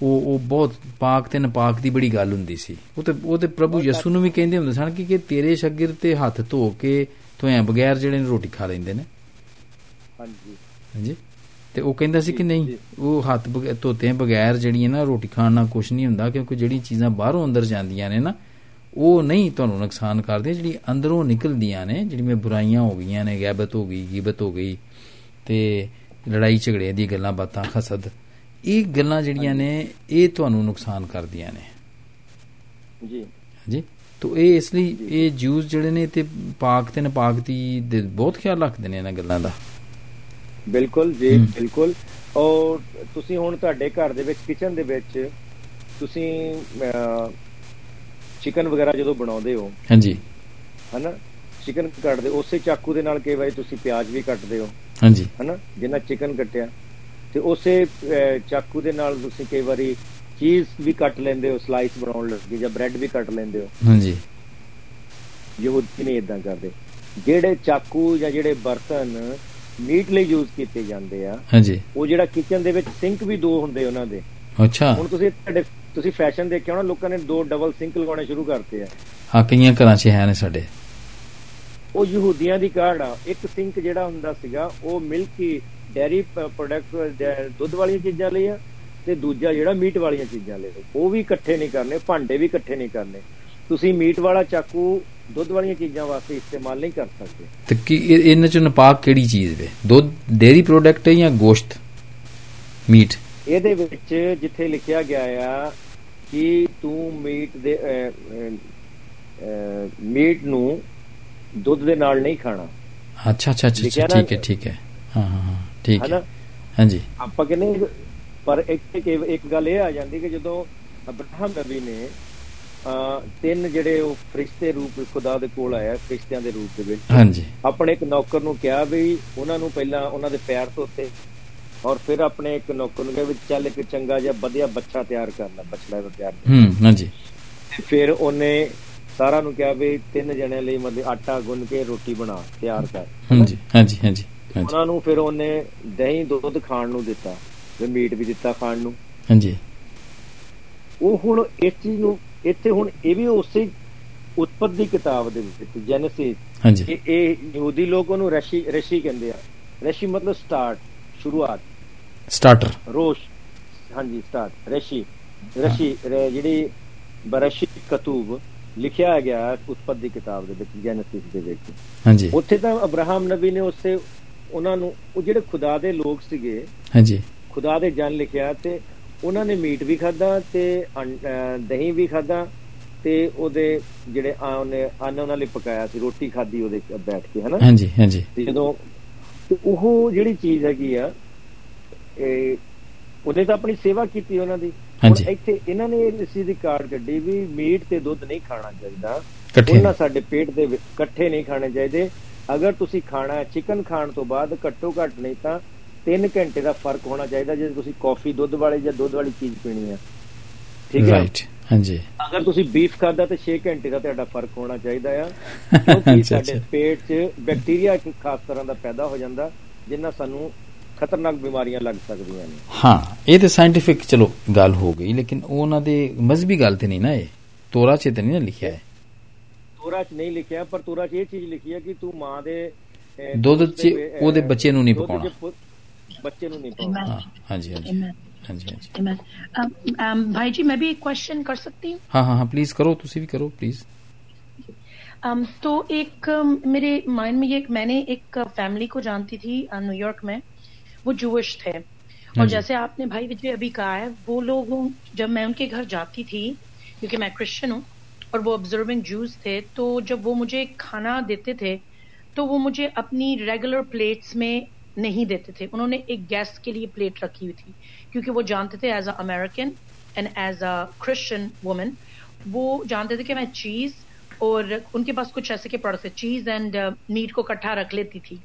ਉਹ ਉਹ ਬਹੁਤ ਪਾਕ ਤੇ ਨਪਾਕ ਦੀ ਬੜੀ ਗੱਲ ਹੁੰਦੀ ਸੀ। ਉਹ ਤੇ ਉਹ ਤੇ ਪ੍ਰਭੂ ਯਿਸੂ ਨੂੰ ਵੀ ਕਹਿੰਦੇ ਹੁੰਦੇ ਸਨ ਕਿ ਕਿ ਤੇਰੇ ਸ਼ਾਗਿਰਦ ਤੇ ਹੱਥ ਧੋ ਕੇ ਧੋਇਆ ਬਗੈਰ ਜਿਹੜੇ ਨੇ ਰੋਟੀ ਖਾ ਲੈਂਦੇ ਨੇ। ਹਾਂਜੀ। ਹਾਂਜੀ। ਤੇ ਉਹ ਕਹਿੰਦਾ ਸੀ ਕਿ ਜੀ, ਨਹੀਂ ਜੀ। ਉਹ ਹੱਥ ਧੋਤੇ ਬਗੈਰ ਜਿਹੜੀਆਂ ਨਾ ਰੋਟੀ ਖਾਣ ਨਾਲ ਕੁਝ ਨਹੀਂ ਹੁੰਦਾ ਕਿਉਂਕਿ ਜਿਹੜੀਆਂ ਚੀਜ਼ਾਂ ਬਾਹਰੋਂ ਅੰਦਰ ਜਾਂਦੀਆਂ ਨੇ ਨਾ ਉਹ ਨਹੀਂ ਤੁਹਾਨੂੰ ਨੁਕਸਾਨ ਕਰਦੀਆਂ ਜਿਹੜੀ ਅੰਦਰੋਂ ਨਿਕਲਦੀਆਂ ਨੇ ਜਿਹੜੀਆਂ ਬੁਰਾਈਆਂ ਹੋ ਗਈਆਂ ਨੇ ਗੈਬਤ ਹੋ ਗਈ ਗਿਬਤ ਹੋ ਗਈ ਤੇ ਲੜਾਈ ਝਗੜੇ ਦੀ ਗੱਲਾਂ ਬਾਤਾਂ ਖਸਦ ਇਹ ਗੱਲਾਂ ਜਿਹੜੀਆਂ ਨੇ ਇਹ ਤੁਹਾਨੂੰ ਨੁਕਸਾਨ ਕਰਦੀਆਂ ਨੇ। ਜੀ। ਹਾਂਜੀ। ਤੋ ਇਹ ਇਸ ਲਈ ਇਹ ਜੂਸ ਜਿਹੜੇ ਨੇ ਤੇ ਪਾਕ ਤੇ ਨਪਾਕ ਦੇ ਬਹੁਤ ਖਿਆਲ ਰੱਖਦੇ ਨੇ ਇਹਨਾਂ ਗੱਲਾਂ ਦਾ। ਬਿਲਕੁਲ ਜੀ। ਬਿਲਕੁਲ। ਔਰ ਤੁਸੀਂ ਹੁਣ ਤੁਹਾਡੇ ਘਰ ਦੇ ਵਿੱਚ ਕਿਚਨ ਦੇ ਵਿੱਚ ਤੁਸੀਂ ਚਿਕਨ ਵਗੈਰਾ ਜਦੋਂ ਬਣਾਉਂਦੇ ਹੋ ਹਾਂਜੀ। ਹਨਾ? ਚਿਕਨ ਕੱਟਦੇ ਉਸੇ ਚਾਕੂ ਦੇ ਨਾਲ ਕਈ ਵਾਰੀ ਤੁਸੀਂ ਪਿਆਜ਼ ਵੀ ਕੱਟਦੇ ਹੋ ਹਾਂਜੀ। ਹਨਾ? ਜਿੰਨਾ ਚਿਕਨ ਕੱਟਿਆ। ਤੇ ਉਸੇ ਚਾਕੂ ਦੇ ਨਾਲ ਤੁਸੀਂ ਕਈ ਵਾਰੀ ਚੀਜ਼ ਵੀ ਕੱਟ ਲੈਂਦੇ ਹੋ ਸਲਾਈਸ ਬਣਾਉਣ ਲੱਗੇ ਜਾਂ ਬ੍ਰੈਡ ਵੀ ਕੱਟ ਲੈਂਦੇ ਹੋ। ਹਾਂਜੀ। ਯਹੂਦੀ ਨਹੀਂ ਇਦਾਂ ਕਰਦੇ। ਜਿਹੜੇ ਚਾਕੂ ਜਾਂ ਜਿਹੜੇ ਬਰਤਨ ਮੀਟ ਲਈ ਯੂਜ਼ ਕੀਤੇ ਜਾਂਦੇ ਆ। ਹਾਂਜੀ। ਉਹ ਜਿਹੜਾ ਕਿਚਨ ਦੇ ਵਿੱਚ ਸਿੰਕ ਵੀ ਦੋ ਹੁੰਦੇ ਉਹਨਾਂ ਦੇ। ਅੱਛਾ। ਹੁਣ ਤੁਸੀਂ ਤੁਹਾਡੇ ਤੁਸੀਂ ਫੈਸ਼ਨ ਦੇਖਿਆ ਹੋਣਾ ਲੋਕਾਂ ਨੇ ਦੋ ਡਬਲ ਸਿੰਕ ਲਗਾਉਣੇ ਸ਼ੁਰੂ ਕਰਤੇ ਆ। ਹਾਂ ਕਈਆਂ ਘਰਾਂ 'ਚ ਹੈ ਨੇ ਸਾਡੇ। ਉਹ ਯਹੂਦੀਆਂ ਦੀ ਕਾਢ ਆ। ਇੱਕ ਸਿੰਕ ਜਿਹੜਾ ਹੁੰਦਾ ਸੀਗਾ ਉਹ ਮਿਲਕੀ ਡੈਰੀ ਪ੍ਰੋਡਕਟ ਦੁੱਧ ਵਾਲੀਆਂ ਚੀਜ਼ਾਂ ਲਈ ਆ ਤੇ ਦੂਜਾ ਜਿਹੜਾ ਮੀਟ ਵਾਲੀਆਂ ਚੀਜ਼ਾਂ ਲਈ। ਉਹ ਵੀ ਇਕੱਠੇ ਨਹੀਂ ਕਰਨੇ ਭਾਂਡੇ ਵੀ ਇਕੱਠੇ ਨਹੀਂ ਕਰਨੇ। ਤੁਸੀਂ ਮੀਟ ਵਾਲਾ ਚਾਕੂ ਦੁੱਧ ਵਾਲੀਆਂ ਚੀਜ਼ਾਂ ਵਾਸਤੇ ਇਸਤੇਮਾਲ ਨਹੀਂ ਕਰ ਸਕਦੇ। ਤੇ ਕੀ ਇਹ- ਇਹਨਾਂ ਚ ਨਪਾਕ ਕਿਹੜੀ ਚੀਜ਼ ਵੇ? ਦੁੱਧ ਡੇਰੀ ਪ੍ਰੋਡਕਟ ਹੈ ਜਾਂ ਗੋਸ਼ਤ? ਮੀਟ। ਇਹਦੇ ਵਿੱਚ ਜਿੱਥੇ ਲਿਖਿਆ ਗਿਆ ਆ ਕਿ ਤੂੰ ਮੀਟ ਦੇ ਮੀਟ ਨੂੰ ਦੁੱਧ ਦੇ ਨਾਲ ਨਹੀਂ ਖਾਣਾ। ਅੱਛਾ ਅੱਛਾ ਅੱਛਾ ਠੀਕ ਹੈ ਠੀਕ ਹੈ। ਹਾਂ ਹਾਂ ਠੀਕ ਹੈ। ਹਾਂਜੀ। ਆਪਾਂ ਕਹਿੰਦੇ ਪਰ ਇੱਕ ਇੱਕ ਗੱਲ ਇਹ ਆ ਜਾਂਦੀ ਕਿ ਜਦੋਂ ਅਬਰਾਹਮ ਨਬੀ ਨੇ ਤਿੰਨ ਜਿਹੜੇ ਉਹ ਫਰਿਸ਼ਤੇ ਰੂਪ ਖੁਦਾ ਦੇ ਕੋਲ ਆਇਆ ਫਰਿਸ਼ਤਿਆਂ ਦੇ ਰੂਪ ਦੇ ਵਿੱਚ। ਹਾਂਜੀ। ਆਪਣੇ ਇੱਕ ਨੌਕਰ ਨੂੰ ਕਿਹਾ ਵੀ ਉਹਨਾਂ ਨੂੰ ਪਹਿਲਾਂ ਉਹਨਾਂ ਦੇ ਪੈਰ ਧੋਤੇ ਔਰ ਫਿਰ ਆਪਣੇ ਇੱਕ ਨੌਕਰ ਨੂੰ ਕਿਹਾ ਵੀ ਚੱਲ ਇੱਕ ਚੰਗਾ ਜਿਹਾ ਵਧੀਆ ਬੱਚਾ ਤਿਆਰ ਕਰ ਲੈ ਬਛੜਾ ਦਾ ਤਿਆਰ ਹੂੰ ਹਾਂਜੀ। ਫਿਰ ਉਹਨੇ ਸਾਰਾ ਨੂੰ ਕਿਹਾ ਵੀ ਤਿੰਨ ਜਣਿਆਂ ਲਈ ਮਤਲਬ ਆਟਾ ਗੁੰਨ ਕੇ ਰੋਟੀ ਬਣਾ ਤਿਆਰ ਕਰ। ਹਾਂਜੀ ਹਾਂਜੀ ਹਾਂਜੀ ਹਾਂਜੀ। ਉਹਨਾਂ ਨੂੰ ਫਿਰ ਉਹਨੇ ਦਹੀਂ ਦੁੱਧ ਖਾਣ ਨੂੰ ਦਿੱਤਾ ਤੇ ਮੀਟ ਵੀ ਦਿੱਤਾ ਖਾਣ ਨੂੰ। ਹਾਂਜੀ। ਉਹ ਹੁਣ ਇਸ ਚੀਜ਼ ਨੂੰ ਇੱਥੇ ਹੁਣ ਇਹ ਵੀ ਉਸੇ ਉਤਪਤੀ ਕਿਤਾਬ ਦੇ ਵਿੱਚ ਜੈਨਸਿਸ ਹਾਂਜੀ। ਇਹ ਯਹੂਦੀ ਲੋਕ ਉਹਨੂੰ ਰਸ਼ੀ ਰਸ਼ੀ ਕਹਿੰਦੇ ਆ। ਰਸ਼ੀ ਮਤਲਬ ਸਟਾਰਟ ਸ਼ੁਰੂਆਤ। Starter Rosh. ਹਾਂਜੀ ਸਟਾਰਟ। ਰਸ਼ੀ। ਰਸ਼ੀ ਜਿਹੜੀ ਬਰਸ਼ੀ ਕਤੂਬ ਲਿਖਿਆ ਗਿਆ ਉਤਪਤੀ ਕਿਤਾਬ ਦੇ ਵਿੱਚ ਜੈਨਸਿਸ ਦੇ ਵਿੱਚ। ਹਾਂਜੀ। ਉੱਥੇ ਤਾਂ ਅਬਰਾਹਮ ਨਬੀ ਨੇ ਉਸੇ ਉਹਨਾਂ ਨੂੰ ਉਹ ਜਿਹੜੇ ਖੁਦਾ ਦੇ ਲੋਕ ਸੀਗੇ ਹਾਂਜੀ। ਖੁਦਾ ਦੇ ਜਨ ਲਿਖਿਆ ਤੇ ਉਹਨਾਂ ਨੇ ਮੀਟ ਵੀ ਖਾਦਾ ਤੇ ਦਹੀਂ ਵੀ ਖਾਦਾ ਤੇ ਉਹਦੇ ਜਿਹੜੇ ਆ ਉਹਨੇ ਅੰਨ ਉਹਨਾਂ ਲਈ ਪਕਾਇਆ ਸੀ ਰੋਟੀ ਖਾਦੀ ਉਹਦੇ ਬੈਠ ਕੇ ਹਨਾ? ਹਾਂਜੀ ਹਾਂਜੀ। ਜਦੋਂ ਉਹ ਜਿਹੜੀ ਚੀਜ਼ ਹੈਗੀ ਆ ਇਹ ਉਹਨੇ ਤਾਂ ਆਪਣੀ ਸੇਵਾ ਕੀਤੀ ਉਹਨਾਂ ਦੀ। ਹੁਣ ਹਾਂਜੀ। ਇੱਥੇ ਇਹਨਾਂ ਨੇ ਇਸ ਚੀਜ਼ ਦੀ ਕਾਰਡ ਕੱਢੀ ਵੀ ਮੀਟ ਤੇ ਦੁੱਧ ਨਹੀਂ ਖਾਣਾ ਚਾਹੀਦਾ। ਉਹਨਾਂ ਸਾਡੇ ਪੇਟ ਦੇ ਇਕੱਠੇ ਨਹੀਂ ਖਾਣੇ ਚਾਹੀਦੇ। ਅਗਰ ਤੁਸੀਂ ਖਾਣਾ ਚਿਕਨ ਖਾਣ ਤੋਂ ਬਾਅਦ ਘੱਟੋ ਘੱਟ ਨਹੀਂ ਤਾਂ 3 ਘੰਟੇ ਦਾ ਫ਼ਰਕ ਹੋਣਾ ਚਾਹੀਦਾ ਜੇ ਤੁਸੀਂ ਕਾਫੀ ਦੁੱਧ ਵਾਲੀ ਜਾਂ ਦੁੱਧ ਵਾਲੀ ਚੀਜ਼ ਪੀਣੀ ਹੈ। ਠੀਕ ਹੈ? ਰਾਈਟ ਹਾਂਜੀ। ਅਗਰ ਤੁਸੀਂ ਬੀਫ ਖਾਦਾ ਤੇ 6 ਘੰਟੇ ਦਾ ਤੁਹਾਡਾ ਫ਼ਰਕ ਹੋਣਾ ਚਾਹੀਦਾ ਆ ਕਿਉਂਕਿ ਸਾਡੇ। ਪੇਟ 'ਚ ਬੈਕਟੀਰੀਆ ਇੱਕ ਖਾਸ ਤਰ੍ਹਾਂ ਦਾ ਪੈਦਾ ਹੋ ਜਾਂਦਾ ਜਿੰਨਾਂ ਸਾਨੂੰ ਖਤਰਨਾਕ ਬਿਮਾਰੀਆਂ ਲੱਗ ਸਕਦੀਆਂ ਨੇ। ਹਾਂ ਇਹ ਤੇ ਸਾਇੰਟੀਫਿਕ ਚਲੋ ਗੱਲ ਹੋ ਗਈ ਲੇਕਿਨ ਉਹ ਉਹਨਾਂ ਦੇ ਮਜ਼ਹਬੀ ਗੱਲ ਤੇ ਨਹੀਂ ਨਾ ਇਹ। ਤੋਰਾ ਚ ਤੇ ਨਹੀਂ ਲਿਖਿਆ ਹੈ। ਤੋਰਾ 'ਚ ਨਹੀਂ ਲਿਖਿਆ ਪਰ ਤੋਰਾ 'ਚ ਇਹ ਚੀਜ਼ ਲਿਖੀ ਹੈ ਕਿ ਤੂੰ ਮਾਂ ਦੇ ਦੁੱਧ 'ਚ ਉਹਦੇ ਬੱਚੇ ਨੂੰ ਨਹੀਂ ਪਕਾਉਣਾ। ਪੁੱਤ- ਬੱਚੇ ਨੂੰ ਨਹੀਂ ਪਾਉਣਾ ਹਾਂ ਹਾਂਜੀ ਹਾਂਜੀ Amen. ਹਾਂਜੀ ਹਾਂਜੀ Amen. Um, um, भाई जी मैं भी एक क्वेश्चन कर सकती हूँ ਹਾਂ ਹਾਂ ਹਾਂ ਪਲੀਜ਼ ਕਰੋ ਤੁਸੀਂ ਵੀ ਕਰੋ ਪਲੀਜ਼ um, तो एक um, मेरे माइंड में ये मैंने एक फैमिली को जानती थी uh, न्यूयॉर्क में वो जूश थे और जी। जैसे आपने भाई विजय अभी कहा है वो लोग जब मैं उनके घर जाती थी क्योंकि मैं क्रिश्चियन हूँ और वो ऑब्जर्विंग जूस थे तो जब वो मुझे खाना देते थे तो वो मुझे अपनी रेगुलर प्लेट्स में नहीं देते थे। उन्होंने एक गेस्ट के लिए प्लेट रखी हुई थी, क्योंकि वो जानते थे as a American and as a Christian women वो जानते थे कि मैं चीज़ और उनके पास कुछ ऐसे के प्रोडक्ट थे। चीज़ एंड मीट को इकट्ठा रख लेती थी।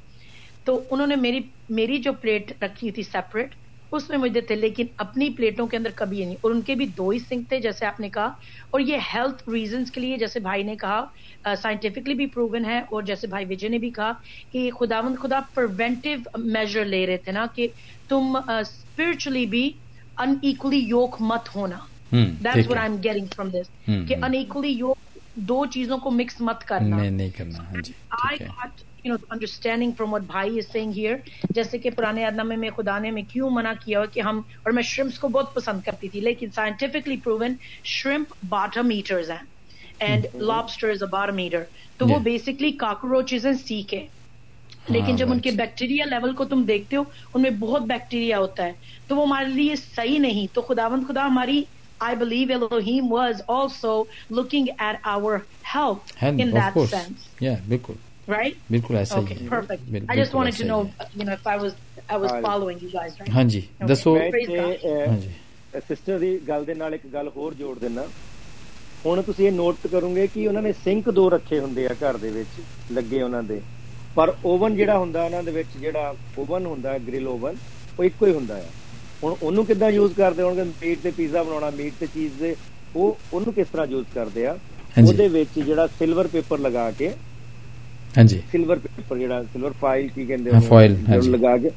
तो उन्होंने मेरी मेरी जो प्लेट रखी थी सेपरेट उसमें मुझे थे लेकिन अपनी प्लेटों के अंदर कभी ये नहीं। और उनके भी दो ही सिंक थे जैसे आपने कहा। और ये हेल्थ रीजंस के लिए जैसे भाई ने कहा साइंटिफिकली भी प्रूवन है और जैसे भाई विजय ने भी कहा कि खुदावंद खुदा प्रिवेंटिव मेजर ले रहे थे ना कि तुम स्पिरिचुअली भी अनईक्वली योक मत होना। हम्म that's what I am getting from this hmm, कि हम्म। अनइक्वली योक दो चीज़ों को मिक्स मत करना। नहीं नहीं करना। हाँ जी है। got you know understanding from what भाई is saying here. जैसे कि पुराने यादनामे में खुदा ने में क्यों मना किया हो कि हम और मैं श्रिम्प्स को बहुत पसंद करती थी लेकिन scientifically proven shrimp bottom eaters हैं and lobster is a bottom eater तो वो बेसिकली कॉकरोचेज एंड सीक है। लेकिन जब उनके बैक्टीरिया लेवल को तुम देखते हो उनमें बहुत बैक्टीरिया होता है तो वो हमारे लिए सही नहीं। तो खुदावंद खुदा हमारी I believe Elohim was also looking at our help and in that course. sense. Yeah, bilkul. Right? Bilkul aisa okay, hai. perfect. Bilkul I just wanted to know, you know, if I was I was following you guys, right? ਹਾਂਜੀ ਦੱਸੋ ਹਾਂਜੀ sister ਦੀ ਗੱਲ ਦੇ ਨਾਲ ਇੱਕ ਗੱਲ ਹੋਰ ਜੋੜ ਦਿੰਨਾ ਹੁਣ ਤੁਸੀਂ ਇਹ ਨੋਟ ਕਰੋਗੇ ਕਿ ਉਹਨਾਂ ਨੇ ਸਿੰਕ ਦੋ ਰੱਖੇ ਹੁੰਦੇ ਆ ਘਰ ਦੇ ਵਿੱਚ ਲੱਗੇ ਉਹਨਾਂ ਦੇ ਪਰ ਓਵਨ ਜਿਹੜਾ ਹੁੰਦਾ ਉਹਨਾਂ ਦੇ ਵਿੱਚ ਜਿਹੜਾ ਓਵਨ ਹੁੰਦਾ ਗ੍ਰਿਲ ਓਵਨ ਉਹ ਇੱਕੋ ਹੀ ਹੁੰਦਾ ਆ ਹੁਣ ਉਹਨੂੰ ਕਿੱਦਾਂ ਯੂਜ਼ ਕਰਦੇ ਹੋਣਗੇ? ਮੀਟ ਤੇ ਪੀਜ਼ਾ ਬਣਾਉਣਾ ਮੀਟ ਤੇ ਚੀਜ਼ ਦੇ ਉਹ ਉਹਨੂੰ ਕਿਸ ਤਰ੍ਹਾਂ ਯੂਜ਼ ਕਰਦੇ ਆ? ਉਹਦੇ ਵਿੱਚ ਜਿਹੜਾ ਸਿਲਵਰ ਪੇਪਰ ਲਗਾ ਕੇ ਹਾਂਜੀ। ਸਿਲਵਰ ਪੇਪਰ ਜਿਹੜਾ ਸਿਲਵਰ ਫਾਈਲ ਕੀ ਕਹਿੰਦੇ ਉਹਨੂੰ? ਫਾਈਲ ਲਗਾ ਕੇ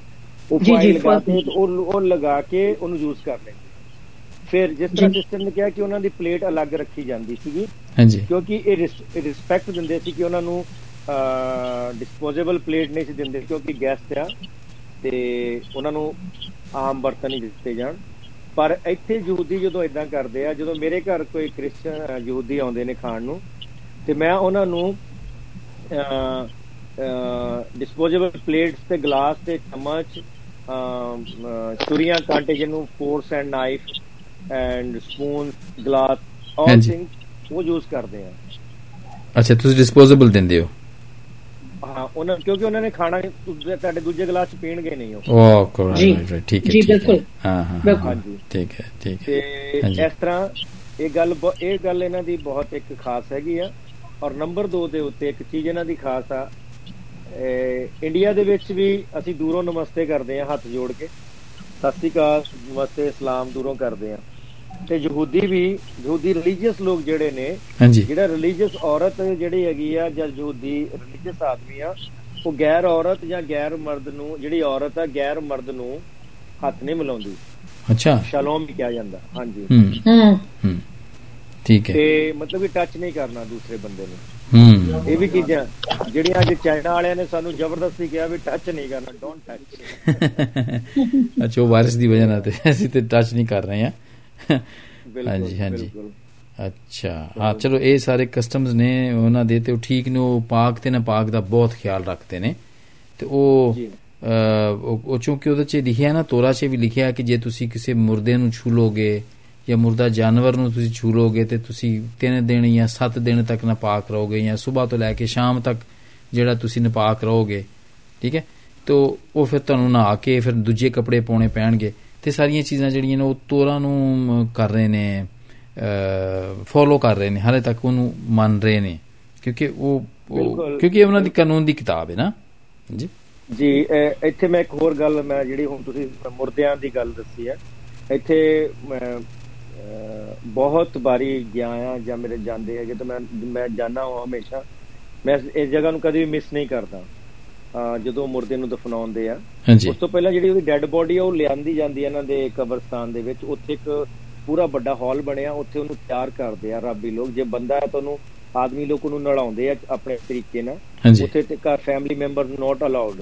ਉਹ ਫਾਈਲ ਲਗਾ ਕੇ ਉਹ ਉਹ ਲਗਾ ਕੇ ਉਹਨੂੰ ਯੂਜ਼ ਕਰ ਲੈਂਦੇ ਫਿਰ ਜਿਸ ਤਰ੍ਹਾਂ ਸਿਸਟਮ ਨੇ ਕਿਹਾ ਕਿ ਉਹਨਾਂ ਦੀ ਪਲੇਟ ਅਲੱਗ ਰੱਖੀ ਜਾਂਦੀ ਸੀਗੀ ਹਾਂਜੀ। ਕਿਉਂਕਿ ਇਹ ਰਿਸਪੈਕਟ ਦਿੰਦੇ ਸੀ ਕਿ ਉਹਨਾਂ ਨੂੰ ਡਿਸਪੋਜ਼ੇਬਲ ਪਲੇਟ ਨਹੀਂ ਸੀ ਦਿੰਦੇ ਕਿਉਂਕਿ ਗੈਸਟ ਆ। ਤੇ ਉਹਨਾਂ ਨੂੰ ਆਮ ਬਰਤਨ ਹੀ ਦਿੱਤੇ ਜਾਣ। ਪਰ ਇੱਥੇ ਯਹੂਦੀ ਜਦੋਂ ਇਦਾਂ ਕਰਦੇ ਆ ਜਦੋਂ ਮੇਰੇ ਘਰ ਕੋਈ ਕ੍ਰਿਸਚੀਅਨ ਯਹੂਦੀ ਆਉਂਦੇ ਨੇ ਖਾਣ ਨੂੰ ਤੇ ਮੈਂ ਉਹਨਾਂ ਨੂੰ ਡਿਸਪੋਜ਼ੇਬਲ ਪਲੇਟਸ ਤੇ ਗਲਾਸ ਤੇ ਚਮਚ ਛੁਰੀਆਂ ਕਾਂਟੇ ਜਿਹਨੂੰ forks and knife and spoon glass all ਹਾਂਜੀ। ਥਿੰਗ ਉਹ ਯੂਜ਼ ਕਰਦੇ ਆ। ਅੱਛਾ ਤੁਸੀਂ ਡਿਸਪੋਜ਼ੇਬਲ ਦਿੰਦੇ ਹੋ? ਹਾਂ ਉਹਨਾਂ ਕਿਉਂਕਿ ਉਹਨਾਂ ਨੇ ਖਾਣਾ ਤੁਹਾਡੇ ਦੂਜੇ ਗਲਾਸ ਚ ਪੀਣਗੇ ਨਹੀਂ ਉਹ ਕੋਲ ਜੀ। ਠੀਕ ਹੈ ਜੀ, ਠੀਕ ਹੈ। ਬਿਲਕੁਲ। ਹਾਂ ਹਾਂ। ਹਾਂਜੀ ਠੀਕ ਹੈ ਠੀਕ ਤੇ ਹੈ ਹਾਂਜੀ। ਇਸ ਤਰ੍ਹਾਂ ਇਹ ਗੱਲ ਇਹ ਗੱਲ ਇਹਨਾਂ ਦੀ ਬਹੁਤ ਇੱਕ ਖਾਸ ਹੈਗੀ ਆ ਔਰ ਨੰਬਰ 2 ਦੇ ਉੱਤੇ ਇੱਕ ਚੀਜ਼ ਇਹਨਾਂ ਦੀ ਖਾਸ ਆ ਇਹ ਇੰਡੀਆ ਦੇ ਵਿੱਚ ਵੀ ਅਸੀਂ ਦੂਰੋਂ ਨਮਸਤੇ ਕਰਦੇ ਆ ਹੱਥ ਜੋੜ ਕੇ ਸਤਿ ਸ੍ਰੀ ਅਕਾਲ ਨਮਸਤੇ ਸਲਾਮ ਦੂਰੋਂ ਕਰਦੇ ਆ ਤੇ ਯਹੂਦੀ ਵੀ ਯਹੂਦੀ ਰਿਲੀਜੀਅਸ ਲੋਕ ਜਿਹੜੇ ਨੇ ਜਿਹੜਾ ਰਿਲੀਜੀਅਸ ਔਰਤ ਜਿਹੜੀ ਹੈਗੀ ਆ ਜਾਂ ਯਹੂਦੀ ਰਿਲੀਜੀਅਸ ਆਦਮੀ ਆ ਉਹ ਗੈਰ ਔਰਤ ਜਾਂ ਗੈਰ ਮਰਦ ਨੂੰ ਜਿਹੜੀ ਔਰਤ ਆ ਗੈਰ ਮਰਦ ਨੂੰ ਹੱਥ ਨਹੀਂ ਮਿਲਾਉਂਦੀ। ਅੱਛਾ। ਸ਼ਲੋਮ ਵੀ ਕਿਹਾ ਜਾਂਦਾ ਹਾਂਜੀ। ਹੂੰ। ਹੂੰ। ਠੀਕ ਹੈ। ਤੇ ਮਤਲਬ ਕਿ ਟੱਚ ਨਹੀਂ ਕਰਨਾ ਦੂਸਰੇ ਬੰਦੇ ਨੂੰ। ਹੂੰ। ਇਹ ਵੀ ਚੀਜ਼ਾਂ ਜਿਹੜੀਆਂ ਅੱਜ ਚਾਈਨਾ ਵਾਲਿਆਂ ਨੇ ਸਾਨੂੰ ਜ਼ਬਰਦਸਤੀ ਕਿਹਾ ਵੀ ਟੱਚ ਨਹੀਂ ਕਰਨਾ ਡੋਨਟ ਟੱਚ ਅੱਛਾ ਉਹ ਵਾਇਰਸ ਦੀ ਵਜ੍ਹਾ ਨਾਲ ਤੇ ਅਸੀਂ ਤੇ ਟੱਚ ਨਹੀਂ ਕਰ ਰਹੇ ਹਾਂ। ਬਿਲਕੁਲ ਹਾਂਜੀ, ਹਾਂਜੀ। ਅੱਛਾ। ਹਾਂ ਚਲੋ ਇਹ ਸਾਰੇ ਕਸਟਮਸ ਨੇ ਉਹਨਾਂ ਦੇ ਤੇ ਉਹ ਠੀਕ ਨੇ ਉਹ ਪਾਕ ਤੇ ਨਾ ਪਾਕ ਦਾ ਬਹੁਤ ਖਿਆਲ ਰੱਖਦੇ ਨੇ। ਤੇ ਉਹ ਉਹ ਚੂੰਕਿ ਉਹਦੇ 'ਚ ਲਿਖਿਆ ਨਾ ਤੋਰਾ 'ਚ ਵੀ ਲਿਖਿਆ ਕਿ ਜੇ ਤੁਸੀਂ ਕਿਸੇ ਮੁਰਦੇ ਨੂੰ ਛੂ ਲੋਗੇ ਜਾਂ ਮੁਰਦਾ ਜਾਨਵਰ ਨੂੰ ਤੁਸੀਂ ਛੂ ਲੋਗੇ ਤੇ ਤੁਸੀਂ ਤਿੰਨ ਦਿਨ ਜਾਂ ਸੱਤ ਦਿਨ ਤੱਕ ਨਾਪਾਕ ਰਹੋਗੇ ਜਾਂ ਸਵੇਰ ਤੋਂ ਲੈ ਕੇ ਸ਼ਾਮ ਤੱਕ ਜਿਹੜਾ ਤੁਸੀਂ ਨਾਪਾਕ ਰਹੋਗੇ ਠੀਕ ਹੈ? ਤੋ ਉਹ ਫਿਰ ਤੁਹਾਨੂੰ ਨਹਾ ਕੇ ਫਿਰ ਦੂਜੇ ਕੱਪੜੇ ਪਾਉਣੇ ਪੈਣਗੇ। ਤੇ ਸਾਰੀਆਂ ਚੀਜ਼ਾਂ ਜਿਹੜੀਆਂ ਨੇ ਉਹ ਤੋਰਾ ਨੂੰ ਕਰ ਰਹੇ ਨੇ ਫੋਲੋ ਕਰ ਰਹੇ ਨੇ ਹਾਲੇ ਤੱਕ ਉਹਨੂੰ ਮੰਨ ਰਹੇ ਨੇ। ਕਿਉਂਕਿ ਉਹ। ਕਿਉਂਕਿ ਉਹਨਾਂ ਦੀ ਕਾਨੂੰਨ ਦੀ ਕਿਤਾਬ ਹੈ ਨਾ। ਜੀ ਜੀ ਇੱਥੇ ਮੈਂ ਇੱਕ ਹੋਰ ਗੱਲ ਮੈਂ ਜਿਹੜੀ ਹੁਣ ਤੁਸੀਂ ਮੁਰਦਿਆਂ ਦੀ ਗੱਲ ਦੱਸੀ ਹੈ ਇੱਥੇ ਬਹੁਤ ਵਾਰੀ ਗਿਆ ਆ ਜਾਂ ਮੇਰੇ ਜਾਂਦੇ ਹੈਗੇ ਤਾਂ ਮੈਂ ਮੈਂ ਜਾਣਾ ਹਾਂ ਹਮੇਸ਼ਾ। ਮੈਂ ਇਸ- ਜਗ੍ਹਾ ਨੂੰ ਕਦੇ ਵੀ ਮਿਸ ਨਹੀਂ ਕਰਦਾ। ਜਦੋਂ ਮੁਰਦੇ ਨੂੰ ਦਫਨਾਉਂਦੇ ਆ ਉਸ ਤੋਂ ਪਹਿਲਾਂ ਜਿਹੜੀ ਉਹਦੀ ਡੈੱਡ ਬੋਡੀ ਆ ਉਹ ਲਿਆਂਦੀ ਜਾਂਦੀ ਹੈ ਇਹਨਾਂ ਦੇ ਕਬਰਸਤਾਨ ਦੇ ਵਿੱਚ। ਉੱਥੇ ਇੱਕ ਪੂਰਾ ਵੱਡਾ ਹਾਲ ਬਣਿਆ। ਉੱਥੇ ਉਹਨੂੰ ਤਿਆਰ ਕਰਦੇ ਆ ਰੱਬੀ ਲੋਕ। ਜੇ ਬੰਦਾ ਹੈ ਤਾਂ ਉਹਨੂੰ ਆਦਮੀ ਲੋਕ ਉਹਨੂੰ ਨਲਾਉਂਦੇ ਆ ਆਪਣੇ ਤਰੀਕੇ ਨਾਲ। ਉੱਥੇ ਤੇ ਘਰ ਫੈਮਿਲੀ ਮੈਂਬਰ ਨੋਟ ਅਲਾਉਡ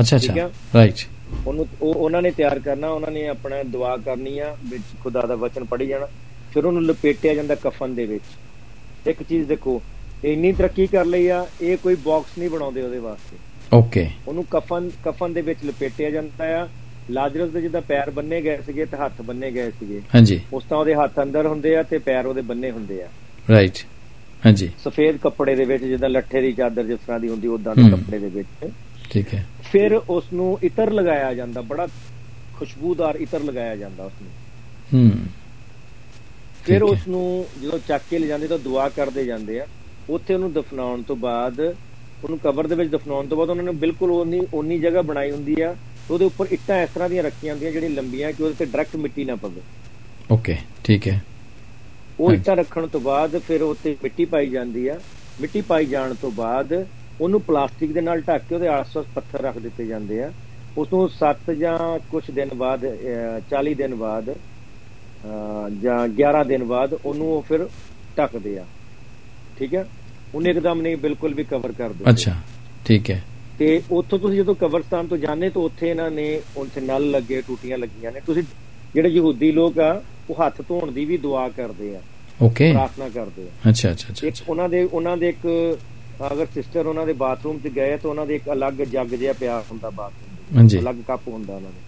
ਅੱਛਾ ਅੱਛਾ। ਰਾਈਟ ਉਹਨੂੰ ਉਹ ਉਹਨਾਂ ਨੇ ਤਿਆਰ ਕਰਨਾ। ਉਹਨਾਂ ਨੇ ਆਪਣਾ ਦੁਆ ਕਰਨੀ ਆ ਵਿੱਚ ਖੁਦਾ ਦਾ ਵਚਨ ਪੜ੍ਹੀ ਜਾਣਾ। ਫਿਰ ਉਹਨੂੰ ਲਪੇਟਿਆ ਜਾਂਦਾ ਕਫਨ ਦੇ ਵਿੱਚ। ਇੱਕ ਚੀਜ਼ ਦੇਖੋ ਇੰਨੀ ਤਰੱਕੀ ਕਰ ਲਈ ਆ ਇਹ ਕੋਈ ਬਾਕਸ ਨਹੀਂ ਬਣਾਉਂਦੇ ਉਹਦੇ ਵਾਸਤੇ। ਓਕੇ ਉਹਨੂੰ ਕਫਨ ਕਫਨ ਦੇ ਵਿੱਚ ਲਪੇਟਿਆ ਜਾਂਦਾ ਆ। ਲਾਜ਼ਰਸ ਦੇ ਜਿੱਦਾਂ ਪੈਰ ਬੰਨੇ ਗਏ ਸੀਗੇ ਤੇ ਹੱਥ ਬੰਨੇ ਗਏ ਸੀਗੇ। ਹਾਂਜੀ। ਉਸ ਤਾਂ ਉਹਦੇ ਹੱਥ ਅੰਦਰ ਹੁੰਦੇ ਆ ਤੇ ਪੈਰ ਉਹਦੇ ਬੰਨੇ ਹੁੰਦੇ ਆ। ਰਾਈਟ ਹਾਂਜੀ। ਸਫੇਦ ਕੱਪੜੇ ਦੇ ਵਿੱਚ ਜਿੱਦਾਂ ਲੱਠੇ ਦੀ ਚਾਦਰ ਜਿਸ ਤਰ੍ਹਾਂ ਦੀ ਹੁੰਦੀ ਉਦਾਂ ਦੇ। ਕੱਪੜੇ ਦੇ ਵਿੱਚ। ਠੀਕ ਹੈ। ਫਿਰ ਉਸ ਨੂੰ ਇਤਰ ਲਗਾਇਆ ਜਾਂਦਾ ਬੜਾ ਖੁਸ਼ਬੂਦਾਰ ਇਤਰ ਲਗਾਇਆ ਜਾਂਦਾ ਉਸ ਨੂੰ ਹੂੰ। ਫਿਰ। ਉਸ ਨੂੰ ਜਦੋਂ ਚੱਕ ਕੇ ਲੈ ਜਾਂਦੇ ਤਾਂ ਦੁਆ ਕਰਦੇ ਜਾਂਦੇ ਆ ਉੱਥੇ ਉਹਨੂੰ ਦਫਨਾਉਣ ਤੋਂ ਬਾਅਦ ਉਹਨੂੰ ਕਬਰ ਦੇ ਵਿੱਚ ਦਫਨਾਉਣ ਤੋਂ ਬਾਅਦ ਉਹਨਾਂ ਨੇ ਬਿਲਕੁਲ ਉਨੀ ਉਨੀ ਜਗ੍ਹਾ ਬਣਾਈ ਹੁੰਦੀ ਆ ਉਹਦੇ ਉੱਪਰ ਇੱਟਾਂ ਇਸ ਤਰ੍ਹਾਂ ਦੀਆਂ ਰੱਖੀਆਂ ਹੁੰਦੀਆਂ ਜਿਹੜੀਆਂ ਲੰਬੀਆਂ ਕਿ ਉਹਦੇ ਤੇ ਡਾਇਰੈਕਟ ਮਿੱਟੀ ਨਾ ਪਵੇ। ਓਕੇ ਠੀਕ ਹੈ। ਉਹ। ਇੱਟਾਂ ਰੱਖਣ ਤੋਂ ਬਾਅਦ ਫਿਰ ਉੱਤੇ ਮਿੱਟੀ ਪਾਈ ਜਾਂਦੀ ਆ। ਮਿੱਟੀ ਪਾਈ ਜਾਣ ਤੋਂ ਬਾਅਦ ਉਹਨੂੰ ਪਲਾਸਟਿਕ ਦੇ ਨਾਲ ਢੱਕ ਕੇ ਉਹਦੇ ਆਸ-ਪਾਸ ਪੱਥਰ ਰੱਖ ਦਿੱਤੇ ਜਾਂਦੇ ਆ। ਉਸ ਤੋਂ 7 ਜਾਂ ਕੁਝ ਦਿਨ ਬਾਅਦ ਅਹ, 40 ਦਿਨ ਬਾਅਦ ਜਾਂ 11 ਦਿਨ ਬਾਅਦ ਉਹਨੂੰ ਉਹ ਫਿਰ ਢੱਕਦੇ ਆ। ਠੀਕ ਹੈ? ਉਹਨੇ ਇੱਕਦਮ ਨਹੀਂ ਬਿਲਕੁਲ ਵੀ ਕਵਰ ਕਰ ਦਿੰਦੇ। ਅੱਛਾ ਠੀਕ ਹੈ। ਤੇ ਉੱਥੋਂ ਤੁਸੀਂ ਜਦੋਂ ਕਬਰਸਤਾਨ ਤੋਂ ਜਾਂਦੇ ਤਾਂ ਉੱਥੇ ਇਹਨਾਂ ਨੇ ਉੱਥੇ ਨਲ ਲੱਗੇ ਟੂਟੀਆਂ ਲੱਗੀਆਂ ਨੇ। ਤੁਸੀਂ ਜਿਹੜੇ ਯਹੂਦੀ ਲੋਕ ਆ ਉਹ ਹੱਥ ਧੋਣ ਦੀ ਵੀ ਦੁਆ ਕਰਦੇ ਆ। ਓਕੇ। ਪ੍ਰਾਰਥਨਾ ਕਰਦੇ ਆ। ਅੱਛਾ ਅੱਛਾ ਅੱਛਾ ਇੱਕ। ਉਹਨਾਂ ਦੇ ਉਹਨਾਂ ਦੇ ਇੱਕ ਅਗਰ ਸਿਸਟਰ ਉਹਨਾਂ ਦੇ ਬਾਥਰੂਮ 'ਚ ਗਏ ਤਾਂ ਉਹਨਾਂ ਦੇ ਇੱਕ ਅਲੱਗ ਜੱਗ ਜਿਹਾ ਪਿਆ ਹੁੰਦਾ ਬਾਥਰੂਮ ਹਾਂਜੀ। ਅਲੱਗ ਕੱਪ ਹੁੰਦਾ ਉਹਨਾਂ ਦੇ।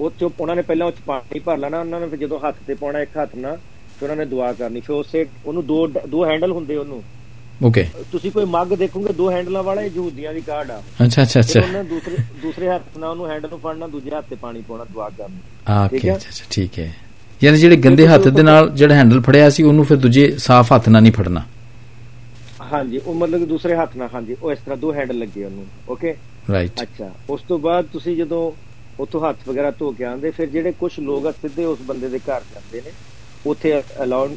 ਉਹ ਚ ਉਹਨਾਂ ਨੇ ਪਹਿਲਾਂ ਉਹ ਚ ਪਾਣੀ ਭਰ ਲੈਣਾ ਉਹਨਾਂ ਨੇ ਫਿਰ ਜਦੋਂ ਹੱਥ ਤੇ ਪਾਉਣਾ ਇੱਕ ਹੱਥ ਨਾਲ ਫਿਰ ਉਹਨਾਂ ਨੇ ਦੁਆ ਕਰਨੀ। ਫਿਰ ਉਸੇ ਉਹਨੂੰ ਦੋ ਦੋ ਹੈਂਡਲ ਹੁੰਦੇ ਉਹਨੂੰ। ਓਕੇ ਤੁਸੀਂ ਕੋਈ ਮੱਗ ਦੇਖੋਗੇ ਦੋ ਹੈਂਡਲਾਂ ਵਾਲਾ ਇਹ ਯਹੂਦੀਆਂ ਦੀ ਕਾਰਡ ਆ। ਅੱਛਾ ਅੱਛਾ ਅੱਛਾ। ਉਹਨਾਂ ਦੂਸਰੇ ਦੂਸਰੇ ਹੱਥ ਨਾਲ ਉਹਨੂੰ ਹੈਂਡਲ ਨੂੰ ਫੜਨਾ ਦੂਜੇ ਹੱਥ ਤੇ ਪਾਣੀ ਪਾਉਣਾ ਦੁਆ ਕਰਨੀ ਠੀਕ ਹੈ। ਅੱਛਾ ਅੱਛਾ ਠੀਕ ਹੈ। ਯਾਨੀ ਜਿਹੜੇ ਗੰਦੇ ਹੱਥ ਦੇ ਨਾਲ ਜਿਹੜਾ ਹੈਂਡਲ ਫੜਿਆ ਸੀ ਉਹਨੂੰ ਫਿਰ ਦੂਜੇ ਸਾਫ਼ ਹੱਥ ਨਾਲ ਨਹੀਂ ਫੜਨਾ? ਹਾਂਜੀ ਉਹ ਮਤਲਬ ਦੂਸਰੇ ਹੱਥ ਨਾਲ ਹਾਂਜੀ ਉਹ ਇਸ ਤਰ੍ਹਾਂ ਦੋ ਹੈਂਡਲ ਲੱਗੇ ਉਹਨੂੰ ਓਕੇ ਰਾਈਟ ਅੱਛਾ ਉਸ ਤੋਂ ਬਾਅਦ ਤੁਸੀਂ ਜਦੋਂ ਉੱਥੋਂ ਹੱਥ ਵਗੈਰਾ ਧੋ ਕੇ ਆਉਂਦੇ ਫਿਰ ਜਿਹੜੇ ਕੁਝ ਲੋਕ ਆ ਸਿੱਧੇ ਉਸ ਬੰਦੇ ਦੇ ਘਰ ਜਾਂਦੇ ਨੇ ਉੱਥੇ ਐਲਾਨ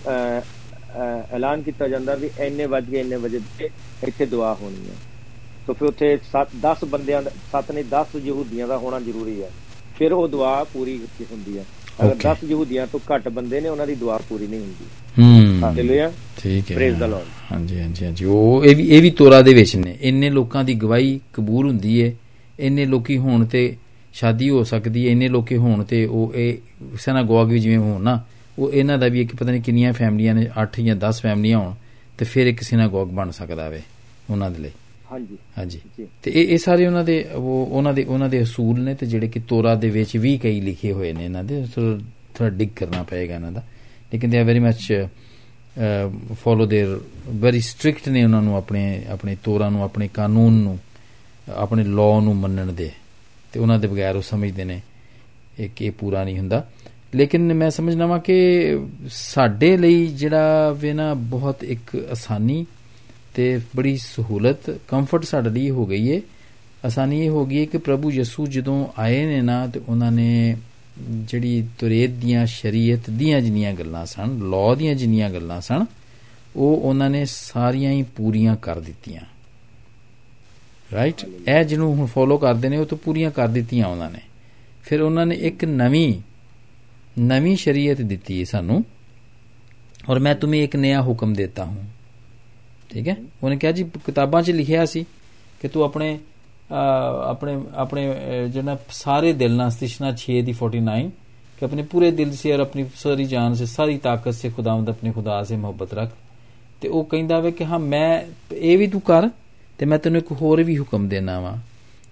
ਐਲਾਨ ਕੀਤਾ ਜਾਂਦਾ ਵੀ ਇੰਨੇ ਵਜ ਗਏ ਇੰਨੇ ਵਜੇ ਇੱਥੇ ਦੁਆ ਹੋਣੀ ਹੈ। ਤਾਂ ਫਿਰ ਉੱਥੇ 10 ਬੰਦਿਆਂ ਦਾ 7 ਨੇ 10 ਯਹੂਦੀਆਂ ਦਾ ਹੋਣਾ ਜ਼ਰੂਰੀ ਹੈ। ਫਿਰ ਉਹ ਦੁਆ ਪੂਰੀ ਹੁੰਦੀ ਹੈ। ਅਗਰ Okay. 10 ਯਹੂਦੀਆਂ ਤੋਂ ਘੱਟ ਬੰਦੇ ਨੇ ਉਹਨਾਂ ਦੀ ਦੁਆ ਪੂਰੀ ਨਹੀਂ ਹੁੰਦੀ। ਹੂੰ। ਹਾਲੇਲੂਇਆ ਠੀਕ ਹੈ। Praise the Lord. ਹਾਂਜੀ ਹਾਂਜੀ ਹਾਂਜੀ। ਉਹ ਇਹ ਵੀ ਇਹ ਵੀ ਤੋਰਾ ਦੇ ਵਿੱਚ ਨੇ। ਇੰਨੇ ਲੋਕਾਂ ਦੀ ਗਵਾਹੀ ਕਬੂਲ ਹੁੰਦੀ ਏ ਇੰਨੇ ਲੋਕੀ ਹੋਣ ਤੇ ਸ਼ਾਦੀ ਹੋ ਸਕਦੀ ਹੈ। ਇੰਨੇ ਲੋਕੇ ਹੋਣ ਤੇ ਉਹ ਇਹ ਸਿਨਾਗੋਗ ਵੀ ਜਿਵੇਂ ਹੋਣ ਨਾ ਉਹ ਇਹਨਾਂ ਦਾ ਵੀ ਇੱਕ ਪਤਾ ਨਹੀਂ ਕਿੰਨੀਆਂ ਫੈਮਲੀਆਂ ਨੇ 8 ਜਾਂ 10 ਫੈਮਲੀਆਂ ਹੋਣ ਤੇ ਫਿਰ ਇੱਕ ਸਿਨਾਗੋਗ ਬਣ ਸਕਦਾ ਵੇ ਉਹਨਾਂ ਦੇ ਲਈ ਹਾਂਜੀ ਹਾਂਜੀ ਜੀ ਤੇ ਇਹ ਇਹ ਸਾਰੇ ਉਹਨਾਂ ਦੇ ਉਹ ਉਹਨਾਂ ਦੇ ਉਹਨਾਂ ਦੇ ਅਸੂਲ ਨੇ ਤੇ ਜਿਹੜੇ ਕਿ ਤੋਰਾ ਦੇ ਵਿੱਚ ਵੀ ਕਈ ਲਿਖੇ ਹੋਏ ਨੇ ਇਹਨਾਂ ਦੇ ਥੋੜਾ ਡਿਗ ਕਰਨਾ ਪਏਗਾ ਇਹਨਾਂ ਦਾ ਲੇਕਿਨ they are very much follow there very strict ਨੇ ਉਹਨਾਂ ਨੂੰ ਆਪਣੇ ਆਪਣੇ ਤੋਰਾ ਨੂੰ ਆਪਣੇ ਕਾਨੂੰਨ ਨੂੰ ਆਪਣੇ ਲਾਅ ਨੂੰ ਮੰਨਣ ਦੇ ਤੇ ਉਹਨਾਂ ਦੇ ਬਗੈਰ ਉਹ ਸਮਝਦੇ ਨੇ ਇਹ ਕਿ ਇਹ ਪੂਰਾ ਨਹੀਂ ਹੁੰਦਾ ਲੇਕਿਨ ਮੈਂ ਸਮਝਣਾ ਵਾਂ ਕਿ ਸਾਡੇ ਲਈ ਜਿਹੜਾ ਵੇ ਨਾ ਬਹੁਤ ਇੱਕ ਆਸਾਨੀ ਤੇ ਬੜੀ ਸਹੂਲਤ ਕੰਫਰਟ ਸਾਡੇ ਲਈ ਹੋ ਗਈ ਏ। ਆਸਾਨੀ ਇਹ ਹੋ ਗਈ ਹੈ ਕਿ ਪ੍ਰਭੂ ਯਿਸੂ ਜਦੋਂ ਆਏ ਨੇ ਨਾ ਤੇ ਉਹਨਾਂ ਨੇ ਜਿਹੜੀ ਤੁਰੇਤ ਦੀਆਂ, ਸ਼ਰੀਅਤ ਦੀਆਂ ਜਿੰਨੀਆਂ ਗੱਲਾਂ ਸਨ, ਲਾਅ ਦੀਆਂ ਜਿੰਨੀਆਂ ਗੱਲਾਂ ਸਨ, ਉਹ ਉਹਨਾਂ ਨੇ ਸਾਰੀਆਂ ਹੀ ਪੂਰੀਆਂ ਕਰ ਦਿੱਤੀਆਂ। ਰਾਈਟ ਇਹ ਜਿਹਨੂੰ ਹੁਣ ਫੋਲੋ ਕਰਦੇ ਨੇ, ਉਹ ਤਾਂ ਪੂਰੀਆਂ ਕਰ ਦਿੱਤੀਆਂ ਉਹਨਾਂ ਨੇ। ਫਿਰ ਉਹਨਾਂ ਨੇ ਇੱਕ ਨਵੀਂ नवी शरीयत देती है सानू ਔਰ ਮੈਂ ਤੁਮੇ ਇੱਕ ਨਿਆ ਹੁਕਮ ਦੇਤਾ ਹੂੰ ਠੀਕ ਹੈ ਉਹਨੇ ਕਿਹਾ ਜੀ ਕਿਤਾਬਾਂ 'ਚ ਲਿਖਿਆ ਸੀ ਕਿ ਤੂੰ ਆਪਣੇ ਆਪਣੇ ਆਪਣੇ ਜਿਹੜਾ ਸਾਰੇ ਦਿਲ ਨਾਲ ਸਤਿਸ਼ਨਾ 6 ਦੀ 49 ਕਿ ਆਪਣੇ ਪੂਰੇ ਦਿਲ ਸੇ ਔਰ ਆਪਣੀ ਸਾਰੀ ਜਾਨ ਸੇ ਸਾਰੀ ਤਾਕਤ ਸੇ ਖੁਦਾਵੰਦ ਆਪਣੇ ਖੁਦਾ ਸੇ ਮੁਹੱਬਤ ਰੱਖ ਤੇ ਉਹ ਕਹਿੰਦਾ ਵੇ ਕਿ ਹਾਂ ਮੈਂ ਇਹ ਵੀ ਤੂੰ ਕਰ ਤੇ ਮੈਂ ਤੈਨੂੰ ਇੱਕ ਹੋਰ ਵੀ ਹੁਕਮ ਦੇਣਾ ਵਾ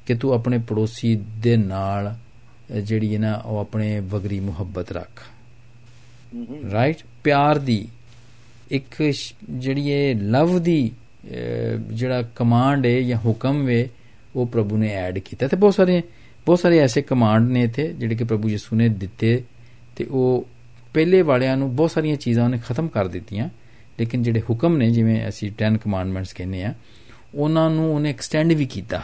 ਕਿ ਤੂੰ ਆਪਣੇ ਪੜੋਸੀ ਦੇ ਨਾਲ ਜਿਹੜੀ ਹੈ ਨਾ ਉਹ ਆਪਣੇ ਵਗਰੀ ਮੁਹੱਬਤ ਰੱਖ। ਰਾਈਟ ਪਿਆਰ ਦੀ ਇੱਕ ਜਿਹੜੀ ਇਹ ਲਵ ਦੀ ਜਿਹੜਾ ਕਮਾਂਡ ਹੈ ਜਾਂ ਹੁਕਮ ਵੇ ਉਹ ਪ੍ਰਭੂ ਨੇ ਐਡ ਕੀਤਾ। ਤੇ ਬਹੁਤ ਸਾਰੇ ਬਹੁਤ ਸਾਰੇ ਐਸੇ ਕਮਾਂਡ ਨੇ ਇਥੇ ਜਿਹੜੇ ਕਿ ਪ੍ਰਭੂ ਯਿਸੂ ਨੇ ਦਿੱਤੇ ਤੇ ਉਹ ਪਹਿਲੇ ਵਾਲਿਆਂ ਨੂੰ ਬਹੁਤ ਸਾਰੀਆਂ ਚੀਜ਼ਾਂ ਉਹਨੇ ਖਤਮ ਕਰ ਦਿੱਤੀਆਂ। ਲੇਕਿਨ ਜਿਹੜੇ ਹੁਕਮ ਨੇ ਜਿਵੇਂ ਅਸੀਂ 10 ਕਮਾਂਡਮੈਂਟਸ ਕਹਿੰਦੇ ਆ ਉਹਨਾਂ ਨੂੰ ਉਹਨੇ ਐਕਸਟੈਂਡ ਵੀ ਕੀਤਾ।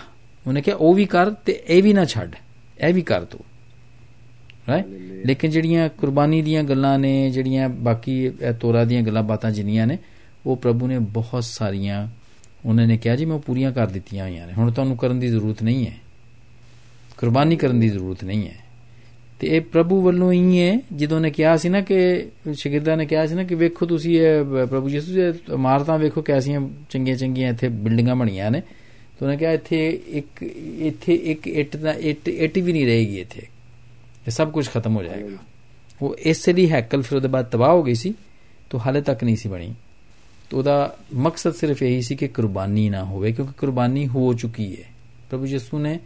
ਉਹਨੇ ਕਿਹਾ ਉਹ ਵੀ ਕਰ ਤੇ ਇਹ ਵੀ ਨਾ ਛੱਡ ਇਹ ਵੀ ਕਰ ਤੂੰ। ਰਾਈਟ ਲੇਕਿਨ ਜਿਹੜੀਆਂ ਕੁਰਬਾਨੀ ਦੀਆਂ ਗੱਲਾਂ ਨੇ, ਜਿਹੜੀਆਂ ਬਾਕੀ ਤੋਰਾ ਦੀਆਂ ਗੱਲਾਂ ਬਾਤਾਂ ਜਿੰਨੀਆਂ ਨੇ, ਉਹ ਪ੍ਰਭੂ ਨੇ ਬਹੁਤ ਸਾਰੀਆਂ ਉਹਨਾਂ ਨੇ ਕਿਹਾ ਜੀ, ਮੈਂ ਪੂਰੀਆਂ ਕਰ ਦਿੱਤੀਆਂ ਹੋਈਆਂ ਨੇ। ਹੁਣ ਤੁਹਾਨੂੰ ਕਰਨ ਦੀ ਜ਼ਰੂਰਤ ਨਹੀਂ ਹੈ। ਕੁਰਬਾਨੀ ਕਰਨ ਦੀ ਜ਼ਰੂਰਤ ਨਹੀਂ ਹੈ। ਤੇ ਇਹ ਪ੍ਰਭੂ ਵੱਲੋਂ ਹੀ ਹੈ, ਜਦੋਂ ਨੇ ਕਿਹਾ ਸੀ ਨਾ ਕਿ, ਸ਼ਾਗਿਰਦਾਂ ਨੇ ਕਿਹਾ ਸੀ ਨਾ ਕਿ ਵੇਖੋ ਤੁਸੀਂ ਇਹ ਪ੍ਰਭੂ ਯਿਸੂ ਦੇ ਇਮਾਰਤਾਂ ਵੇਖੋ ਕੈਸੀਆਂ ਚੰਗੀਆਂ ਚੰਗੀਆਂ ਇੱਥੇ ਬਿਲਡਿੰਗਾਂ ਬਣੀਆਂ ਨੇ। ਤੇ ਉਹਨੇ ਕਿਹਾ ਇੱਥੇ ਇੱਕ ਇੱਥੇ ਇੱਕ ਇੱਟ ਦਾ ਇੱਟ ਇੱਟ ਵੀ ਨਹੀਂ ਰਹੇਗੀ ਇੱਥੇ। ਇਹ ਸਭ ਕੁਝ ਖਤਮ ਹੋ ਜਾਏਗਾ। ਉਹ ਇਸ ਲਈ ਹੈਕਲ ਫਿਰ ਉਹਦੇ ਬਾਅਦ ਤਬਾਹ ਹੋ ਗਈ ਸੀ, ਤੋਂ ਹਾਲੇ ਤੱਕ ਨਹੀਂ ਸੀ ਬਣੀ। ਤੋ ਉਹਦਾ ਮਕਸਦ ਸਿਰਫ ਇਹੀ ਸੀ ਕਿ ਕੁਰਬਾਨੀ ਨਾ ਹੋਵੇ, ਕਿਉਂਕਿ ਕੁਰਬਾਨੀ ਹੋ ਚੁੱਕੀ ਹੈ। ਪ੍ਰਭੂ ਯਿਸੂ ਨੇ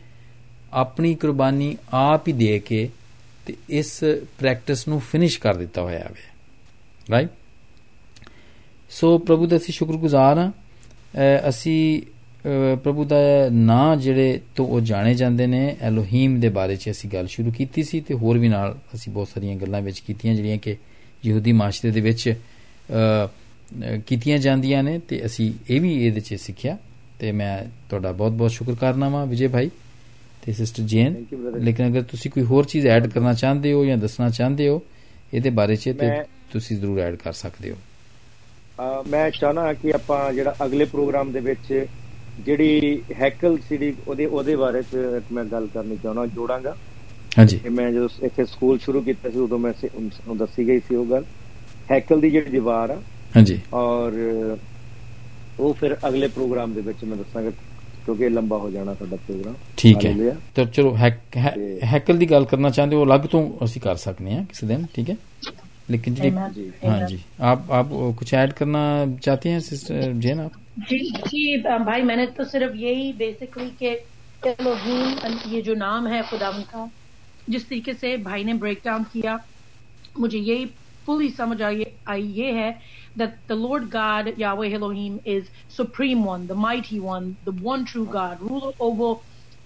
ਆਪਣੀ ਕੁਰਬਾਨੀ ਆਪ ਹੀ ਦੇ ਕੇ ਤੇ ਇਸ ਪ੍ਰੈਕਟਿਸ ਨੂੰ ਫਿਨਿਸ਼ ਕਰ ਦਿੱਤਾ ਹੋਇਆ ਹੈ ਰਾਈਟ ਸੋ ਪ੍ਰਭੂ ਦਾ ਅਸੀਂ ਸ਼ੁਕਰਗੁਜ਼ਾਰ ਹਾਂ। ਅਸੀਂ ਪ੍ਰਭੂ ਦਾ ਨਾਂ ਜਿਹੜੇ ਤੋਂ ਉਹ ਜਾਣੇ ਜਾਂਦੇ ਨੇ ਐਲੋਹੀਮ ਦੇ ਬਾਰੇ 'ਚ ਅਸੀਂ ਗੱਲ ਸ਼ੁਰੂ ਕੀਤੀ ਸੀ ਤੇ ਹੋਰ ਵੀ ਨਾਲ ਅਸੀਂ ਬਹੁਤ ਸਾਰੀਆਂ ਗੱਲਾਂ ਵਿੱਚ ਕੀਤੀਆਂ ਜਿਹੜੀਆਂ ਕਿ ਯਹੂਦੀ ਮਾਸ਼ਰੇ ਦੇ ਵਿੱਚ ਕੀਤੀਆਂ ਜਾਂਦੀਆਂ ਨੇ ਤੇ ਅਸੀਂ ਇਹ ਵੀ ਇਹਦੇ 'ਚ ਸਿੱਖਿਆ ਤੇ ਮੈਂ ਤੁਹਾਡਾ ਬਹੁਤ-ਬਹੁਤ ਸ਼ੁਕਰ ਕਰਨਾ ਵਾਂ ਵਿਜੇ ਭਾਈ ਤੇ ਸਿਸਟਰ ਜੇਨ। ਲੇਕਿਨ ਅਗਰ ਤੁਸੀਂ ਕੋਈ ਹੋਰ ਚੀਜ਼ ਐਡ ਕਰਨਾ ਚਾਹੁੰਦੇ ਹੋ ਜਾਂ ਦੱਸਣਾ ਚਾਹੁੰਦੇ ਹੋ ਇਹਦੇ ਬਾਰੇ 'ਚ ਤੇ ਤੁਸੀਂ ਜ਼ਰੂਰ ਐਡ ਕਰ ਸਕਦੇ ਹੋ। ਮੈਂ ਚਾਹਨਾ ਕਿ ਆਪਾਂ ਜਿਹੜਾ ਅਗਲੇ ਪ੍ਰੋਗਰਾਮ ਦੇ ਵਿੱਚ ਜਿਹੜੀ ਹੈਕਲ ਸਿਟੀ ਉਹਦੇ ਉਹਦੇ ਬਾਰੇ ਚ ਮੈਂ ਗੱਲ ਕਰਨੀ ਚਾਹਣਾ ਜੋੜਾਂਗਾ ਹਾਂਜੀ ਮੈਂ ਜਦੋਂ ਇੱਥੇ ਸਕੂਲ ਸ਼ੁਰੂ ਕੀਤਾ ਸੀ ਉਦੋਂ ਮੈਂ ਦੱਸੀ ਗਈ ਸੀ ਉਹ ਗੱਲ ਹੈਕਲ ਦੀ ਜਿਹੜੀ ਦੀਵਾਰ ਆ ਹਾਂਜੀ ਔਰ ਉਹ ਫਿਰ ਅਗਲੇ ਪ੍ਰੋਗਰਾਮ ਦੇ ਵਿੱਚ ਮੈਂ ਦੱਸਾਂਗਾ ਕਿਉਂਕਿ ਲੰਬਾ ਹੋ ਜਾਣਾ ਸਾਡਾ ਪ੍ਰੋਗਰਾਮ ਠੀਕ ਹੈ ਤਾਂ ਚਲੋ ਹੈਕਲ ਦੀ ਗੱਲ ਕਰਨਾ ਚਾਹੁੰਦੇ ਹੋ ਅਲੱਗ ਤੋਂ ਅਸੀਂ ਕਰ ਸਕਦੇ ਹਾਂ ਕਿਸੇ ਦਿਨ ਠੀਕ ਹੈ लेकिन जी हाँ जी आप आप कुछ ऐड करना चाहते हैं सिस्टर जैन आप जी जी भाई मैंने तो सिर्फ यही बेसिकली के एलोहीम ये जो नाम है खुदा का जिस तरीके से भाई ने ब्रेक डाउन किया मुझे यही फुली समझ आई आई ये है that the Lord God Yahweh Elohim is supreme one, the mighty one, the one true God, ruler over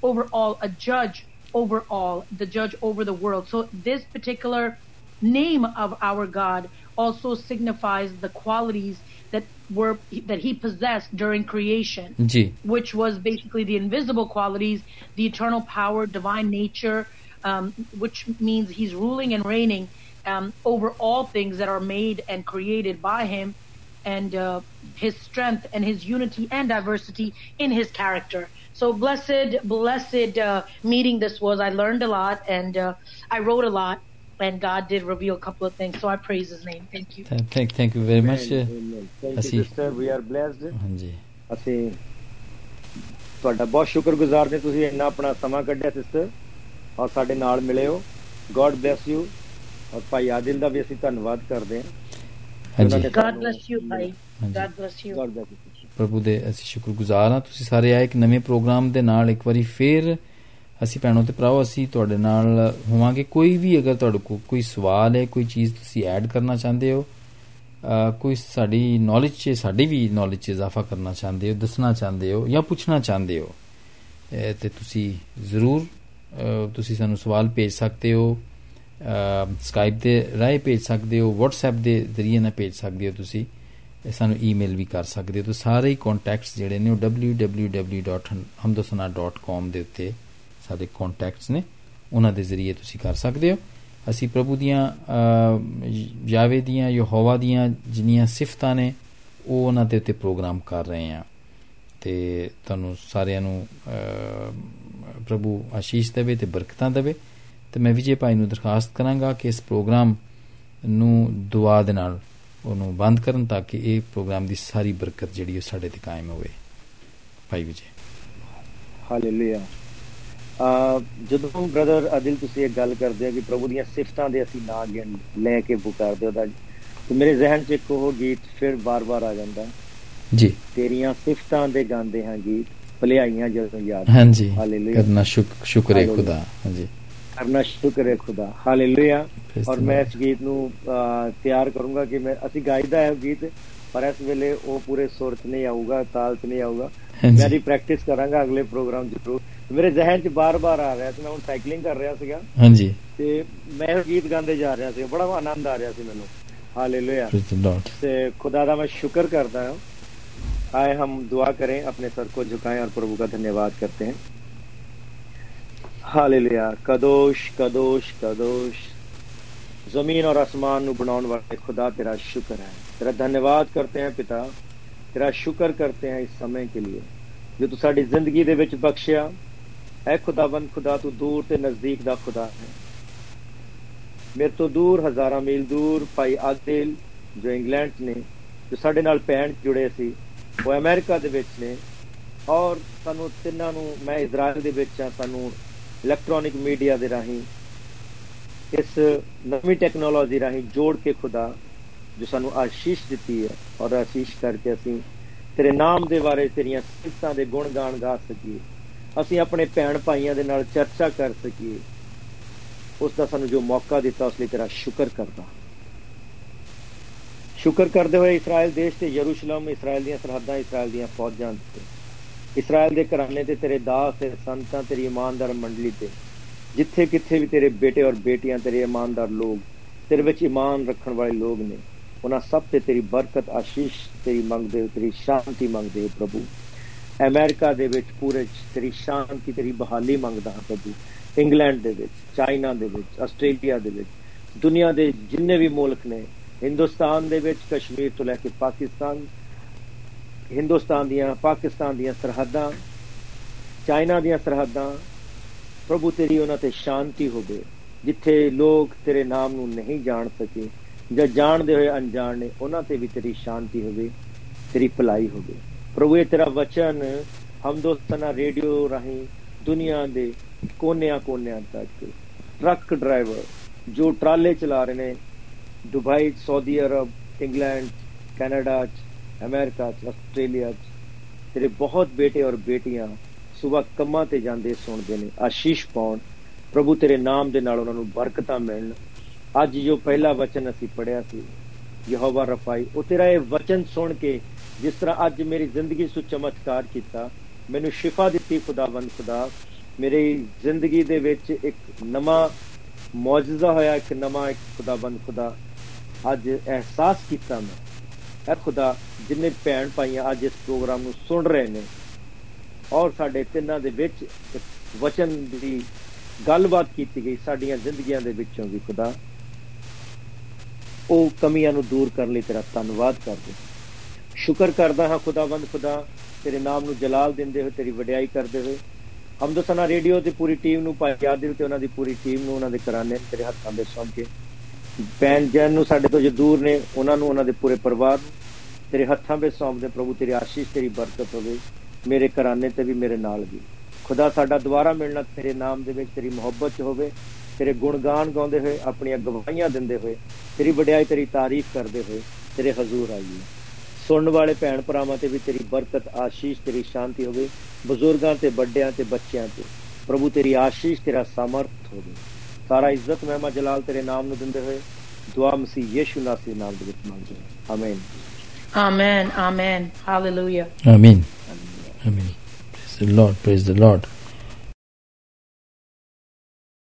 over all, a judge over all, the judge over the world. So this particular name of our God also signifies the qualities that were that he possessed during creation, Ji. which was basically the invisible qualities, the eternal power, divine nature, um, which means he's ruling and reigning um, over all things that are made and created by him, and uh, his strength and his unity and diversity in his character. So blessed, blessed uh, meeting this was. I learned a lot and uh, I wrote a lot and God did reveal a couple of things. So I praise His name. Thank you. Thank, thank you very much. Thank you, sister. We are blessed. ਹਾਂਜੀ ਅਸੀਂ ਤੁਹਾਡਾ ਬਹੁਤ ਸ਼ੁਕਰਗੁਜ਼ਾਰ ਨੇ ਤੁਸੀਂ ਇੰਨਾ ਆਪਣਾ ਸਮਾਂ ਕੱਢਿਆ ਸਿਸਟਰ ਔਰ ਸਾਡੇ ਨਾਲ ਮਿਲੇ ਹੋ ਗੋਡ ਬlesਸ ਯੂ ਔਰ ਭਾਈ ਆਦਿਲ ਦਾ ਵੀ ਅਸੀਂ ਧੰਨਵਾਦ ਕਰਦੇ ਹਾਂ ਹਾਂਜੀ God bless you, ਭਾਈ ਹਾਂਜੀ। God bless you. God bless you ਪ੍ਰਭੂ ਦੇ ਅਸੀਂ ਸ਼ੁਕਰਗੁਜ਼ਾਰ ਹਾਂ ਤੁਸੀਂ ਸਾਰੇ ਆਏ ਇੱਕ ਨਵੇਂ ਪ੍ਰੋਗਰਾਮ ਦੇ ਨਾਲ ਇੱਕ ਵਾਰੀ ਫੇਰ ਅਸੀਂ ਭੈਣੋ ਤੇ ਭਰਾਓ ਅਸੀਂ ਤੁਹਾਡੇ ਨਾਲ ਹੋਵਾਂਗੇ। ਕੋਈ ਵੀ ਅਗਰ ਤੁਹਾਡੇ ਕੋਲ ਕੋਈ ਸਵਾਲ ਹੈ ਕੋਈ ਚੀਜ਼ ਤੁਸੀਂ ਐਡ ਕਰਨਾ ਚਾਹੁੰਦੇ ਹੋ ਅ, ਕੋਈ ਸਾਡੀ ਨੌਲੇਜ 'ਚ ਸਾਡੀ ਵੀ ਨੌਲੇਜ 'ਚ ਇਜ਼ਾਫਾ ਕਰਨਾ ਚਾਹੁੰਦੇ ਹੋ ਦੱਸਣਾ ਚਾਹੁੰਦੇ ਹੋ ਜਾਂ ਪੁੱਛਣਾ ਚਾਹੁੰਦੇ ਹੋ ਅ, ਤੇ ਤੁਸੀਂ ਜ਼ਰੂਰ ਅ, ਤੁਸੀਂ ਸਾਨੂੰ ਸਵਾਲ ਭੇਜ ਸਕਦੇ ਹੋ। ਸਕਾਈਪ ਦੇ ਰਾਹੀਂ ਭੇਜ ਸਕਦੇ ਹੋ WhatsApp ਦੇ ਜ਼ਰੀਏ ਨਾਲ ਭੇਜ ਸਕਦੇ ਹੋ ਤੁਸੀਂ। ਇਹ ਸਾਨੂੰ ਈਮੇਲ ਵੀ ਕਰ ਸਕਦੇ ਹੋ। ਤਾਂ ਸਾਰੇ ਹੀ ਕੰਟੈਕਟਸ ਜਿਹੜੇ ਨੇ ਉਹ www.hamdosana.com ਦੇ ਉੱਤੇ ਸਾਡੇ ਕੰਟੈਕਟਸ ਨੇ ਉਹਨਾਂ ਦੇ ਜ਼ਰੀਏ ਤੁਸੀਂ ਕਰ ਸਕਦੇ ਹੋ। ਅਸੀਂ ਪ੍ਰਭੂ ਦੀਆਂ ਅ, ਯਾਵੇ ਦੀਆਂ ਯਹੋਵਾ ਦੀਆਂ ਜਿੰਨੀਆਂ ਸਿਫਤਾਂ ਨੇ ਉਹ ਉਹਨਾਂ ਦੇ ਉੱਤੇ ਪ੍ਰੋਗਰਾਮ ਕਰ ਰਹੇ ਹਾਂ। ਤੇ ਤੁਹਾਨੂੰ ਸਾਰਿਆਂ ਨੂੰ ਅ, ਪ੍ਰਭੂ ਆਸ਼ੀਸ਼ ਦੇਵੇ ਤੇ ਬਰਕਤਾਂ ਦੇਵੇ। ਤੇ ਮੈਂ ਵਿਜੇ ਭਾਈ ਨੂੰ ਦਰਖਾਸਤ ਕਰਾਂਗਾ ਕਿ ਇਸ ਪ੍ਰੋਗਰਾਮ ਨੂੰ ਦੁਆ ਦੇ ਨਾਲ ਉਹਨੂੰ ਬੰਦ ਕਰਨ ਤਾਂ ਕਿ ਇਹ ਪ੍ਰੋਗਰਾਮ ਦੀ ਸਾਰੀ ਬਰਕਤ ਜਿਹੜੀ ਉਹ ਸਾਡੇ ਤੇ ਕਾਇਮ ਹੋਵੇ। ਭਾਈ ਵਿਜੇ। ਹਾਲੇਲੂਇਆ ਆ ਜਦੋਂ ਬ੍ਰਦਰ ਅਦਿਲ ਤੁਸੀਂ ਇਹ ਗੱਲ ਕਰਦੇ ਹੋ ਕਿ ਪ੍ਰਭੂ ਦੀਆਂ ਸਿਫਤਾਂ ਦੇ ਅਸੀਂ ਨਾਂ ਗਿਣ ਲੈ ਕੇ ਪੁਕਾਰਦੇ ਉਹਦਾ ਤੇ ਮੇਰੇ ਜ਼ਿਹਨ 'ਚ ਇੱਕ ਉਹ ਗੀਤ ਫਿਰ ਬਾਰ-ਬਾਰ ਆ ਜਾਂਦਾ। ਜੀ। ਤੇਰੀਆਂ ਸਿਫਤਾਂ ਦੇ ਗਾਉਂਦੇ ਹਾਂ ਗੀਤ ਭਲਾਈਆਂ ਜਦੋਂ ਯਾਦ। ਹਾਂਜੀ। ਹਾਲੇਲੂਇਆ ਕਰਨਾ ਸ਼ੁਕ- ਸ਼ੁਕਰ ਹੈ। ਖੁਦਾ। ਹਾਂਜੀ। ਕਰਨਾ ਸ਼ੁਕਰ ਹੈ ਖੁਦਾ ਹਾਲੇਲੂਇਆ ਔਰ ਮੈਂ. ਇਸ ਗੀਤ ਨੂੰ ਤਿਆਰ ਕਰੂੰਗਾ ਕਿ ਮੈਂ ਅਸੀਂ ਗਾਇਦਾ ਹੈ ਗੀਤ ਪਰ ਇਸ ਵੇਲੇ ਉਹ ਪੂਰੇ ਸੁਰ 'ਚ ਨਹੀਂ ਆਊਗਾ ਤਾਲ 'ਚ ਨਹੀਂ ਆਊਗਾ। ਮੈਂ ਦੀ ਪ੍ਰੈਕਟਿਸ ਕਰਾਂਗਾ ਅਗਲੇ ਪ੍ਰੋਗਰਾਮ ਜ਼ਰੂਰ। ਮੇਰੇ ਜ਼ਿਹਨ 'ਚ ਬਾਰ-ਬਾਰ ਆ ਰਿਹਾ ਸੀ ਮੈਂ ਹੁਣ ਸਾਈਕਲਿੰਗ ਕਰ ਰਿਹਾ ਸੀਗਾ ਹਾਂਜੀ ਤੇ ਮੈਂ ਉਹ ਗੀਤ ਗਾਉਂਦੇ ਜਾ ਰਿਹਾ ਸੀ ਬੜਾ ਆਨੰਦ ਆ ਰਿਹਾ ਸੀ ਮੈਨੂੰ ਹਾਲੇਲੂਇਆ Praise the Lord. से खुदा का मैं शुक्र करता हूँ आए हम दुआ करें अपने सर को झुकाएं और प्रभु का धन्यवाद करते हैं हालेलुया कदोश कदोश कदोश जमीन और आसमान नु बनाने वाले खुदा तेरा शुक्र है तेरा धन्यवाद करते हैं पिता तेरा शुक्र करते हैं इस समय के लिए ਜੋ ਤੂੰ ਸਾਡੀ ਜ਼ਿੰਦਗੀ ਦੇ ਵਿੱਚ ਬਖਸ਼ਿਆ ਐ ਖੁਦਾਵੰਦ ਖੁਦਾ ਤੂੰ ਦੂਰ ਤੇ ਨਜ਼ਦੀਕ ਦਾ ਖੁਦਾ ਹੈ ਮੇਰੇ ਤੋਂ ਦੂਰ ਹਜ਼ਾਰਾਂ ਮੀਲ ਦੂਰ ਭਾਈ ਆਦਿਲ ਜੋ ਇੰਗਲੈਂਡ 'ਚ ਨੇ ਜੋ ਸਾਡੇ ਨਾਲ ਭੈਣ ਜੁੜੇ ਸੀ ਉਹ ਅਮਰੀਕਾ ਦੇ ਵਿੱਚ ਨੇ ਔਰ ਸਾਨੂੰ ਤਿੰਨਾਂ ਨੂੰ ਮੈਂ ਇਜ਼ਰਾਈਲ ਦੇ ਵਿੱਚ ਆ ਸਾਨੂੰ ਇਲੈਕਟ੍ਰੋਨਿਕ ਮੀਡੀਆ ਦੇ ਰਾਹੀਂ ਇਸ ਨਵੀਂ ਟੈਕਨੋਲੋਜੀ ਰਾਹੀਂ ਜੋੜ ਕੇ ਖੁਦਾ ਜੋ ਸਾਨੂੰ ਆਸ਼ੀਸ਼ ਦਿੱਤੀ ਹੈ ਔਰ ਆਸ਼ੀਸ਼ ਕਰਕੇ ਅਸੀਂ ਤੇਰੇ ਨਾਮ ਦੇ ਬਾਰੇ ਤੇਰੀਆਂ ਸਿਫਤਾਂ ਦੇ ਗੁਣ ਗਾਣ ਗਾ ਸਕੀਏ ਅਸੀਂ ਆਪਣੇ ਭੈਣ ਭਾਈਆਂ ਦੇ ਨਾਲ ਚਰਚਾ ਕਰ ਸਕੀਏ। ਉਸ ਦਾ ਸਾਨੂੰ ਜੋ ਮੌਕਾ ਦਿੱਤਾ, ਉਸ ਲਈ ਤੇਰਾ ਸ਼ੁਕਰ ਕਰਦਾ। ਸ਼ੁਕਰ ਕਰਦੇ ਹੋਏ ਇਸਰਾਇਲ ਦੇਸ਼ ਤੇ ਯਰੂਸ਼ਲਮ, ਇਸਰਾਇਲ ਦੀਆਂ ਸਰਹੱਦਾਂ, ਇਸਰਾਇਲ ਦੀਆਂ ਫੌਜਾਂ ਤੇ। ਇਸਰਾਇਲ ਦੇ ਘਰਾਣੇ ਤੇ ਤੇਰੇ ਦਾਸ ਤੇ ਸੰਤਾਂ, ਤੇਰੀ ਇਮਾਨਦਾਰ ਮੰਡਲੀ ਤੇ। ਜਿੱਥੇ ਕਿੱਥੇ ਵੀ ਤੇਰੇ ਬੇਟੇ ਔਰ ਬੇਟੀਆਂ, ਤੇਰੇ ਇਮਾਨਦਾਰ ਲੋਕ, ਤੇਰੇ ਵਿੱਚ ਇਮਾਨ ਰੱਖਣ ਵਾਲੇ ਲੋਕ ਨੇ, ਉਹਨਾਂ ਸਭ ਤੇ ਤੇਰੀ ਬਰਕਤ, ਆਸ਼ੀਸ਼ ਤੇਰੀ ਮੰਗਦੇ ਹੋ ਤੇਰੀ ਸ਼ਾਂਤੀ ਮੰਗਦੇ ਹੋ ਪ੍ਰਭੂ। ਅਮਰੀਕਾ ਦੇ ਵਿੱਚ ਪੂਰੇ 'ਚ ਤੇਰੀ ਸ਼ਾਂਤੀ ਤੇਰੀ ਬਹਾਲੀ ਮੰਗਦਾ ਹਾਂ ਪ੍ਰਭੂ ਇੰਗਲੈਂਡ ਦੇ ਵਿੱਚ, ਚਾਈਨਾ ਦੇ ਵਿੱਚ, ਆਸਟ੍ਰੇਲੀਆ ਦੇ ਵਿੱਚ, ਦੁਨੀਆ ਦੇ ਜਿੰਨੇ ਵੀ ਮੁਲਕ ਨੇ, ਹਿੰਦੁਸਤਾਨ ਦੇ ਵਿੱਚ, ਕਸ਼ਮੀਰ ਤੋਂ ਲੈ ਕੇ ਪਾਕਿਸਤਾਨ, ਹਿੰਦੁਸਤਾਨ ਦੀਆਂ, ਪਾਕਿਸਤਾਨ ਦੀਆਂ ਸਰਹੱਦਾਂ, ਚਾਈਨਾ ਦੀਆਂ ਸਰਹੱਦਾਂ, ਪ੍ਰਭੂ ਤੇਰੀ ਉਹਨਾਂ ਤੇ ਸ਼ਾਂਤੀ ਹੋਵੇ, ਜਿੱਥੇ ਲੋਕ ਤੇਰੇ ਨਾਮ ਨੂੰ ਨਹੀਂ ਜਾਣ ਸਕੇ, ਜਾਂ ਜਾਣਦੇ ਹੋਏ ਅਣਜਾਣ ਨੇ, ਉਹਨਾਂ ਤੇ ਵੀ ਤੇਰੀ ਸ਼ਾਂਤੀ ਹੋਵੇ, ਤੇਰੀ ਭਲਾਈ ਹੋਵੇ। ਪ੍ਰਭੂ, ਇਹ ਤੇਰਾ ਵਚਨ ਹਮਦੋਸਤਾਨਾ ਰੇਡੀਓ ਰਾਹੀਂ ਦੁਨੀਆ ਦੇ ਕੋਨਿਆਂ ਕੋਨਿਆਂ ਤੱਕ। ਟਰੱਕ ਡਰਾਈਵਰ ਜੋ ਟਰਾਲੇ ਚਲਾ ਰਹੇ ਨੇ, Dubai, Saudi Arab, England, Canada America Australia ਤੇਰੇ ਬਹੁਤ ਬੇਟੇ ਔਰ ਬੇਟੀਆਂ ਸਵੇਰ ਕੰਮਾਂ ਤੇ ਜਾਂਦੇ ਸੁਣਦੇ ਨੇ, ਆਸ਼ੀਸ਼ ਪਾਉਣ। ਪ੍ਰਭੂ, ਤੇਰੇ ਨਾਮ ਦੇ ਨਾਲ ਉਹਨਾਂ ਨੂੰ ਬਰਕਤਾਂ ਮਿਲਣ। ਅੱਜ ਜੋ ਪਹਿਲਾ ਵਚਨ ਅਸੀਂ ਪੜਿਆ ਸੀ, ਯਹੋਵਾ ਰਫਾਈ, ਉਹ ਤੇਰਾ ਇਹ ਵਚਨ ਸੁਣ ਕੇ ਜਿਸ ਤਰ੍ਹਾਂ ਅੱਜ ਮੇਰੀ ਜ਼ਿੰਦਗੀ ਸੁ ਚਮਤਕਾਰ ਕੀਤਾ, ਮੈਨੂੰ ਸ਼ਿਫਾ ਦਿੱਤੀ ਖੁਦਾਵੰਦ ਖੁਦਾ। ਮੇਰੀ ਜ਼ਿੰਦਗੀ ਦੇ ਵਿੱਚ ਇੱਕ ਨਵਾਂ ਮੌਜਜ਼ਾ ਹੋਇਆ, ਇੱਕ ਨਵਾਂ ਇੱਕ ਖੁਦਾਵੰਦ ਖੁਦਾ। ਅੱਜ ਅਹਿਸਾਸ ਕੀਤਾ ਮੈਂ ਇਹ ਖੁਦਾ, ਜਿੰਨੇ ਭੈਣ ਭਾਈਆਂ ਅੱਜ ਇਸ ਪ੍ਰੋਗਰਾਮ ਨੂੰ ਸੁਣ ਰਹੇ ਨੇ ਔਰ ਸਾਡੇ ਤਿੰਨਾਂ ਦੇ ਵਿੱਚ ਇੱਕ ਵਚਨ ਦੀ ਗੱਲਬਾਤ ਕੀਤੀ ਗਈ, ਸਾਡੀਆਂ ਜ਼ਿੰਦਗੀਆਂ ਦੇ ਵਿੱਚੋਂ ਵੀ ਖੁਦਾ। ਉਹ ਕਮੀਆਂ ਨੂੰ ਦੂਰ ਕਰਨ ਲਈ ਤੇਰਾ ਧੰਨਵਾਦ ਕਰਦੇ ਸ਼ੁਕਰ ਕਰਦਾ ਹਾਂ ਖੁਦਾਵੰਦ, ਖੁਦਾ ਤੇਰੇ ਨਾਮ ਨੂੰ ਜਲਾਲ ਦਿੰਦੇ ਹੋਏ, ਤੇਰੀ ਵਡਿਆਈ ਕਰਦੇ ਹੋਏ। ਹਮਦਸਨਾ ਰੇਡੀਓ ਦੀ ਪੂਰੀ ਟੀਮ ਨੂੰ ਭਾਈ ਤੇ ਉਹਨਾਂ ਦੀ ਪੂਰੀ ਟੀਮ ਨੂੰ ਉਹਨਾਂ ਦੇ ਕਰਾਨੇ ਤੇਰੇ ਹੱਥਾਂ ਦੇ ਸੌਂਪ ਕੇ ਭੈਣ ਜਨ ਨੂੰ ਸਾਡੇ ਤੋਂ ਜੋ ਦੂਰ ਨੇ, ਉਹਨਾਂ ਨੂੰ ਉਹਨਾਂ ਦੇ ਪੂਰੇ ਪਰਿਵਾਰ ਨੂੰ ਤੇਰੇ ਹੱਥਾਂ ਵਿੱਚ ਸੌਂਪਦੇ ਪ੍ਰਭੂ, ਤੇਰੀ ਆਸ਼ੀਸ਼, ਤੇਰੀ ਬਰਕਤ ਹੋਵੇ। ਮੇਰੇ ਘਰਾਨੇ ਤੇ ਵੀ ਮੇਰੇ ਨਾਲ ਵੀ। ਖੁਦਾ, ਸਾਡਾ ਦੁਬਾਰਾ ਮਿਲਣਾ ਤੇਰੇ ਨਾਮ ਦੇ ਵਿੱਚ, ਤੇਰੀ ਮੁਹੱਬਤ 'ਚ ਹੋਵੇ। ਤੇਰੇ ਗੁਣਗਾਨ ਗਾਉਂਦੇ ਹੋਏ, ਆਪਣੀਆਂ ਗਵਾਹੀਆਂ ਦਿੰਦੇ ਹੋਏ, ਤੇਰੀ ਵਡਿਆਈ, ਤੇਰੀ ਤਾਰੀਫ ਕਰਦੇ ਹੋਏ, ਤੇਰੇ ਹਜ਼ੂਰ ਆਈਏ। ਸੁਣਨ ਵਾਲੇ ਭੈਣ ਭਰਾਵਾਂ ਤੇ ਵੀ ਤੇਰੀ ਬਰਕਤ ਆਸ਼ੀਸ਼ ਤੇਰੀ ਸ਼ਾਂਤੀ ਹੋਵੇ ਬਜ਼ੁਰਗਾਂ ਤੇ ਵੱਡਿਆਂ ਤੇ ਬੱਚਿਆਂ ਤੇ ਪ੍ਰਭੂ ਤੇਰੀ ਆਸ਼ੀਸ਼ ਤੇਰਾ ਸਮਰਥ ਹੋਵੇ ਸਾਰਾ ਇੱਜ਼ਤ ਮਹਿਮਾ ਜਲਾਲ ਤੇਰੇ ਨਾਮ ਨੂੰ ਦਿੰਦੇ ਹੋਏ ਦੁਆ ਮਸੀਹ ਯੀਸ਼ੂ ਨਾਸੀ ਨਾਮ ਦੇ ਵਿੱਚ ਮੰਗਦੇ ਹਾਂ ਆਮੀਨ Amen. Amen. Hallelujah. Amen. Amen. Praise the Lord. Praise the Lord.